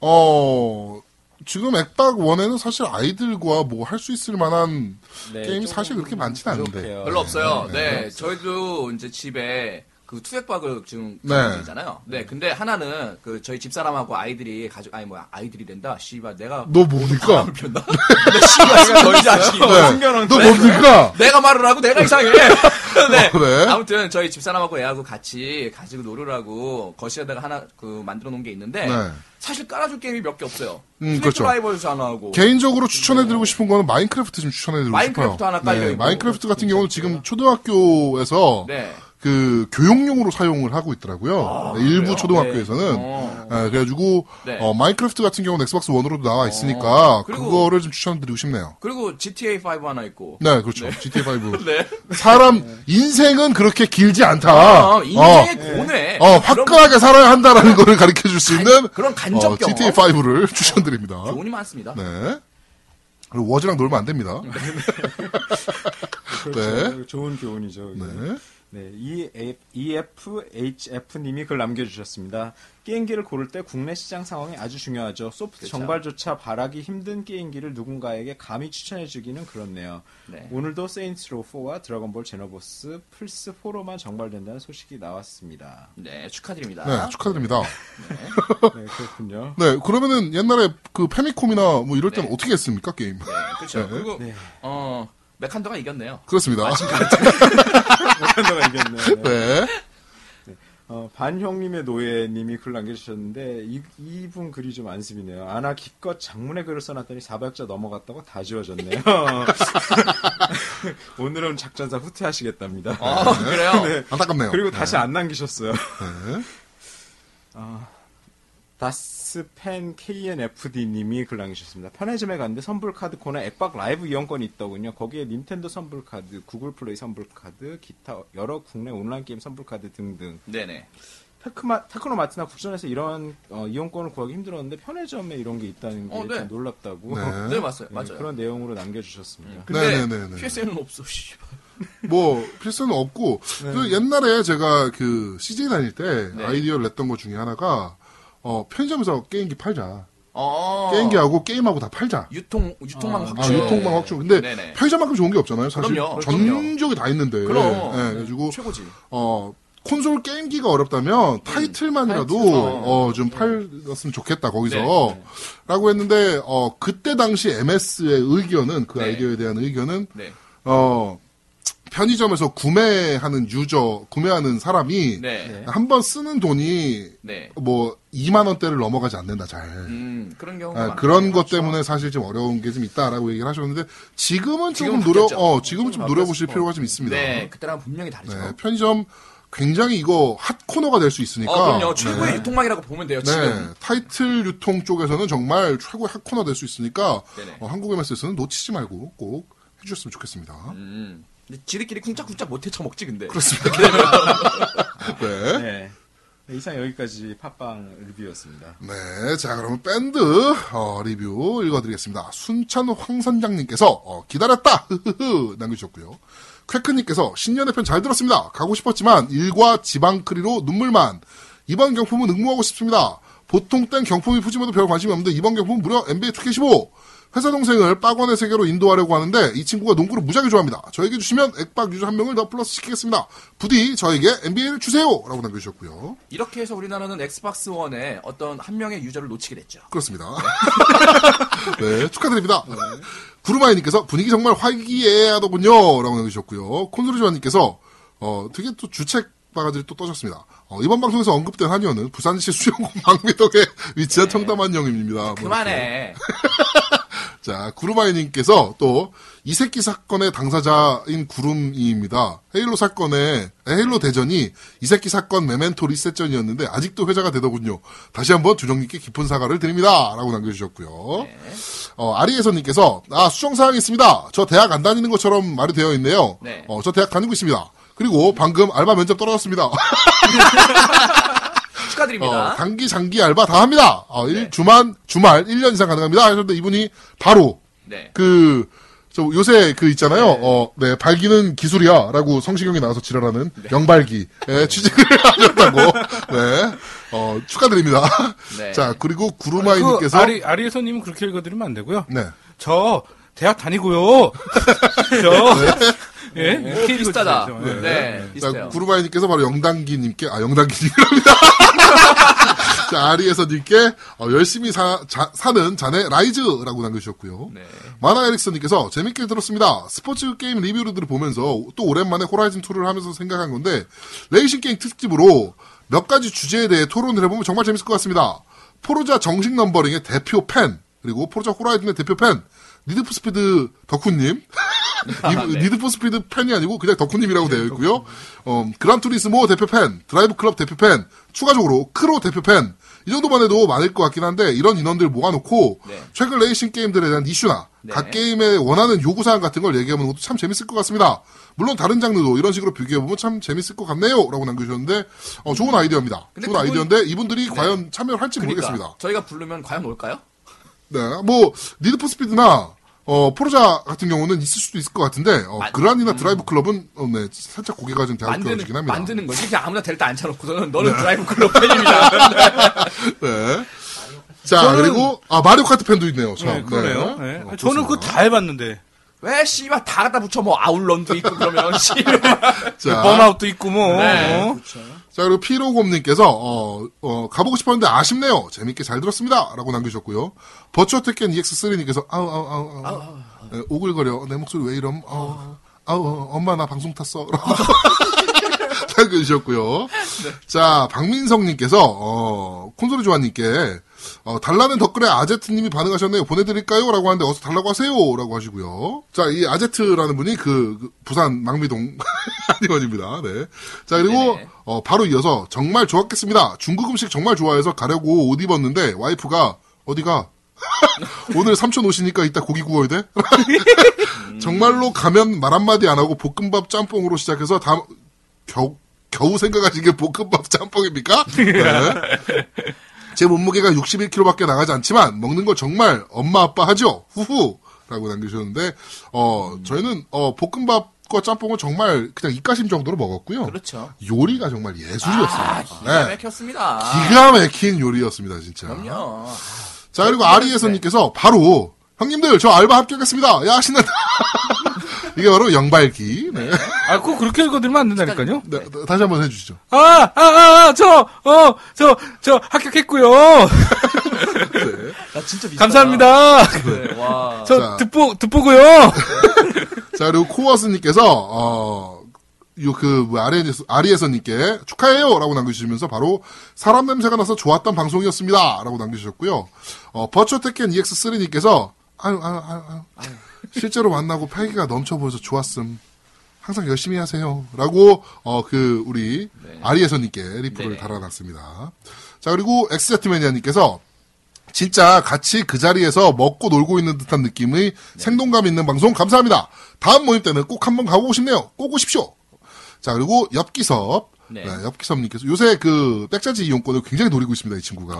어, 지금 액박 원에는 사실 아이들과 뭐 할 수 있을 만한 네, 게임이 사실 그렇게 많진 않은데. 부족해요. 별로 없어요. 네, 네, 저희도 이제 집에 그 투 엑박을 지금 네. 가지고 있잖아요. 네, 근데 하나는 그 저희 집사람하고 아이들이 가지고 아니 뭐야 아이들이 된다. 씨발 내가 너 뭡니까? 피웠나? 근데 씨발 자식. 네. 숨겨놓은 너 뭡니까? 내가 말을 하고 내가 이상해. 네. 어, 그래? 아무튼 저희 집사람하고 애하고 같이 가지고 놀으라고 거실에다가 하나 그 만들어 놓은 게 있는데 네. 사실 깔아줄 게임이 몇 개 없어요. 음, 그렇죠. Rivals 하나 하고 개인적으로 추천해드리고 싶은 거는 Minecraft 좀 추천해드리고 Minecraft 싶어요. 하나 깔려있고. Minecraft 같은 경우는 지금 초등학교에서 네. 그 교육용으로 사용을 하고 있더라고요. 네, 일부 그래요? 초등학교에서는. 어. 네, 그래가지고 네. 어, Minecraft 같은 경우는 Xbox One으로도 나와 있으니까 그리고- 그거를 좀 추천드리고 싶네요. 그리고 GTA 5 하나 있고. 네, 그렇죠. GTA 5. 네. 사람 인생은 그렇게 길지 않다. 아, 인생의 어, 고뇌. 어, 화끈하게 살아야 한다라는 거를 가르쳐 줄 수 있는 그런 간접 어, 경험. GTA 5를 추천드립니다. 교훈이 많습니다. 네. 그리고 워즈랑 놀면 안 됩니다. 그렇죠. 네. 좋은 교훈이죠. 네. 네, EF, EFHF님이 글 남겨주셨습니다. 게임기를 고를 때 국내 시장 상황이 아주 중요하죠. 소프트 그렇죠. 정발조차 바라기 힘든 게임기를 누군가에게 감히 추천해주기는 그렇네요. 네. 오늘도 Saints Row 4와 드래곤볼 Xenoverse 플스 4로만 정발된다는 소식이 나왔습니다. 네, 축하드립니다. 네, 축하드립니다. 네, 그렇군요. 네, 그러면은 옛날에 그 페미콤이나 뭐 이럴 때는 네. 어떻게 했습니까, 게임? 네, 그렇죠. 네. 그리고 네. 어 메칸더가 이겼네요. 그렇습니다. 한동안 이겼네. 네. 어, 반형님의 노예님이 글 남겨주셨는데 이, 이분 글이 좀 안습이네요. 아나 기껏 장문의 글을 써놨더니 400자 넘어갔다고 다 지워졌네요. 오늘은 작전사 후퇴하시겠답니다. 어, 그래요? 안타깝네요. 그리고 다시 안 남기셨어요. 네. 다스 펜 KNFD님이 글 남기셨습니다. 편의점에 갔는데 선불 카드 코너 액박 라이브 이용권이 있더군요. 거기에 닌텐도 선불 카드, Google Play 선불 카드, 기타 여러 국내 온라인 게임 선불 카드 등등. 네네. 테크마, 테크노마트나 국전에서 이런 어, 이용권을 구하기 힘들었는데 편의점에 이런 게 있다는 게 어, 네. 좀 놀랍다고 네. 네, 맞아요. 네, 맞아요. 그런 내용으로 남겨주셨습니다. 근데 네네네네. PSN은 없어. 씨발. 뭐 필수는 없고 그 옛날에 제가 그 CJ 다닐 때 네. 아이디어를 냈던 것 중에 하나가 어 편의점에서 게임기 팔자. 어. 게임기하고 게임하고 다 팔자. 유통 유통망 아, 아, 확충. 유통망 확충. 근데 네네. 편의점만큼 좋은 게 없잖아요. 사실 그럼요, 전. 지역이 다 있는데. 그럼. 예, 그래가지고 최고지. 어 콘솔 게임기가 어렵다면 타이틀만이라도 타이틀. 어, 좀 팔았으면 좋겠다 거기서 네. 라고 했는데 어 그때 당시 MS의 의견은 그 네. 아이디어에 대한 의견은 네. 어 편의점에서 구매하는 유저 구매하는 사람이 네. 한 번 쓰는 돈이 네. 뭐 2만 원대를 넘어가지 않는다 잘. 음, 그런 경우가 아, 많아요. 그런 것 때문에 사실 좀 어려운 게 좀 있다라고 얘기를 하셨는데 지금은 조금 지금은 노려. 어 지금은 좀좀 노려보실. 필요가 좀 있습니다. 네, 그때랑 분명히 다르죠. 네, 편의점 굉장히 이거 핫 코너가 될 수 있으니까. 어, 그럼요. 최고의 네. 유통망이라고 보면 돼요, 네, 지금. 타이틀 유통 쪽에서는 정말 최고의 핫 코너 될 수 있으니까. 어, 한국 MS에서는 놓치지 말고 꼭 해주셨으면 좋겠습니다. 음. 근데 지들끼리 쿵짝쿵짝 못 헤쳐먹지, 근데. 그렇습니다. 네. 네. 네, 이상 여기까지 팟빵 리뷰였습니다. 네, 자 그러면 밴드 어, 리뷰 읽어드리겠습니다. 순찬 황선장님께서 어, 기다렸다 흐흐흐 남겨주셨고요. 쾌크님께서 신년의 편 잘 들었습니다. 가고 싶었지만 일과 지방크리로 눈물만. 이번 경품은 응모하고 싶습니다. 보통 땐 경품이 푸짐해도 별 관심이 없는데 이번 경품은 무려 NBA 2K15. 회사 동생을 빠건의 세계로 인도하려고 하는데 이 친구가 농구를 무지하게 좋아합니다. 저에게 주시면 액박 유저 한 명을 더 플러스 시키겠습니다. 부디 저에게 NBA를 주세요. 라고 남겨주셨고요. 이렇게 해서 우리나라는 Xbox One에 어떤 한 명의 유저를 놓치게 됐죠. 그렇습니다. 네, 축하드립니다. 구루마이님께서 분위기 정말 화기애애하더군요. 라고 남겨주셨고요. 콘솔리조아님께서, 어, 되게 또 주책 바가지를 또 떠셨습니다. 어, 이번 방송에서 언급된 한의원은 부산시 수영공 망미동에 위치한 청담한영입니다. 뭐 그만해. 자, 구루마이님께서 또, 이 새끼 사건의 당사자인 구름이입니다. 헤일로 사건의, 헤일로 대전이 이 새끼 사건 메멘토 리셋전이었는데, 아직도 회자가 되더군요. 다시 한번 주정님께 깊은 사과를 드립니다. 라고 남겨주셨고요. 어, 아리에서님께서, 아, 수정 사항이 있습니다. 저 대학 안 다니는 것처럼 말이 되어 있네요. 네. 어, 저 대학 다니고 있습니다. 그리고 방금 알바 면접 떨어졌습니다. 축하드립니다. 어, 단기, 장기 알바 다 합니다. 어, 일, 네. 주만, 주말 1년 이상 가능합니다. 하셨는데 이분이 바로 네. 그, 저 요새 그 있잖아요. 어, 네, 발기는 기술이야. 라고 성시경이 나와서 지랄하는 영발기. 예, 취직을 하셨다고. 네. 어, 축하드립니다. 네. 자, 그리고 그 구루마이님께서. 아리 아리에서님은 그렇게 읽어드리면 안 되고요. 네. 저 대학 다니고요. 저 예? 오, 이렇게 비슷하다. 읽어주셔야죠. 네, 예. 자, 비슷해요. 구루바이님께서 바로 영단기님께, 아, 영단기님이랍니다. 자, 아리에서님께, 어, 열심히 사, 자- 사는 자네 라이즈라고 남겨주셨고요. 네. 마나 에릭슨님께서 재밌게 들었습니다. 스포츠 게임 리뷰들을 보면서 또 오랜만에 Horizon 2를 하면서 생각한 건데, 레이싱 게임 특집으로 몇 가지 주제에 대해 토론을 해보면 정말 재밌을 것 같습니다. Forza 정식 numbering의 대표 팬, 그리고 Forza Horizon의 대표 팬, Need for Speed 덕후님, 이- 네. Need for Speed 팬이 아니고 그냥 덕후님이라고 되어 있고요. 어, Gran Turismo 대표 팬, Driveclub 대표 팬, 추가적으로 크로 대표 팬. 이 정도만 해도 많을 것 같긴 한데 이런 인원들 모아놓고 네. 최근 레이싱 게임들에 대한 이슈나 네. 각 게임에 원하는 요구 사항 같은 걸 얘기해보는 것도 참 재밌을 것 같습니다. 물론 다른 장르도 이런 식으로 비교해 보면 참 재밌을 것 같네요. 라고 남겨주셨는데 어, 좋은 아이디어입니다. 근데 좋은 그분- 아이디어인데 이분들이 과연 참여를 할지 그러니까 모르겠습니다. 저희가 부르면 과연 올까요? 네, 뭐 Need for Speed나 어, Forza 같은 경우는 있을 수도 있을 것 같은데 어, 만- Gran이나 Driveclub은 어, 네, 살짝 고개가 좀 갸우뚱해지긴 합니다. 만드는 거지. 그냥 아무나 데려다 앉혀놓고서는 너는 Driveclub 팬입니다. 네. 자 저는- 그리고 아 Mario Kart 팬도 있네요. 참. 네, 그러네요. 네. 네. 어, 저는 그거. 다 해봤는데. 왜 씨발 다 갖다 붙여 뭐 OutRun도 있고 그러면 씨발. 자, 번아웃도 있고 뭐. 네. 어? 자 그리고 피로곰님께서 어, 어, 가보고 싶었는데 아쉽네요. 재밌게 잘 들었습니다.라고 남겨주셨고요. 버추어 테켄 EX3님께서 아우 아우 아우, 아우. 네, 오글거려 내 목소리 왜 이럼 아우 아우 엄마 나 방송 탔어. 남겨주셨고요. 자 박민성님께서 어, 콘솔이 조아님께 어, 달라는 댓글에 아제트님이 반응하셨네요. 보내드릴까요? 라고 하는데 어서 달라고 하세요. 라고 하시고요. 자, 이 아제트라는 분이 그, 그 부산 망미동 한의원입니다. 네. 자, 그리고. 어, 바로 이어서 정말 좋았겠습니다. 중국 음식 정말 좋아해서 가려고 옷 입었는데 와이프가 어디가? 오늘 삼촌 오시니까 이따 고기 구워야 돼? 정말로 가면 말 한마디 안 하고 볶음밥 짬뽕으로 시작해서 다 겨우, 겨우 생각하신 게 볶음밥 짬뽕입니까? 네. 제 몸무게가 61kg밖에 나가지 않지만 먹는 거 정말 엄마 아빠 하죠. 후후. 라고 남겨주셨는데 어 저희는 어 볶음밥과 짬뽕은 정말 그냥 입가심 정도로 먹었고요. 그렇죠. 요리가 정말 예술이었습니다. 아, 기가 네. 막혔습니다. 기가 막힌 요리였습니다, 진짜. 그럼요. 자, 그리고 아리에서님께서 바로, 형님들, 저 알바 합격했습니다. 야, 신난다. 이게 바로 영발기. 네. 아, 그거 그렇게 읽어드리면 안 된다니까요? 네, 다시 한번 해주시죠. 아, 아, 아, 아, 저, 어, 저, 저 합격했고요. 나 진짜 비슷하다. 감사합니다. 네, 와. 저 자. 듣보, 듣보고요. 자, 그리고 코어스님께서, 어, 요, 그, 뭐, 아리에서, 아리에서님께 축하해요! 라고 남겨주시면서 바로 사람 냄새가 나서 좋았던 방송이었습니다! 라고 남겨주셨고요. 어, 버추어 테켄 EX3님께서, 아유, 아유, 아유, 아유. 실제로 만나고 패기가 넘쳐 보여서 좋았음. 항상 열심히 하세요. 라고, 어, 그, 우리, 아리에서님께 리플을 네. 달아놨습니다. 자, 그리고 엑스제트매니아님께서, 진짜 같이 그 자리에서 먹고 놀고 있는 듯한 느낌의 생동감 있는 방송 감사합니다. 다음 모임 때는 꼭 한번 가보고 싶네요. 꼭 오십시오. 자, 그리고 엽기섭. 네. 네, 엽기섭님께서 요새 그 백자지 이용권을 굉장히 노리고 있습니다, 이 친구가.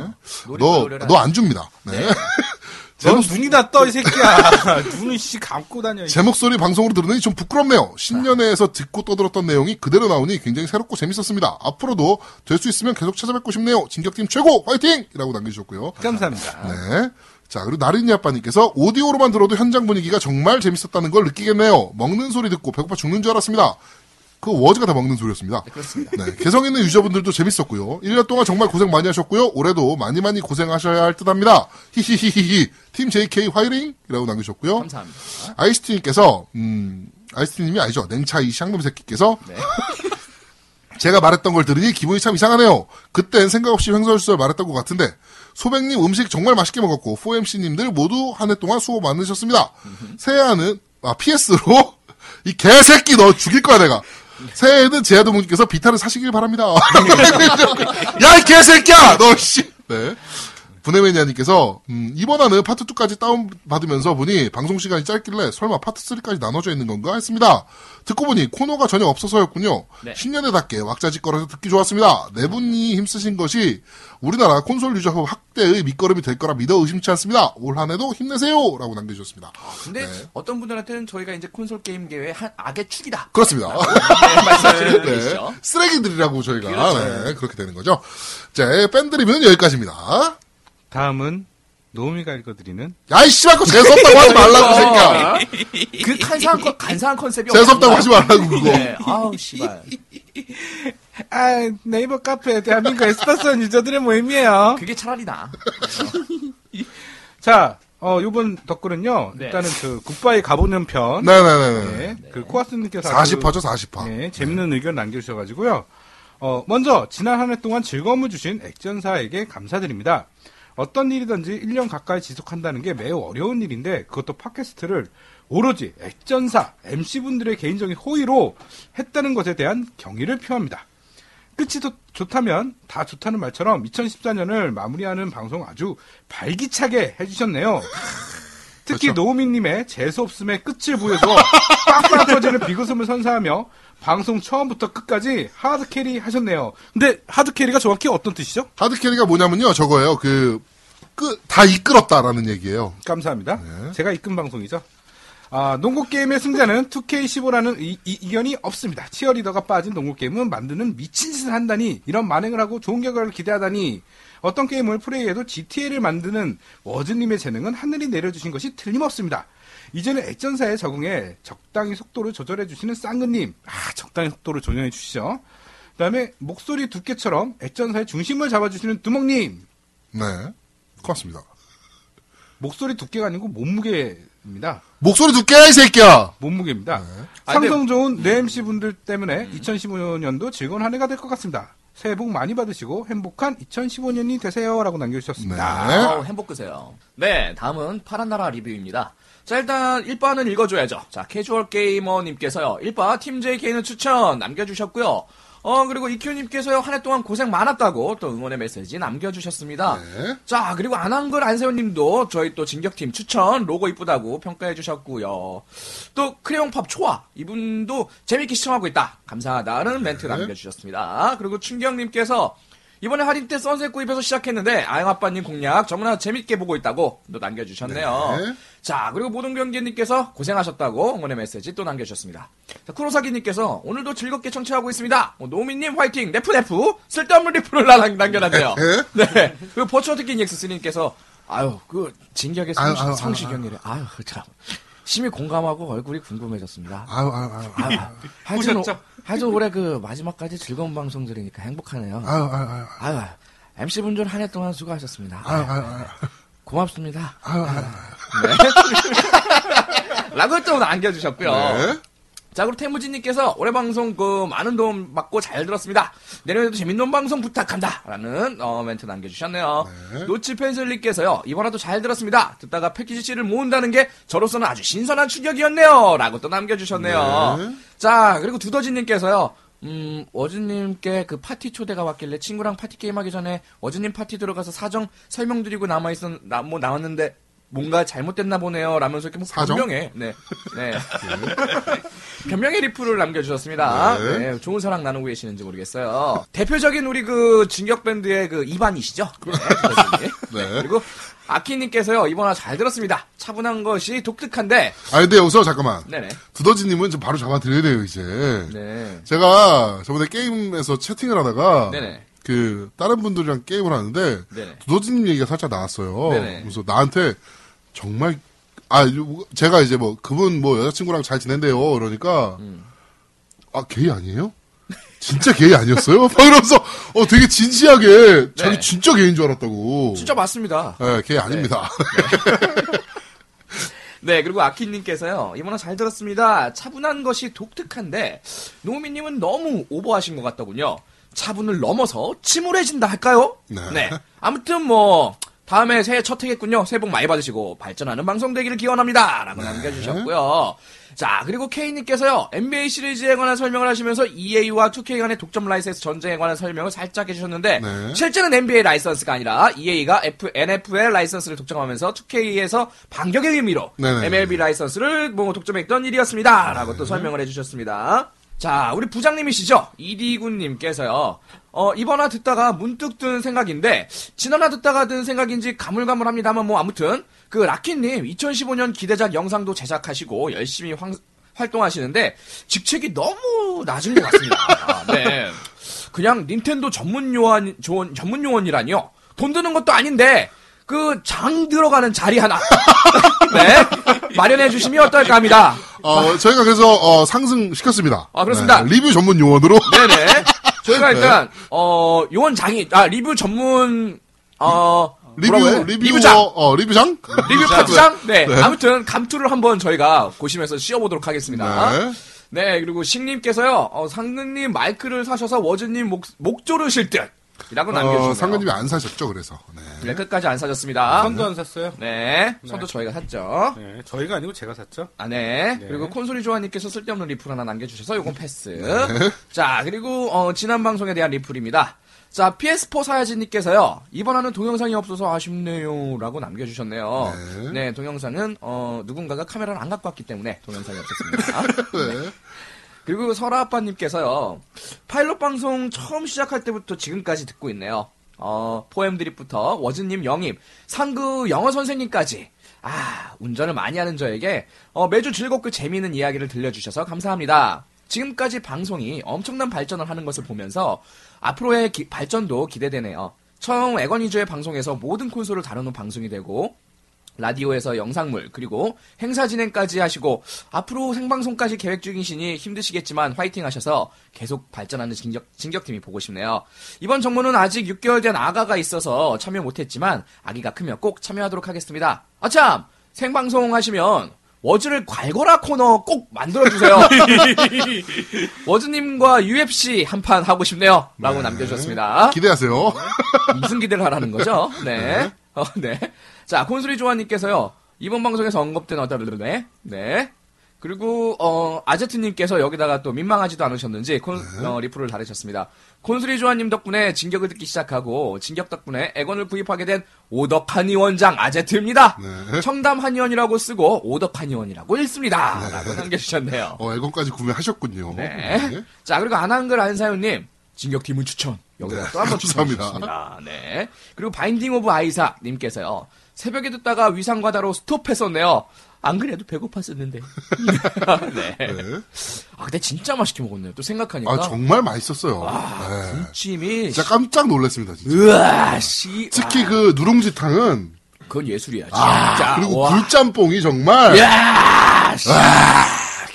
네. 노리고 너, 노려라. 너안 줍니다. 네. 넌 눈이 다 떠, 이 새끼야. 눈을 씨 감고 다녀. 제 목소리 방송으로 들으니 좀 부끄럽네요. 신년회에서 듣고 떠들었던 내용이 그대로 나오니 굉장히 새롭고 재밌었습니다. 앞으로도 될 수 있으면 계속 찾아뵙고 싶네요. 진격팀 최고! 화이팅! 이라고 남겨주셨고요. 감사합니다. 네. 자, 그리고 나린이 아빠님께서 오디오로만 들어도 현장 분위기가 정말 재밌었다는 걸 느끼겠네요. 먹는 소리 듣고 배고파 죽는 줄 알았습니다. 그 워즈가 다 먹는 소리였습니다. 그렇습니다. 네. 개성 있는 유저분들도 재밌었고요. 1년 동안 정말 고생 많이 하셨고요. 올해도 많이 많이 고생하셔야 할 듯 합니다. 히히히히히. 팀 JK 화이팅! 이라고 남기셨고요. 감사합니다. 아이스티님께서, 음, 아이스티님이 아니죠. 냉차 이 샹놈 새끼께서. 네. 제가 말했던 걸 들으니 기분이 참 이상하네요. 그땐 생각 없이 횡설수설 말했던 것 같은데, 소백님 음식 정말 맛있게 먹었고, 4MC님들 모두 한 해 동안 수고 많으셨습니다. 새해에는, 아, PS로, 이 개새끼 너 죽일 거야, 내가. 새해에는 제아도문님께서 비타를 사시길 바랍니다. 야, 이 개새끼야! 너, 씨! 네. 분해매니아님께서 음, 이번 화는 파트 2까지 다운받으면서 보니 방송 시간이 짧길래 설마 파트 3까지 나눠져 있는 건가 했습니다. 듣고 보니 코너가 전혀 없어서였군요. 네. 신년에답게 왁자지껄해서 듣기 좋았습니다. 네 분이 힘쓰신 것이 우리나라 콘솔 유저업 확대의 밑거름이 될 거라 믿어 의심치 않습니다. 올 한해도 힘내세요! 라고 남겨주셨습니다. 근데 네. 어떤 분들한테는 저희가 이제 콘솔 게임계의 한 악의 축이다. 그렇습니다. 네, 분이 네. 계시죠. 쓰레기들이라고 저희가 그렇죠. 네, 그렇게 되는 거죠. 자, 밴드 리뷰는 여기까지입니다. 다음은 노우미가 읽어드리는 야이 씨발 거 재수없다고 하지 말라고 새끼야. 그 간사한 컨, 간사한 컨셉이 재수없다고 하지. 말라고 그거. 네. 아우 씨발. 아 네이버 카페 대한민국 에스파스 유저들의 모임이에요. 그게 차라리 나. 자, 어 요번 댓글은요. 네. 일단은 그 굿바이 가보는 편. 네네네네. 네, 그 코아스님께서 아주 40화죠 40화. 네, 재밌는 의견 남겨주셔가지고요. 어, 먼저, 지난 한 해 동안 즐거움을 주신 액전사에게 감사드립니다. 어떤 일이든지 1년 가까이 지속한다는 게 매우 어려운 일인데, 그것도 팟캐스트를 오로지 액전사, MC분들의 개인적인 호의로 했다는 것에 대한 경의를 표합니다. 끝이 좋, 좋다면 다 좋다는 말처럼 2014년을 마무리하는 방송 아주 발기차게 해주셨네요. 특히 그렇죠. 노우미님의 재수없음의 끝을 보여줘 빵빵 터지는 비웃음을 선사하며 방송 처음부터 끝까지 hard carry 하셨네요. 근데 hard carry가 정확히 어떤 뜻이죠? hard carry가 뭐냐면요 저거예요. 그, 그, 다 이끌었다라는 얘기예요. 감사합니다. 네. 제가 이끈 방송이죠. 아, 농구 게임의 승자는 2K15라는 이, 이, 이견이 없습니다. 치어리더가 빠진 농구 게임은 만드는 미친 짓을 한다니 이런 만행을 하고 좋은 결과를 기대하다니 어떤 게임을 플레이해도 GTA를 만드는 워즈님의 재능은 하늘이 내려주신 것이 틀림없습니다. 이제는 액전사에 적응해 적당히 속도를 조절해 주시는 쌍근님, 아 적당히 속도를 조정해 주시죠. 그다음에 목소리 두께처럼 액전사의 중심을 잡아주시는 두목님, 네. 고맙습니다. 목소리 두께가 아니고 몸무게입니다. 목소리 두께야 이 새끼야. 몸무게입니다. 아, 근데- 상성 좋은 내 MC 분들 때문에 2015년도 즐거운 한 해가 될 것 같습니다. 새해 복 많이 받으시고 행복한 2015년이 되세요라고 남겨주셨습니다. 네. 아우, 행복 끄세요. 네, 다음은 파란 나라 리뷰입니다. 자, 일단 1바는 읽어줘야죠. 자, 캐주얼 게이머님께서요. 1바 팀 JK는 추천 남겨주셨고요. 어, 그리고 이큐님께서요. 한 해 동안 고생 많았다고 또 응원의 메시지 남겨주셨습니다. 네. 자, 그리고 안한글 안세훈님도 저희 또 진격팀 추천 로고 이쁘다고 평가해주셨고요. 또 크레용팝 초아 이분도 재밌게 시청하고 있다. 감사하다는 멘트 남겨주셨습니다. 그리고 춘경님께서 이번에 할인 때 선셋 구입해서 시작했는데 아영아빠님 공략 정말 재밌게 보고 있다고 또 남겨주셨네요. 네. 자 그리고 모든 경기님께서 고생하셨다고 응원의 메시지 또 남겨주셨습니다. 자, 쿠로사기님께서 오늘도 즐겁게 청취하고 있습니다. 어, 노미님 화이팅 네프네프 쓸데없는 리플을 남- 남겨놨네요. 네. 그리고 버추어 특기 EX3님께서 아유 그 진격의 아유, 성시, 아유, 성시경이래. 아유 참 심히 공감하고 얼굴이 궁금해졌습니다. 아유, 아유, 아유. 아유, 하여튼? 오- 하여튼 올해 그 마지막까지 즐거운 방송 들으니까 행복하네요. 아유, 아유, 아유. 아유, MC분들 한 해 동안 수고하셨습니다. 아유, 아유, 아유. 고맙습니다. 아유, 아유. 라고 또 남겨주셨고요. 네. 자, 그리고 태무진님께서 올해 방송 그 많은 도움 받고 잘 들었습니다. 내년에도 재밌는 방송 부탁한다. 라는 어, 멘트 남겨주셨네요. 네. 노치 펜슬님께서요. 이번에도 잘 들었습니다. 듣다가 패키지 C를 모은다는 게 저로서는 아주 신선한 충격이었네요. 라고 또 남겨주셨네요. 네. 자, 그리고 두더지님께서요. 음, 워즈님께 그 파티 초대가 왔길래 친구랑 파티 게임하기 전에 워즈님 파티 들어가서 사정 설명드리고 남아있었, 나, 뭐 나왔는데 뭔가 잘못됐나 보네요. 라면서 이렇게 뭐? 변명해. 네. 네. 변명의 리플을 남겨주셨습니다. 네. 네, 좋은 사랑 나누고 계시는지 모르겠어요. 대표적인 우리 그 진격밴드의 그 이반이시죠? 네. 네. 그리고 아키님께서요. 이번화 잘 들었습니다. 차분한 것이 독특한데. 아, 근데 여기서 잠깐만. 네네. 두더지님은 좀 바로 잡아드려야 돼요, 이제. 네. 제가 저번에 게임에서 채팅을 하다가 네네. 그 다른 분들이랑 게임을 하는데 네네. 두더지님 얘기가 살짝 나왔어요. 네네. 그래서 나한테 정말 아 요- 제가 이제 뭐 그분 뭐 여자친구랑 잘 지낸대요. 그러니까 음. 아 게이 아니에요? 진짜 게이 아니었어요? 막 이러면서 어 되게 진지하게 자기 네. 진짜 게이인 줄 알았다고. 진짜 맞습니다. 네, 게이 아닙니다. 네, 그리고 아키님께서요, 이번에 잘 들었습니다. 차분한 것이 독특한데, 노미님은 너무 오버하신 것 같더군요. 차분을 넘어서 침울해진다 할까요? 네. 아무튼 뭐, 다음에 새해 첫 해겠군요. 새해 복 많이 받으시고, 발전하는 방송 되기를 기원합니다. 라고 남겨주셨고요. 자, 그리고 K님께서요, NBA 시리즈에 관한 설명을 하시면서 EA와 2K 간의 독점 라이센스 전쟁에 관한 설명을 살짝 해주셨는데, 네. 실제는 NBA 라이선스가 아니라 EA가 F, NFL 라이선스를 독점하면서 2K에서 반격의 의미로 네네. MLB 라이선스를 뭐 독점했던 일이었습니다. 라고 또 설명을 해주셨습니다. 자, 우리 부장님이시죠? 이디군님께서요. 어, 이번 화 듣다가 문득 든 생각인데, 지난 화 듣다가 든 생각인지 가물가물합니다만 뭐 아무튼, 그 라키님 2015년 기대작 영상도 제작하시고 열심히 황- 활동하시는데, 직책이 너무 낮은 것 같습니다. 아, 네. 그냥 닌텐도 전문 요원, 조언- 전문 요원이라니요. 돈 드는 것도 아닌데, 그 장 들어가는 자리 하나 네 마련해 주시면 어떨까 합니다. 어, 저희가 그래서 어, 상승시켰습니다. 아, 그렇습니다. 네, 리뷰 전문 용어로. 네네. 저희가 일단 어 요원 장이 아 리뷰 전문 어 리뷰 뭐라고 해요? 리뷰 리뷰장 어, 리뷰장? 리뷰 파트장 네. 네. 아무튼 감투를 한번 저희가 보시면서 씌워보도록 하겠습니다. 네. 네, 그리고 식님께서요, 어, 상근님 마이크를 사셔서 워즈님 목, 목 조르실 듯. 이라고 남겨주셨네요. 어, 상근님이 안 사셨죠, 그래서. 네. 네, 끝까지 안 사셨습니다. 선도 안 샀어요. 네, 선도 저희가 샀죠. 네, 저희가 아니고 제가 샀죠. 아, 네. 네. 그리고 콘솔이 조아님께서 쓸데없는 리플 하나 남겨주셔서 요건 패스. 자, 그리고, 어, 지난 방송에 대한 리플입니다. 자, PS4 사야지님께서요, 이번화는 동영상이 없어서 아쉽네요. 라고 남겨주셨네요. 네. 네, 동영상은, 어, 누군가가 카메라를 안 갖고 왔기 때문에 동영상이 없었습니다. 네. 그리고 설아 아빠님께서요, 파일럿 방송 처음 시작할 때부터 지금까지 듣고 있네요. 어, 포엠 드립부터 워즈님 영입, 상그 영어 선생님까지. 아, 운전을 많이 하는 저에게 어, 매주 즐겁고 재미있는 이야기를 들려주셔서 감사합니다. 지금까지 방송이 엄청난 발전을 하는 것을 보면서 앞으로의 기- 발전도 기대되네요. 처음 에건 위주의 방송에서 모든 콘솔을 다루는 방송이 되고 라디오에서 영상물 그리고 행사 진행까지 하시고 앞으로 생방송까지 계획 중이시니 힘드시겠지만 화이팅 하셔서 계속 발전하는 진격, 진격팀이 보고 싶네요. 이번 정모는 아직 6개월 된 아가가 있어서 참여 못했지만 아기가 크면 꼭 참여하도록 하겠습니다. 아참 생방송 하시면 워즈를 괄거라 코너 꼭 만들어주세요. 워즈님과 UFC 한 판 하고 싶네요. 라고 남겨주셨습니다. 기대하세요. 무슨 기대를 하라는 거죠? 네. 어, 네. 자, 콘솔이 조아님께서요. 이번 방송에서 언급된 어떤, 네. 네. 그리고, 어, 아제트님께서 여기다가 또 민망하지도 않으셨는지, 콘, 어, 리플을 달으셨습니다. 콘솔이 조아님 덕분에 진격을 듣기 시작하고, 진격 덕분에 애건을 구입하게 된 오덕 한의원장 아제트입니다. 네. 청담 한의원이라고 쓰고, 오덕 한의원이라고 읽습니다. 라고 남겨주셨네요. 어, 앨범까지 구매하셨군요. 네. 자, 그리고 안한글 안사연님, 진격팀은 추천. 여기다 또한번 감사합니다. 네. 그리고 Binding of Isaac 님께서요. 새벽에 듣다가 위산과다로 스톱했었네요. 안 그래도 배고팠었는데. 네. 네. 아, 근데 진짜 맛있게 먹었네요. 또 생각하니까. 아, 정말 맛있었어요. 네. 찜이. 진짜 깜짝 놀랐습니다, 진짜. 으아, 씨. 특히 아, 그 누룽지탕은 그건 예술이야. 진짜. 아, 그리고 와. 굴짬뽕이 정말 야, 씨.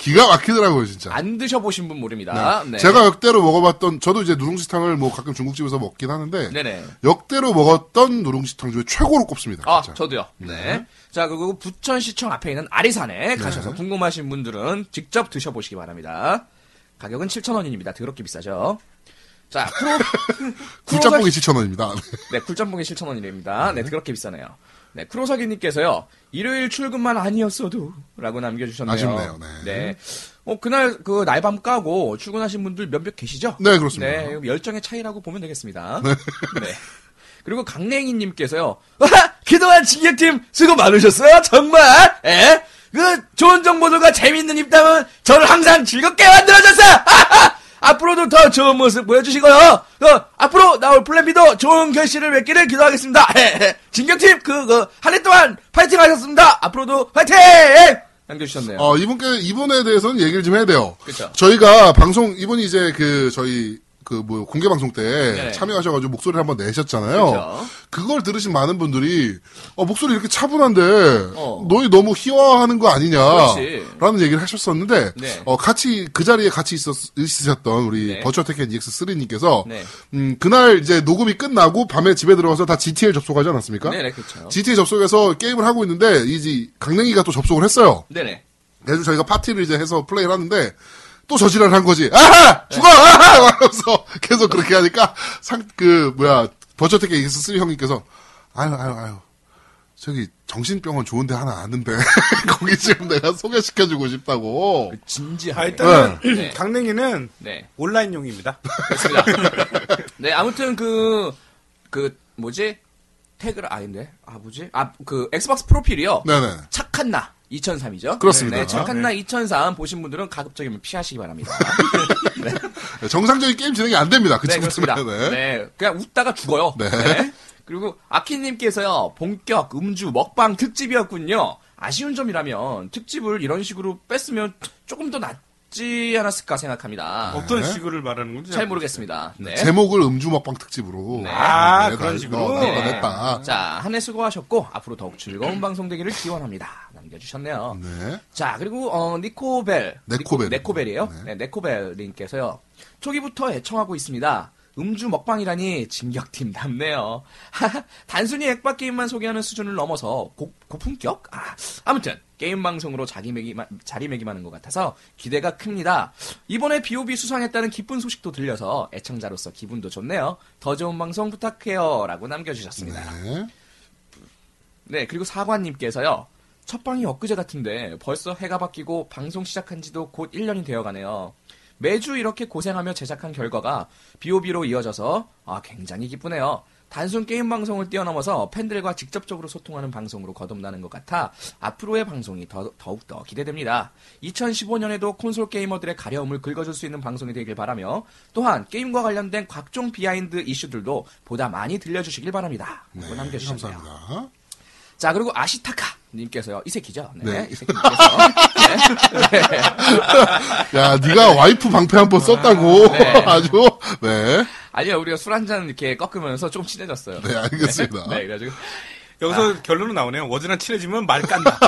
기가 막히더라고요, 진짜. 안 드셔보신 분 모릅니다. 네. 제가 역대로 먹어봤던 저도 이제 누룽지탕을 뭐 가끔 중국집에서 먹긴 하는데 네네. 역대로 먹었던 누룽지탕 중에 최고로 꼽습니다. 아, 진짜. 저도요. 네. 자, 그리고 부천시청 앞에 있는 아리산에 네. 가셔서 궁금하신 분들은 직접 드셔보시기 바랍니다. 가격은 7,000원입니다. 더럽게 비싸죠. 자, 프로, 굴짬뽕이 크로사- 7,000원입니다. 네, 굴짬뽕이 7,000원이랍니다. 네, 더럽게 비싸네요. 네, 크로사기님께서요, 일요일 출근만 아니었어도, 라고 남겨주셨네요. 아쉽네요, 네. 어, 그날, 그, 날밤 까고 출근하신 분들 몇몇 계시죠? 네, 그렇습니다. 네, 열정의 차이라고 보면 되겠습니다. 네. 그리고 강냉이님께서요, 아, 그동안 진격팀 수고 많으셨어요? 정말? 에? 그, 좋은 정보들과 재밌는 입담은 저를 항상 즐겁게 만들어줬어요! 앞으로도 더 좋은 모습 보여주시고요. 어, 앞으로 나올 Plan B도 좋은 결실을 맺기를 기도하겠습니다. 진격팀 그, 그, 한 해 동안 파이팅 하셨습니다. 앞으로도 파이팅! 남겨주셨네요. 어, 이분께, 이분에 대해서는 얘기를 좀 해야 돼요. 그쵸. 저희가 방송, 이분이 이제 그, 저희, 그, 뭐, 공개 방송 때 네. 참여하셔가지고 목소리를 한번 내셨잖아요. 그쵸. 그걸 들으신 많은 분들이, 어, 목소리 이렇게 차분한데, 어. 너희 너무 희화하는 거 아니냐. 그렇지. 라는 얘기를 하셨었는데, 네. 어, 같이, 그 자리에 같이 있었, 있으셨던 우리 네. 테kken EX3님께서, 네. 음, 그날 이제 녹음이 끝나고 밤에 집에 들어가서 다 GTL 접속하지 않았습니까? 네네, 그쵸. GTL 접속해서 게임을 하고 있는데, 이제 강냉이가 또 접속을 했어요. 네네. 그래서 저희가 파티를 이제 해서 플레이를 하는데 또 저지랄 한 거지. 아하! 죽어! 아하! 하면서 계속 그렇게 하니까 상, 그, 뭐야, 버처테크 익스3 형님께서 아유, 아유, 아유. 저기 정신병원 좋은데 하나 아는데 거기 지금 내가 소개시켜주고 싶다고. 아, 진지하게. 일단은 네. 강냉이는 네. 온라인용입니다. 그렇습니다. 네, 아무튼 그, 그, 뭐지? 태그를 아닌데? 아, 뭐지? 아, 그, Xbox 프로필이요. 네네. 착한 나 2003이죠? 그렇습니다. 네, 착한 나2003 보신 분들은 가급적이면 피하시기 바랍니다. 정상적인 게임 진행이 안 됩니다. 그 네. 그렇습니다. 네. 네. 그냥 웃다가 죽어요. 네. 그리고 아키님께서요, 본격 음주 먹방 특집이었군요. 아쉬운 점이라면 특집을 이런 식으로 뺐으면 조금 더 낫지 않았을까 생각합니다. 어떤 네. 식으를 말하는 건지 잘 모르겠습니다. 네. 제목을 음주 먹방 특집으로. 네. 아, 네, 그런 다- 식으로? 어, 네. 냈다. 자, 한 해 수고하셨고 앞으로 더욱 즐거운 방송 되기를 기원합니다. 남겨주셨네요. 네. 자, 그리고 어, 니코벨, 네코벨. 네코벨. 이에요 네. 네, 네 코벨님께서요. 초기부터 애청하고 있습니다. 음주 먹방이라니 진격팀답네요. 단순히 액박 게임만 소개하는 수준을 넘어서 고, 고품격? 아, 아무튼 게임 방송으로 자기매기 자리매김하는 것 같아서 기대가 큽니다. 이번에 B.O.B 수상했다는 기쁜 소식도 들려서 애청자로서 기분도 좋네요. 더 좋은 방송 부탁해요라고 남겨주셨습니다. 네. 네, 그리고 사관님께서요. 첫 방이 엊그제 같은데 벌써 해가 바뀌고 방송 시작한 지도 곧 1년이 되어 가네요. 매주 이렇게 고생하며 제작한 결과가 베오베로 이어져서 아, 굉장히 기쁘네요. 단순 게임 방송을 뛰어넘어서 팬들과 직접적으로 소통하는 방송으로 거듭나는 것 같아 앞으로의 방송이 더, 더욱더 기대됩니다. 2015년에도 콘솔 게이머들의 가려움을 긁어줄 수 있는 방송이 되길 바라며 또한 게임과 관련된 각종 behind 이슈들도 보다 많이 들려주시길 바랍니다. 라고 남겨주셨네요. 감사합니다. 자, 그리고 아시타카 님께서요. 이 새끼죠. 네. 네. 이 새끼님께서. 네. 네. 야, 네가 와이프 방패 한 번 썼다고. 네. 아주. 네. 아니요, 우리가 술 한 잔 이렇게 꺾으면서 좀 친해졌어요. 네, 알겠습니다. 네, 그래가지고. 여기서 결론은 나오네요. 워즈랑 친해지면 말 깐다.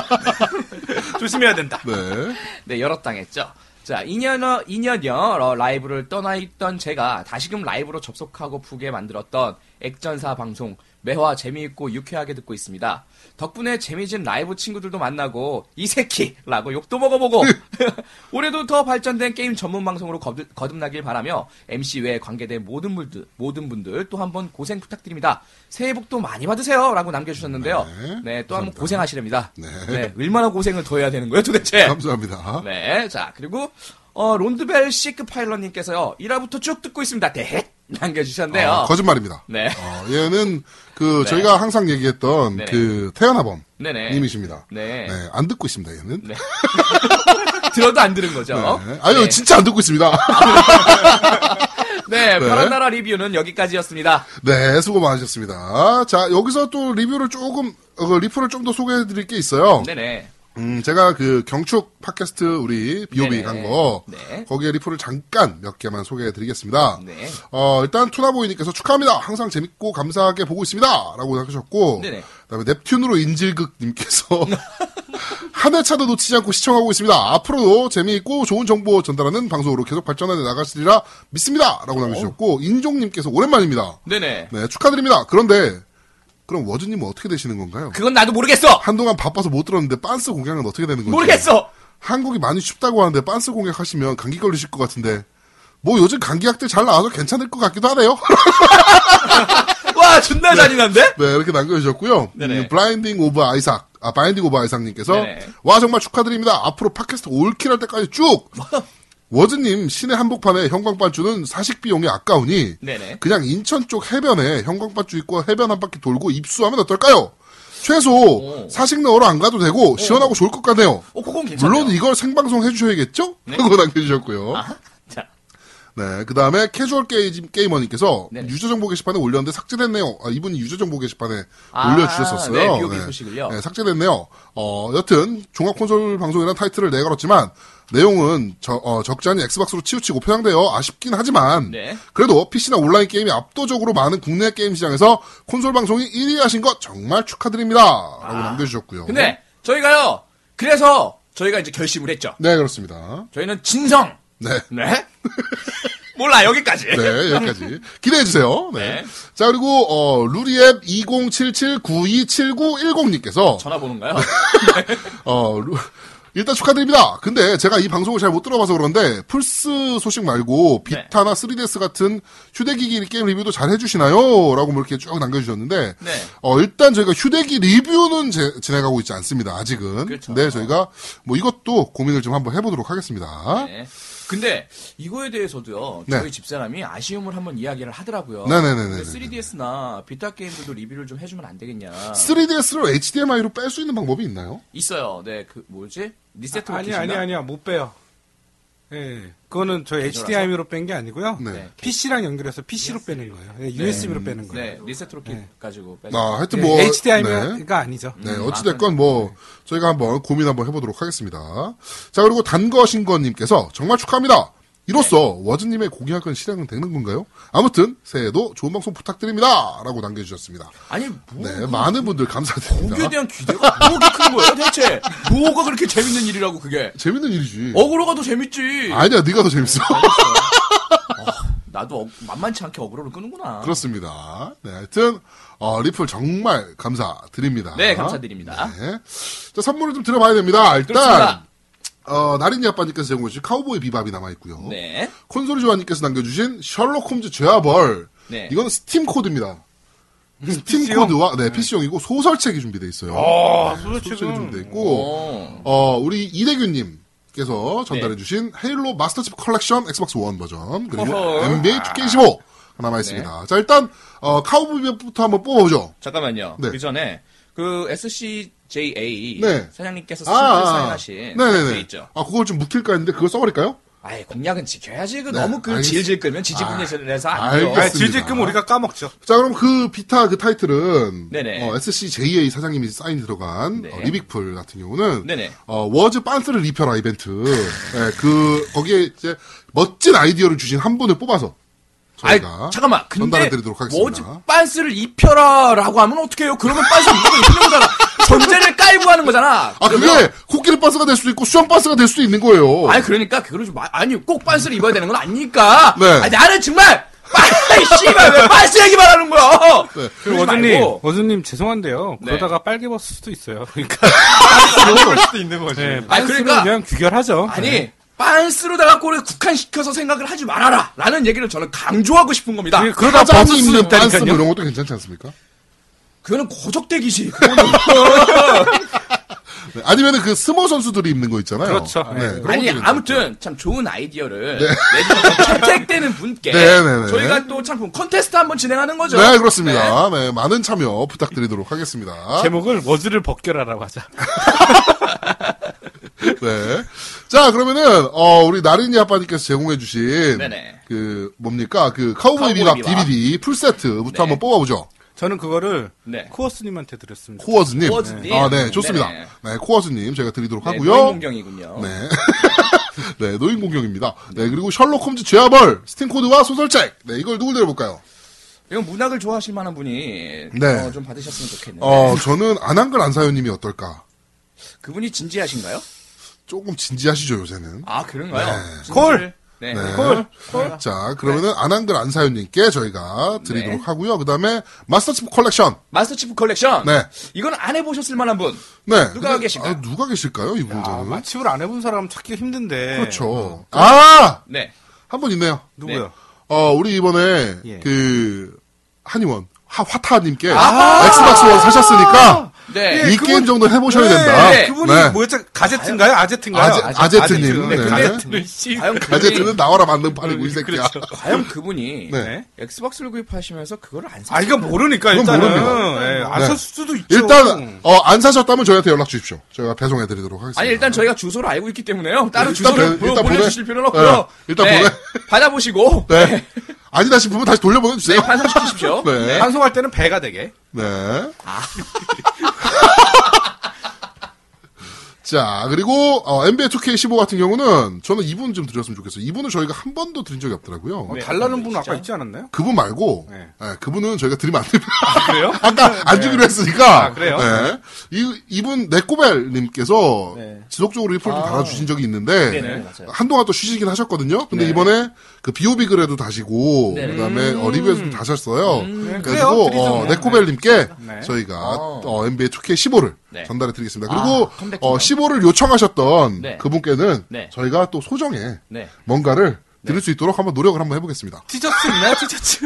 조심해야 된다. 네. 네, 열었당했죠. 자, 2년여, 2년여 라이브를 떠나 있던 제가 다시금 라이브로 접속하고 푸게 만들었던 액전사 방송 매화 재미있고 유쾌하게 듣고 있습니다. 덕분에 재미진 라이브 친구들도 만나고 이 새끼라고 욕도 먹어보고 올해도 더 발전된 게임 전문 방송으로 거듭, 거듭나길 바라며 MC 외에 관계된 모든 분들 모든 분들 또 한번 고생 부탁드립니다. 새해 복도 많이 받으세요라고 남겨주셨는데요. 네, 네, 또 한번 감사합니다. 고생하시랍니다. 네. 네, 얼마나 고생을 더 해야 되는 거예요, 도대체? 감사합니다. 네, 자, 그리고, 어, 론드벨 시크 파일럿님께서요, 1화부터 쭉 듣고 있습니다. 대헷! 남겨주셨는데요. 어, 거짓말입니다. 네. 어, 얘는 그 네. 저희가 항상 얘기했던 네네. 그 태어나범 네네. 님이십니다. 네. 안 듣고 있습니다. 얘는. 네. 들어도 안 들은 거죠. 네. 아유 네. 진짜 안 듣고 있습니다. 네, 네. 파란 나라 리뷰는 여기까지였습니다. 네, 수고 많으셨습니다. 자, 여기서 또 리뷰를 조금, 어, 그 리플을 좀 더 소개해 드릴 게 있어요. 네네. 음, 제가 그 경축 팟캐스트 우리 비오비. 간 거, 네. 거기에 리플을 잠깐 몇 개만 소개해 드리겠습니다. 네. 어, 일단 투나보이님께서 축하합니다. 항상 재밌고 감사하게 보고 있습니다. 라고 하셨고, 네네. 그다음에 Neptune으로 인질극님께서 한 회차도 놓치지 않고 시청하고 있습니다. 앞으로도 재미있고 좋은 정보 전달하는 방송으로 계속 발전해 나가시리라 믿습니다. 라고 남겨주셨고, 인종님께서 오랜만입니다. 네네. 네, 축하드립니다. 그런데, 그럼 워즈님은 어떻게 되시는 건가요? 그건 나도 모르겠어! 한동안 바빠서 못 들었는데 빤스 공략은 어떻게 되는 건지. 모르겠어! 한국이 많이 춥다고 하는데 빤스 공략하시면 감기 걸리실 것 같은데. 뭐 요즘 감기약들 잘 나와서 괜찮을 것 같기도 하네요. 와, 존나 잔인한데? 네, 이렇게 남겨주셨고요. 네네. 음, Blinding of Isaac, 아, Binding of Isaac님께서, 네네. 와, 정말 축하드립니다. 앞으로 팟캐스트 all kill 할 때까지 쭉! 워즈님, 신의 한복판에 형광반주는 사식 비용이 아까우니, 네네. 그냥 인천 쪽 해변에 형광반주 입고 해변 한 바퀴 돌고 입수하면 어떨까요? 최소, 오. 사식 넣으러 안 가도 되고, 시원하고 좋을 것 같네요. 괜찮네요. 물론 이걸 생방송 해주셔야겠죠? 하고 남겨주셨고요. 아하. 자, 네, 그 다음에 캐주얼 게임, 게이머님께서 네네. 유저 정보 게시판에 올렸는데 삭제됐네요. 아, 이분이 유저 정보 게시판에 아, 올려주셨었어요. 네, BOB 소식을요. 네, 삭제됐네요. 어, 여튼 종합 콘솔 방송이라는 타이틀을 내걸었지만 내용은 저, 어, 않은 엑스박스로 치우치고 편향되어 아쉽긴 하지만 네. 그래도 PC나 온라인 게임이 압도적으로 많은 국내 게임 시장에서 콘솔 방송이 1위 하신 것 정말 축하드립니다. 라고 남겨주셨고요. 아. 근데, 저희가요, 그래서, 저희가 이제 결심을 했죠. 네, 그렇습니다. 저희는 진성! 네. 네? 몰라, 여기까지. 네, 여기까지. 기대해 주세요. 네. 네. 자, 그리고, 어, 루리웹 2077927910님께서, 전화 번호인가요? 어, 루- 일단 축하드립니다. 근데 제가 이 방송을 잘 못 들어봐서 그런데, 플스 소식 말고, 네. 비타나 3DS 같은 휴대기기 게임 리뷰도 잘 해주시나요? 라고 뭐 이렇게 쭉 남겨주셨는데, 네. 어, 일단 저희가 휴대기 리뷰는 제- 진행하고 있지 않습니다. 아직은. 그렇죠. 근데 저희가 뭐 이것도 고민을 좀 한번 해보도록 하겠습니다. 네. 근데 이거에 대해서도요. 네. 저희 집사람이 아쉬움을 한번 이야기를 하더라고요. 네네네네네. 3DS나 비타 게임들도 리뷰를 좀 해주면 안 되겠냐. 3DS를 HDMI로 뺄 수 있는 방법이 있나요? 있어요. 네, 그 뭐지? 리세트 아니, 아니, 아니야. 못 빼요. 예. 그거는 저 HDMI로 뺀 게 아니고요. 네. PC랑 연결해서 PC로 빼는 거예요. 예, USB로 빼는 거예요. 네, 리셋으로 킷 가지고 빼. 아, 하여튼 예, 뭐. HDMI가 네. 아니죠. 네, 어찌 됐건 뭐, 저희가 한번 고민 한번 해보도록 하겠습니다. 자, 그리고 단거신건님께서 정말 축하합니다. 이로써 워즈님의 고계약은 실행은 되는 건가요? 아무튼, 새해에도 좋은 방송 부탁드립니다. 라고 남겨주셨습니다. 아니, 뭐, 네, 많은 분들 감사드립니다. 거기에 대한 기대가 뭐가 큰 거예요, 대체? 뭐가 그렇게 재밌는 일이라고, 그게? 재밌는 일이지. 어그로가 더 재밌지. 아니야, 네가 더 재밌어. 나도 어- 만만치 않게 어그로를 끄는구나. 그렇습니다. 네, 하여튼, 어, 리플 정말 감사드립니다. 네, 감사드립니다. 네. 자, 선물을 좀 드려봐야 됩니다. 일단, 그렇습니다. 어, 나린이 아빠님께서 제공해주신 카우보이 비밥이 남아있고요. 네. 콘솔이 조아님께서 남겨주신 셜록 홈즈 죄와 벌. 네. 이건 스팀 코드입니다. 스팀 PC용? 코드와, 네, PC용이고 소설책이 준비되어 있어요. 아, 소설책이 소설책은 준비되어 있고, 어. 어, 우리 이대규님께서 네. 전달해주신 헤일로 마스터칩 컬렉션 엑스박스 원 버전, 그리고 어허. NBA 2K15 남아 있습니다. 자, 일단, 어, 카우보이 비밥부터 한번 뽑아보죠. 잠깐만요. 네. 그 전에, 그 SCJA 네. 사장님께서 아, 아, 아. 사인하신 네네네. 그 있죠. 아, 그걸 좀 묵힐까 했는데 그걸 써버릴까요? 아예 공약은 지켜야지. 그 네, 너무 그 알겠- 질질 끌면 지저분해서 안 돼요. 아, 질질 끄면 우리가 까먹죠. 자, 그럼 그 비타 그 타이틀은 네네. 어, SCJA 사장님이 사인이 들어간 네. 어, 리빅플 같은 경우는 네네. 어, 워즈 빤스를 입혀라 이벤트. 네, 그 거기에 이제 멋진 아이디어를 주신 한 분을 뽑아서 저희가 잠깐만. 근데 전달해드리도록 하겠습니다. 뭐지 빤스를 입혀라라고 하면 어떡해요? 그러면 빤스 무조건 입히는 거잖아. 전제를 깔고 하는 거잖아. 아, 그게 그러면- 코끼리 빤스가 될 수도 있고 수영 빤스가 될 수도 있는 거예요. 아니 그러니까 좀 마- 아니 꼭 빤스를 입어야 되는 건 아니니까. 네. 아니, 나는 정말 빤스 씨발 왜 빤스 얘기만 하는 거야? 네. 그러지 워즈님, 말고. 워즈님 죄송한데요. 네. 그러다가 빨개 벗을 수도 있어요. 그러니까. 그럴 수도 있는 거지. 네, 아니, 빤스는 그러니까- 그냥 규결하죠. 아니 네. 빤스로다가 꼴을 국한시켜서 생각을 하지 말아라. 라는 얘기를 저는 강조하고 싶은 겁니다. 그- 그러다 수도 입는 빤스 뭐. 이런 것도 괜찮지 않습니까? 그거는 고적대기지. 네. 아니면은 그 스모 선수들이 입는 거 있잖아요. 그렇죠. 네. 네. 아니 아무튼 참 좋은 아이디어를 내주셔서 채택되는 분께 네, 네, 네. 저희가 또참 콘테스트 한번 진행하는 거죠. 네, 그렇습니다. 네, 많은 참여 부탁드리도록 하겠습니다. 제목을 워즈를 벗겨라라고 하자. 네. 자, 그러면은, 어, 우리 나린이 아빠님께서 제공해주신, 네네. 그, 뭡니까, 그, 카우보이 비밥. DVD 풀세트부터 네. 한번 뽑아보죠. 저는 그거를 네. 코어스님한테 드렸습니다. 코어즈님. 코어즈님. 아, 네, 좋습니다. 네네. 네, 코어즈님 제가 드리도록 네, 하고요. 노인 공경이군요. 네. 네, 노인 공경입니다. 네, 그리고 셜록 홈즈 죄아벌, 스팀코드와 소설책. 네, 이걸 누굴 드려볼까요? 이건 문학을 좋아하실 만한 분이 네. 어, 좀 받으셨으면 좋겠는데 어, 저는 안한글 안사연님이 어떨까? 그분이 진지하신가요? 조금 진지하시죠, 요새는. 아 그런가요? 진지를- 콜! 네. 네. 콜! 자, 그러면은 안 한 글 안사연님께 저희가 드리도록 네. 하고요. 그 다음에 마스터치프 컬렉션. 마스터 치프 컬렉션. 네. 이건 안 해보셨을 만한 분. 네. 누가 계신가요? 아, 누가 계실까요, 이 아, 분들은? 마침을 안 해본 사람 찾기가 힘든데. 그렇죠. 아! 네. 한 분 있네요. 누구요? 어, 우리 이번에, 예. 그, 한의원, 하, 화타님께 아하! 엑스박스 원 사셨으니까, 네. 이 그분- 게임 정도는 해보셔야 네, 된다. 네. 그분이 네. 뭐였죠? 가제트인가요? 아제트인가요? 아제- 아제트님. 네, 네. 가제트는 씨. 과연 그분이 가제트는 나와라 만능 팔이고, 이 새끼야. 그렇죠. 과연 그분이 네. 엑스박스를 구입하시면서 그거를 안 사. 아, 이거 모르니까, 일단은. 모릅니다. 예, 네. 안살 수도 있죠. 일단, 어, 안 사셨다면 저희한테 연락 주십시오. 저희가 배송해드리도록 하겠습니다. 아니 일단 저희가 주소를 알고 있기 때문에요. 따로 일단 주소를 보- 일단 보내, 보내- 주실 필요는 없고요. 네, 일단 네, 보내- 받아보시고 네. 아니다 싶으면 다시 돌려보내주세요. 네, 반성시키십시오. 네. 방송할 때는 배가 되게. 네. 자, 그리고, 어, NBA 2K15 같은 경우는, 저는 이분 좀 드렸으면 좋겠어요. 이분은 저희가 한 번도 드린 적이 없더라고요. 어, 달라는 분 아까 있지 않았나요? 그분 말고, 네. 예, 그분은 저희가 드리면 안 됩니다. 그래요? 아까 안 주기로 했으니까. 아, 그래요? 네. 이, 이분, 네꼬벨님께서 네. 지속적으로 리플 좀 달아주신 적이 있는데, 네네, 맞아요. 한동안 또 쉬시긴 하셨거든요. 근데 네. 이번에 그 비오비 글에도 다시고, 네네. 그 다음에 어, 리뷰에서도 다셨어요. 그래가지고, 드리죠, 어, 뭐. 네꼬벨님께 네. 저희가 어. 어, NBA 2K15를 네. 전달해 드리겠습니다. 아, 그리고 컴백 어, 기념. 15를 요청하셨던 네. 그분께는 네. 저희가 또 소정에 네. 뭔가를 드릴 수 있도록 한번 노력을 한번 해보겠습니다. 티셔츠 있나요? 티셔츠?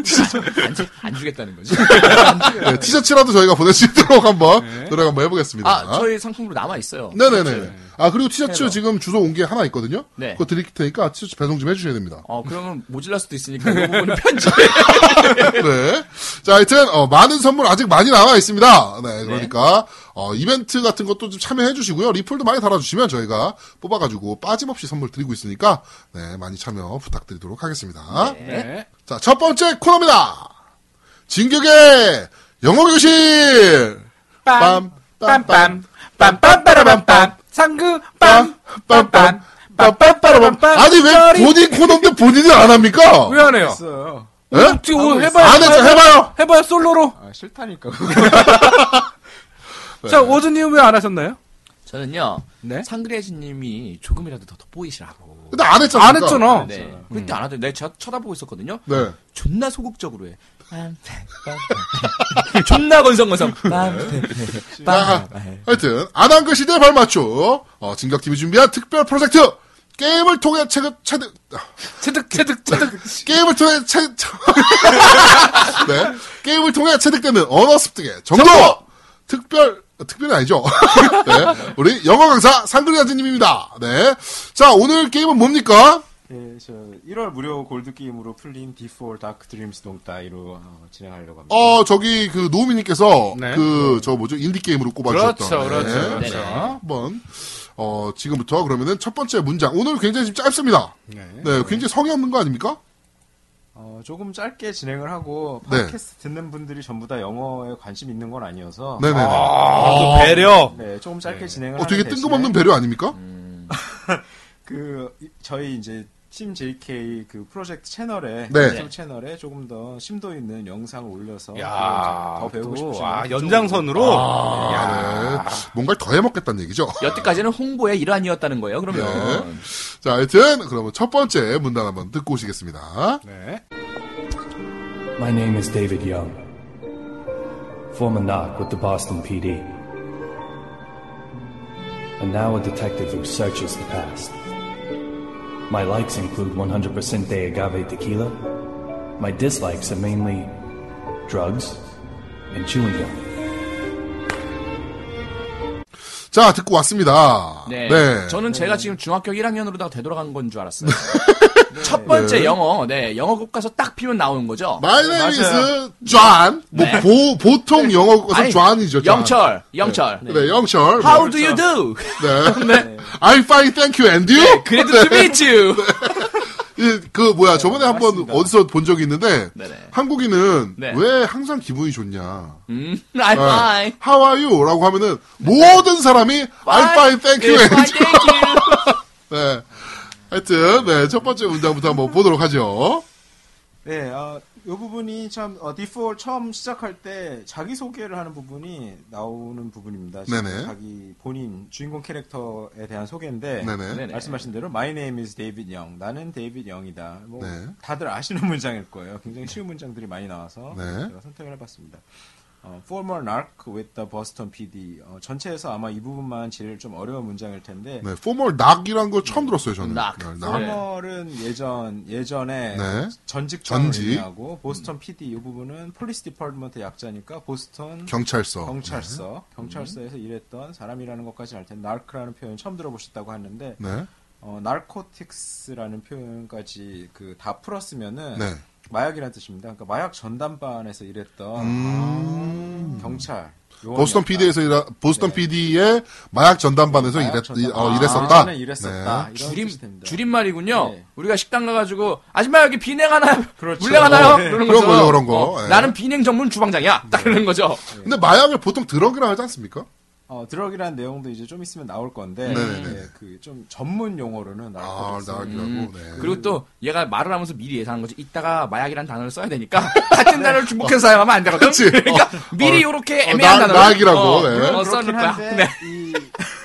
안, 주, 안 주겠다는 거지. 네, 티셔츠라도 저희가 보낼 수 있도록 한번 노력 한번 해보겠습니다. 아, 저희 상품으로 남아 있어요. 네네네. 아, 그리고 티셔츠 해서. 지금 주소 온 게 하나 있거든요? 네. 그거 드릴 테니까 티셔츠 배송 좀 해주셔야 됩니다. 어, 그러면 모질랄 수도 있으니까 이 부분은 편집. 네. 자, 하여튼, 어, 많은 선물 아직 많이 남아 있습니다. 네, 그러니까, 어, 이벤트 같은 것도 좀 참여해 주시고요. 리플도 많이 달아주시면 저희가 뽑아가지고 빠짐없이 선물 드리고 있으니까, 네, 많이 참여 부탁드리도록 하겠습니다. 네. 자, 첫 번째 코너입니다. 진격의 영어 교실! 빰, 빰, 빰, 빰빰빠라빰빰 상그 빰 빰, 빰, 빰, 빰, 빠라밤. 빰. 아니, 왜 본인 코너인데 본인이 안 합니까? 왜 안 해요? 했어요. 예? 어떻게 오늘 해봐요. 안 했죠, 해봐요! 해봐요 솔로로. 아, 싫다니까. 자 오즈님 왜 안 하셨나요? 저는요, 네. 상그레지님이 조금이라도 더 돋보이시라고. 근데 안 했잖아. 안 했잖아. 네. 그때 안 하더니 내가 쳐- 쳐다보고 있었거든요. 네. 존나 소극적으로 해. 존나 건성건성. 자, 하여튼 안한글 시대 발맞춤 어, 진격팀이 준비한 특별 프로젝트 게임을 통해 체득 체득 아, 체득 체득 체득. 게임을 통해 체 네. 게임을 통해 체득되는 언어 습득의 정도 특별 어, 특별이 아니죠. 네. 우리 영어 강사 상그리아즈님입니다. 네. 자 오늘 게임은 뭡니까? 예, 저 1월 무료 골드 게임으로 풀린 D4 Dark Dreams Don't Die로 어, 진행하려고 합니다. 어 저기 그 노우미님께서 네. 그저 뭐죠 인디 게임으로 꼽아주셨던 그렇죠, 그렇죠, 네. 그렇죠. 자, 한번 어 지금부터 그러면은 첫 번째 문장 오늘 굉장히 좀 짧습니다. 네. 네, 굉장히 성의 없는 거 아닙니까? 어, 조금 짧게 진행을 하고 네. 팟캐스트 듣는 분들이 전부 다 영어에 관심 있는 건 아니어서 네네네. 아, 또 배려. 네, 조금 짧게 진행을 어, 되게 하는 뜬금없는 배려 아닙니까? 그 이- 저희 이제 팀 JK 그 프로젝트 채널에 네. 유튜브 채널에 조금 더 심도 있는 영상을 올려서 야, 더 배우고 또, 싶으시면 아, 연장선으로. 아, 네. 뭔가를 더 해먹겠다는 얘기죠. 여태까지는 홍보의 일환이었다는 거예요, 그러면. 자, 하여튼 그러면 첫 번째 문단 한번 듣고 오시겠습니다. 네. My name is David Young, former knock with the Boston PD, and now a detective who searches the past. My likes include 100% de agave tequila. My dislikes are mainly drugs and chewing gum. 자, 듣고 왔습니다. 네. 네. 저는 제가 지금 중학교 1학년으로다가 되돌아간 건 줄 알았어요. 첫 번째 영어, 네, 영어 교과서 딱 피면 나오는 거죠. My name is John. 뭐, 네. 보, 보통 영어 교과서 아니, John이죠. John. 영철, 영철. 네, 영철. How do you do? 네. I'm fine, thank you, and you? Glad to meet you. 이, 그, 뭐야, 저번에 한번 맞습니다. 어디서 본 적이 있는데, 네네. 한국인은 네. 왜 항상 기분이 좋냐. 음, I'm 네. fine. How are you? 라고 하면은, 모든 사람이 I'm fine, 네, thank you. 네. 하여튼, 네, 첫 번째 문장부터 한번 보도록 하죠. 네, 어, 이 부분이 참 어, 디폴 처음 시작할 때 자기 소개를 하는 부분이 나오는 부분입니다. 네네. 자기 본인 주인공 캐릭터에 대한 소개인데 네네. 네네. 말씀하신 대로 My name is David Young. 나는 데이빗 영이다. 뭐 네. 다들 아시는 문장일 거예요. 굉장히 쉬운 문장들이 많이 나와서 네. 제가 선택을 해봤습니다. 어, former narc with the Boston PD. 어, 전체에서 아마 이 부분만 제일 좀 어려운 문장일 텐데 네, former narc이란 걸 처음 들었어요, 저는. narc. 네, 네. 포멀은 예전 예전에 네. 전직 전직. 의미하고 보스턴 PD 이 부분은 Police Department 약자니까 보스턴 경찰서. 경찰서 경찰서에서 일했던 사람이라는 것까지 알 텐데 narc라는 표현 처음 들어보셨다고 하는데 네. 어, narcotics라는 표현까지 그 다 풀었으면은 네. 마약이라는 뜻입니다. 그러니까 마약 전담반에서 일했던 음. 경찰 보스턴 PD에서 일하, 보스턴 PD의 마약 전담반에서 마약 일했. 어, 아, 일했었다. 예전에 일했었다. 네. 줄임. 줄임말이군요. 네. 우리가 식당 가가지고, 아줌마 여기 비냉 하나요? 그렇죠. 물냉 하나요? 네. 그러는 그런 거죠. 거죠, 그런 거. 어, 네. 나는 비냉 전문 주방장이야. 딱 그러는 거죠. 근데 마약을 보통 드럭이라 하지 않습니까? 어, 드럭이라는 내용도 이제 좀 있으면 나올 건데, 네네네. 그좀 전문 용어로는 아, narcotics. narc이라고. 음, 네. 그리고 또 얘가 말을 하면서 미리 예상한 거지. 이따가 마약이라는 단어를 써야 되니까 같은 단어를 중복해서 사용하면 안 되거든. 그치. 그러니까 미리 어, 요렇게 어, 애매한 나- 단어를 narc이라고, 어, 네. 어, 써놓을 거야. 네. 이,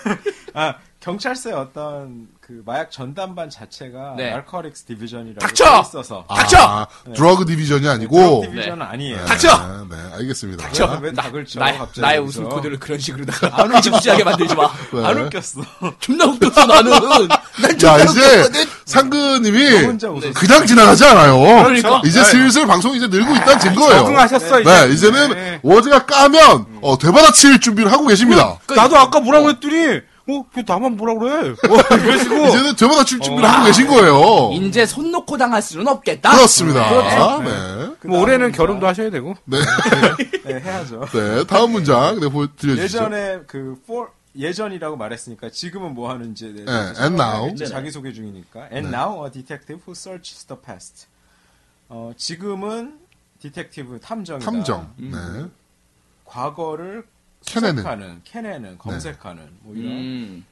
아, 경찰서의 어떤 그 마약 전담반 자체가 네. Narcotics Division이라고 닥쳐! 써 있어서 아, 닥쳐! Drug Division이 아니고. Division은 아니에요. 닥쳐! 네, 네, 알겠습니다. 닥쳐! 왜 닭을 쳐? 나의, 갑자기 나의. 웃음 코드를 그런 식으로다가 흐지부지하게 만들지 마. 네. 안 웃겼어. 존나 웃겼어 나는. 난 자, 존나 이제 웃겼거든. 상근님이. 그냥 지나가지 않아요. 그러니까. 이제 슬슬 방송이 이제 늘고 있다는 증거예요. 적응하셨어 이제. 네, 이제는 워즈가 까면 어, 되받아칠 준비를 하고 계십니다. 나도 아까 뭐라고 했더니 어, 왜 나만 뭐라 그래? 뭐, 이런 식으로. 이제는 저보다 출 준비를 하고 계신 거예요. 이제 손 놓고 당할 수는 없겠다. 그렇습니다. 그렇죠. 네. 뭐 올해는 결혼도 하셔야 되고. 네. 네, 해야죠. 네. 다음 문장, 네, 보여드려주시죠. 예전에 그 former 예전이라고 말했으니까 지금은 뭐 하는지 네, 네, and now. 이제 자기 소개 중이니까 and 네. now a detective who searches the past. 어, 지금은 detective 탐정이다. 탐정. 음. 네. 과거를 캐내는. 수색하는, 캐내는, 검색하는 뭐 이런 음.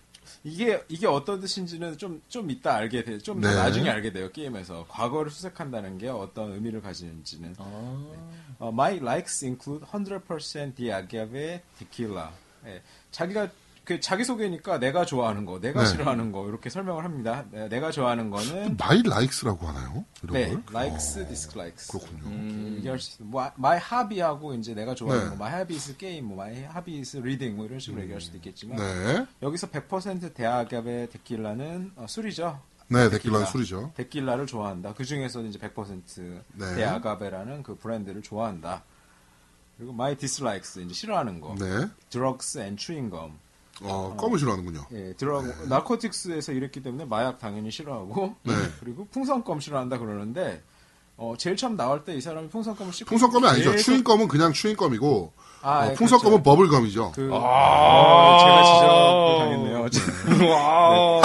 이게 이게 어떤 뜻인지는 좀좀 이따 알게 돼. 좀더 네. 나중에 알게 돼요 게임에서 과거를 수색한다는 게 어떤 의미를 가지는지는. 어, my likes include 100% de agave tequila. 예, 자기가 그 자기 소개니까 내가 좋아하는 거, 내가 네. 싫어하는 거 이렇게 설명을 합니다. 네, 내가 좋아하는 거는 my likes라고 하나요? 네, 걸? likes, 어, dislikes. 그렇군요. 이렇게 얘기할 수 있어. 뭐, my hobby하고 이제 내가 좋아하는 네. 거, my hobby is game, 뭐, my hobby is reading, 뭐 이런 식으로 얘기할 수도 있겠지만 네. 여기서 100% 대학갑의 데킬라는 어, 술이죠. 네, 데킬라는 술이죠. 데킬라를 좋아한다. 그 중에서는 이제 100% 네. 대아가베라는 그 브랜드를 좋아한다. 그리고 my dislikes 이제 싫어하는 거. 네. drugs and chewing gum. 어, 껌을 싫어하는군요. 예, 드러그 나코틱스에서 이랬기 때문에 마약 당연히 싫어하고 네. 그리고 풍선껌 싫어한다 그러는데 어, 제일 처음 나올 때 이 사람이 풍선껌을 씹고 풍선껌이 아니죠. 계속- 추인껌은 그냥 추인껌이고, 아, 어, 예, 풍선껌은 그렇죠. 버블껌이죠. 그 어, 제가 지적을 당했네요. 와.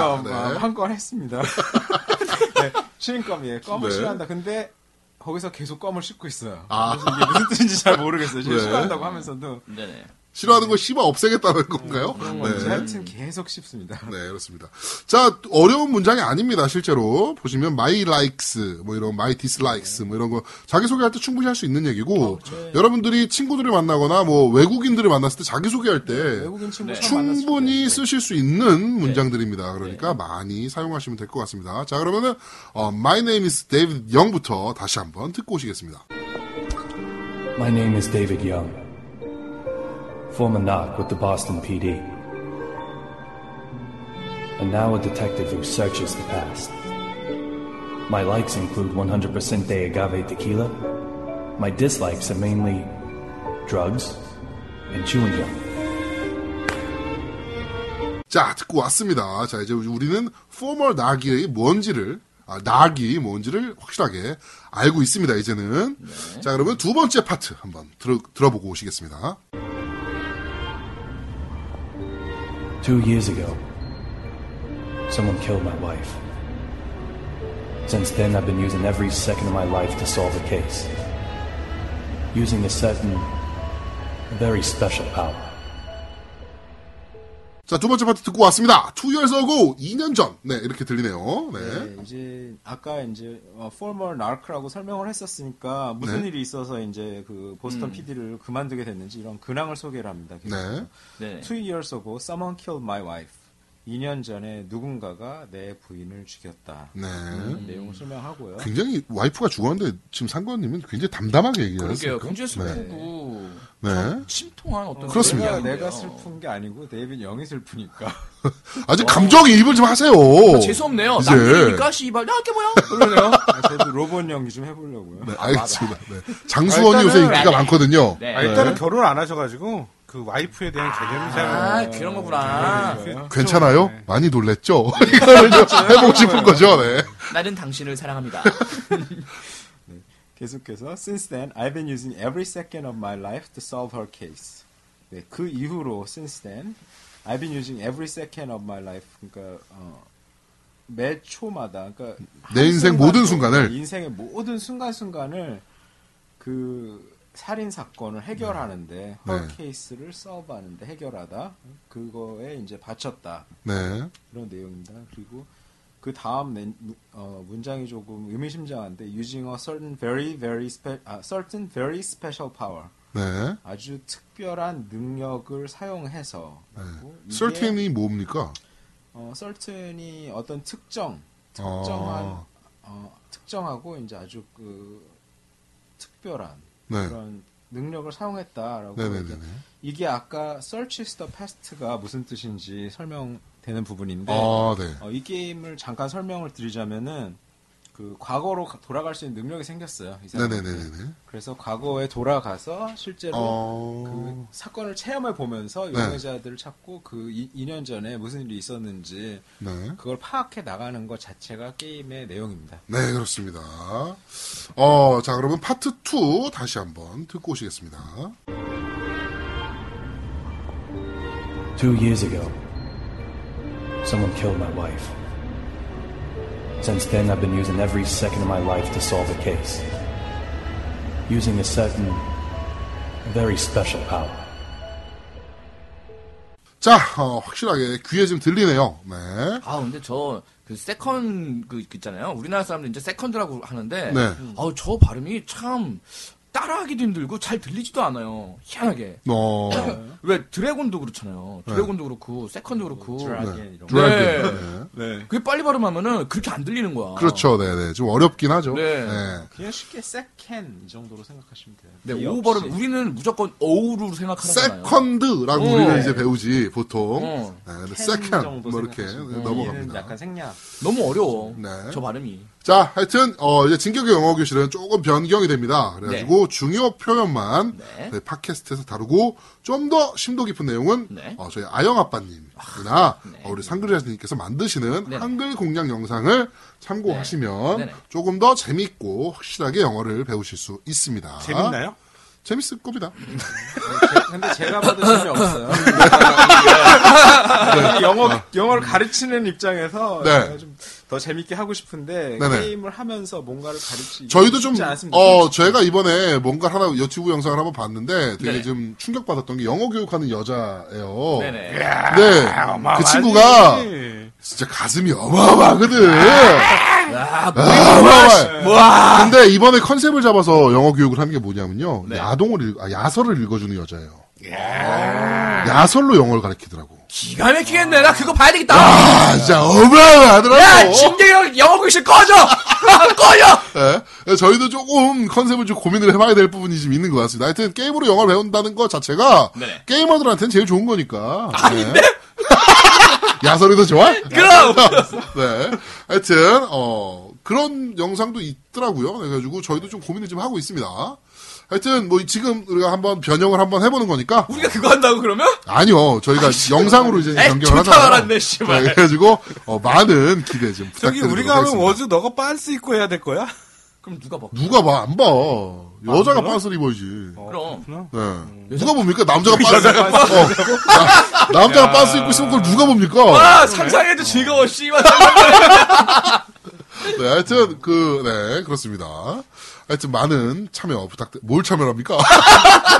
껌, 네. 아, 한건 했습니다. 네, 추인껌이에요. 껌을 네. 싫어한다. 근데 거기서 계속 껌을 씹고 있어요. 아. 무슨 뜻인지 잘 모르겠어요. 네. 싫어한다고 하면서도 네네. 싫어하는 거 씹어 없애겠다는 건가요? 건지 네. 하여튼 계속 씹습니다. 네, 그렇습니다. 자, 어려운 문장이 아닙니다, 실제로. 보시면, my likes, 뭐 이런, my dislikes, 뭐 이런 거, 자기소개할 때 충분히 할 수 있는 얘기고, 여러분들이 친구들을 만나거나, 뭐, 외국인들을 만났을 때 자기소개할 때, 외국인 친구 처음 만났을 충분히 때. 쓰실 수 있는 문장들입니다. 그러니까 많이 사용하시면 될 것 같습니다. 자, 그러면은, 어, my name is David Young부터 다시 한번 듣고 오시겠습니다. My name is David Young, former knock with the Boston PD, and now a detective who searches the past. My likes include 100% de agave tequila. My dislikes are mainly drugs and chewing gum. 자, 듣고 왔습니다. 자, 이제 우리는 former 나기의 뭔지를, 아, 낙이 뭔지를 확실하게 알고 있습니다, 이제는. 자, 그러면 두 번째 파트 한번 들어, 들어보고 오시겠습니다. Two years ago, someone killed my wife. Since then, I've been using every second of my life to solve a case. Using a certain, very special power. 자, 두 번째 파트 듣고 왔습니다. Ago, 2년 전. 네, 이렇게 들리네요. 네. 네, 이제 아까 이제 어, former narc라고 설명을 했었으니까 무슨 네. 일이 있어서 이제 그 보스턴 음. PD를 그만두게 됐는지 이런 근황을 소개를 합니다. 네. 네. Two years ago, someone killed my wife. 2년 전에 누군가가 내 부인을 죽였다. 네. 내용을 설명하고요. 굉장히 와이프가 죽었는데 지금 상관님은 굉장히 담담하게 얘기를. 했어요. 굉장히 네. 슬프고 네. 심통한 어떤 그렇습니다. 내가. 내가 슬픈 게 아니고 데이빗 영이 슬프니까. 아직 감정이입을 좀 하세요. 아, 재수없네요. 이제. 남들이니까 씨발 야 이게 뭐야? 그러네요. 아, 저도 로봇 연기 좀 해보려고요. 네, 알겠습니다. 네. 장수원이 아, 요새 인기가 많거든요. 네. 아, 일단은 결혼 안 하셔가지고 그 와이프에 대한 개념이 잘. 아 그런 거구나. 괜찮아요? 네. 많이 놀랬죠? 이거를 좀 해보고 싶은 거죠, 네. 나는 당신을 사랑합니다. 계속해서 Since then, I've been using every second of my life to solve her case. 네, 그 이후로 Since then, I've been using every second of my life. 그러니까 어, 매 초마다, 그러니까 내 한 인생 모든 순간을. 인생의 모든 순간 순간을 그 살인 사건을 해결하는데 her 네. case를 solve하는데 해결하다 그거에 이제 바쳤다. 네. 그런 내용입니다. 그리고 그 다음 낸- 어, 문장이 조금 의미심장한데 using a certain very very spe, 아, certain very special power 네. 아주 특별한 능력을 사용해서 이게, certain이 뭡니까? 어, certain이 어떤 특정 특정한 아. 어, 특정하고 이제 아주 그 특별한 네. 그런 능력을 사용했다라고 네네네네. 이제 이게 아까 search is the past가 무슨 뜻인지 설명되는 부분인데 아, 네. 어, 이 게임을 잠깐 설명을 드리자면은 그 과거로 가- 돌아갈 수 있는 능력이 생겼어요. 이. 네네네네. 그래서 과거에 돌아가서 실제로 어. 그 사건을 체험해 보면서 네. 용의자들을 찾고 그 2, 년 전에 무슨 일이 있었는지 네. 그걸 파악해 나가는 것 자체가 게임의 내용입니다. 네, 그렇습니다. 어, 자, 그러면 파트 2 다시 한번 듣고 오시겠습니다. Two years ago, someone killed my wife. Since then, I've been using every second of my life to solve the case. Using a certain, very special power. 자, 어, 확실하게 귀에 좀 들리네요. 네. 아 근데 저 그 second 그 있잖아요. 우리나라 사람들 이제 세컨드라고 하는데 네. 아우 저 발음이 참 따라하기도 힘들고 잘 들리지도 않아요. 희한하게. 어, 왜 dragon도 그렇잖아요. dragon도 그렇고 second도 그렇고. dragon 네. 이런 거. dragon. 네. 네. 그게 빨리 발음하면은 그렇게 안 들리는 거야. 그렇죠, 네네. 좀 어렵긴 하죠. 네. 그냥 쉽게 second 이 정도로 생각하시면 돼요. 네, 이 오. 발음 우리는 무조건 어우로 생각하잖아요. 세컨드라고 어. 우리가 이제 배우지, 보통. 어. 네, second, 뭐 이렇게. 넘어갑니다. 약간 생략. 너무 어려워. 네. 저 발음이. 자, 하여튼, 어, 이제 진격의 영어 교실은 조금 변경이 됩니다. 그래가지고 중요 표현만 네. 저희 팟캐스트에서 다루고 좀 더 심도 깊은 내용은 네. 어, 저희 아영 아빠님이나 네. 어, 우리 상글자님께서 만드시는. 한글 공략 영상을 참고하시면 네네. 조금 더 재밌고 확실하게 영어를 배우실 수 있습니다. 재밌나요? 재밌을 겁니다. 제- 근데 제가 봐도 재미없어요. 영어, 영어를 가르치는 입장에서 네. 좀 더 재밌게 하고 싶은데 네네. 게임을 하면서 뭔가를 가르치기 저희도 좀, 않습니다. 어, 제가 이번에 뭔가 하나 유튜브 영상을 한번 봤는데 되게 네. 좀 충격 받았던 게 영어 교육하는 여자예요. 네네. 네. 그 친구가 진짜 가슴이 어마어마하거든. 아, 어마어마해. 근데 이번에 컨셉을 잡아서 영어 교육을 하는 게 뭐냐면요. 야동을, 읽, 아, 야설을 읽어주는 여자예요. 야설로 영어를 가르치더라고. 기가 막히겠네. 나 그거 봐야 되겠다. 아, 진짜 어마어마하더라고. 야, 진경이 영어 교실 꺼져! 꺼져! 예. 저희도 조금 컨셉을 좀 고민을 해봐야 될 부분이 좀 있는 것 같습니다. 하여튼 게임으로 영어를 배운다는 것 자체가 네네. 게이머들한테는 제일 좋은 거니까. 아닌데? 야설이 더 좋아? 그럼! 네. 하여튼, 어, 그런 영상도 있더라고요. 그래가지고 저희도 좀 고민을 좀 하고 있습니다. 하여튼, 뭐, 지금 우리가 한번 변형을 한번 해보는 거니까. 우리가 그거 한다고 그러면? 아니요. 저희가 영상으로 이제 에이, 변경을 하잖아요. 말았네, 씨발. 네, 그래가지고, 어, 많은 기대 좀 저기 부탁드리도록 우리가 하면. 워즈 너가 빤스 입고 해야 될 거야? 그럼 누가 봐? 누가 봐? 안 봐. 여자가 빤스를 입어야지. 그럼. 네. 누가 봅니까? 남자가 빤스. 어. 나- 남자가 빤스 입고 있으면 그걸 누가 봅니까? 아, 상상해도 즐거워, 씨발. 네, 하여튼, 그, 네, 그렇습니다. 하여튼, 많은 참여 부탁드, 뭘 참여합니까?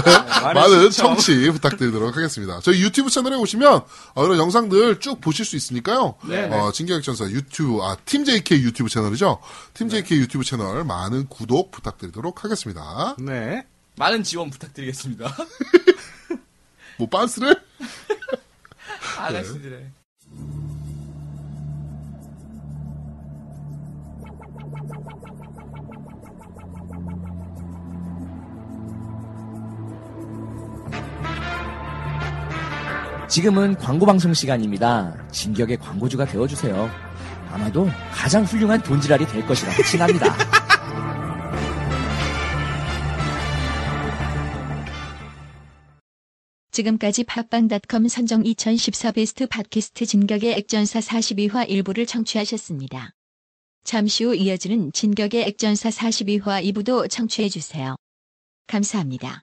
네, 많은 청취 부탁드리도록 하겠습니다. 저희 유튜브 채널에 오시면, 어, 이런 영상들 쭉 보실 수 있으니까요. 어, 진격전사 유튜브, 아, 팀 JK 유튜브 채널이죠. 팀 JK 유튜브 채널 많은 구독 부탁드리도록 하겠습니다. 네. 많은 지원 부탁드리겠습니다. 뭐, 빤스를? 아가씨들의. 지금은 광고 방송 시간입니다. 진격의 광고주가 되어주세요. 아마도 가장 훌륭한 돈지랄이 될 것이라 확신합니다. 지금까지 팟빵닷컴 선정 2014 베스트 팟캐스트 진격의 액전사 42화 일부를 청취하셨습니다. 잠시 후 이어지는 진격의 액전사 42화 2부도 청취해주세요. 감사합니다.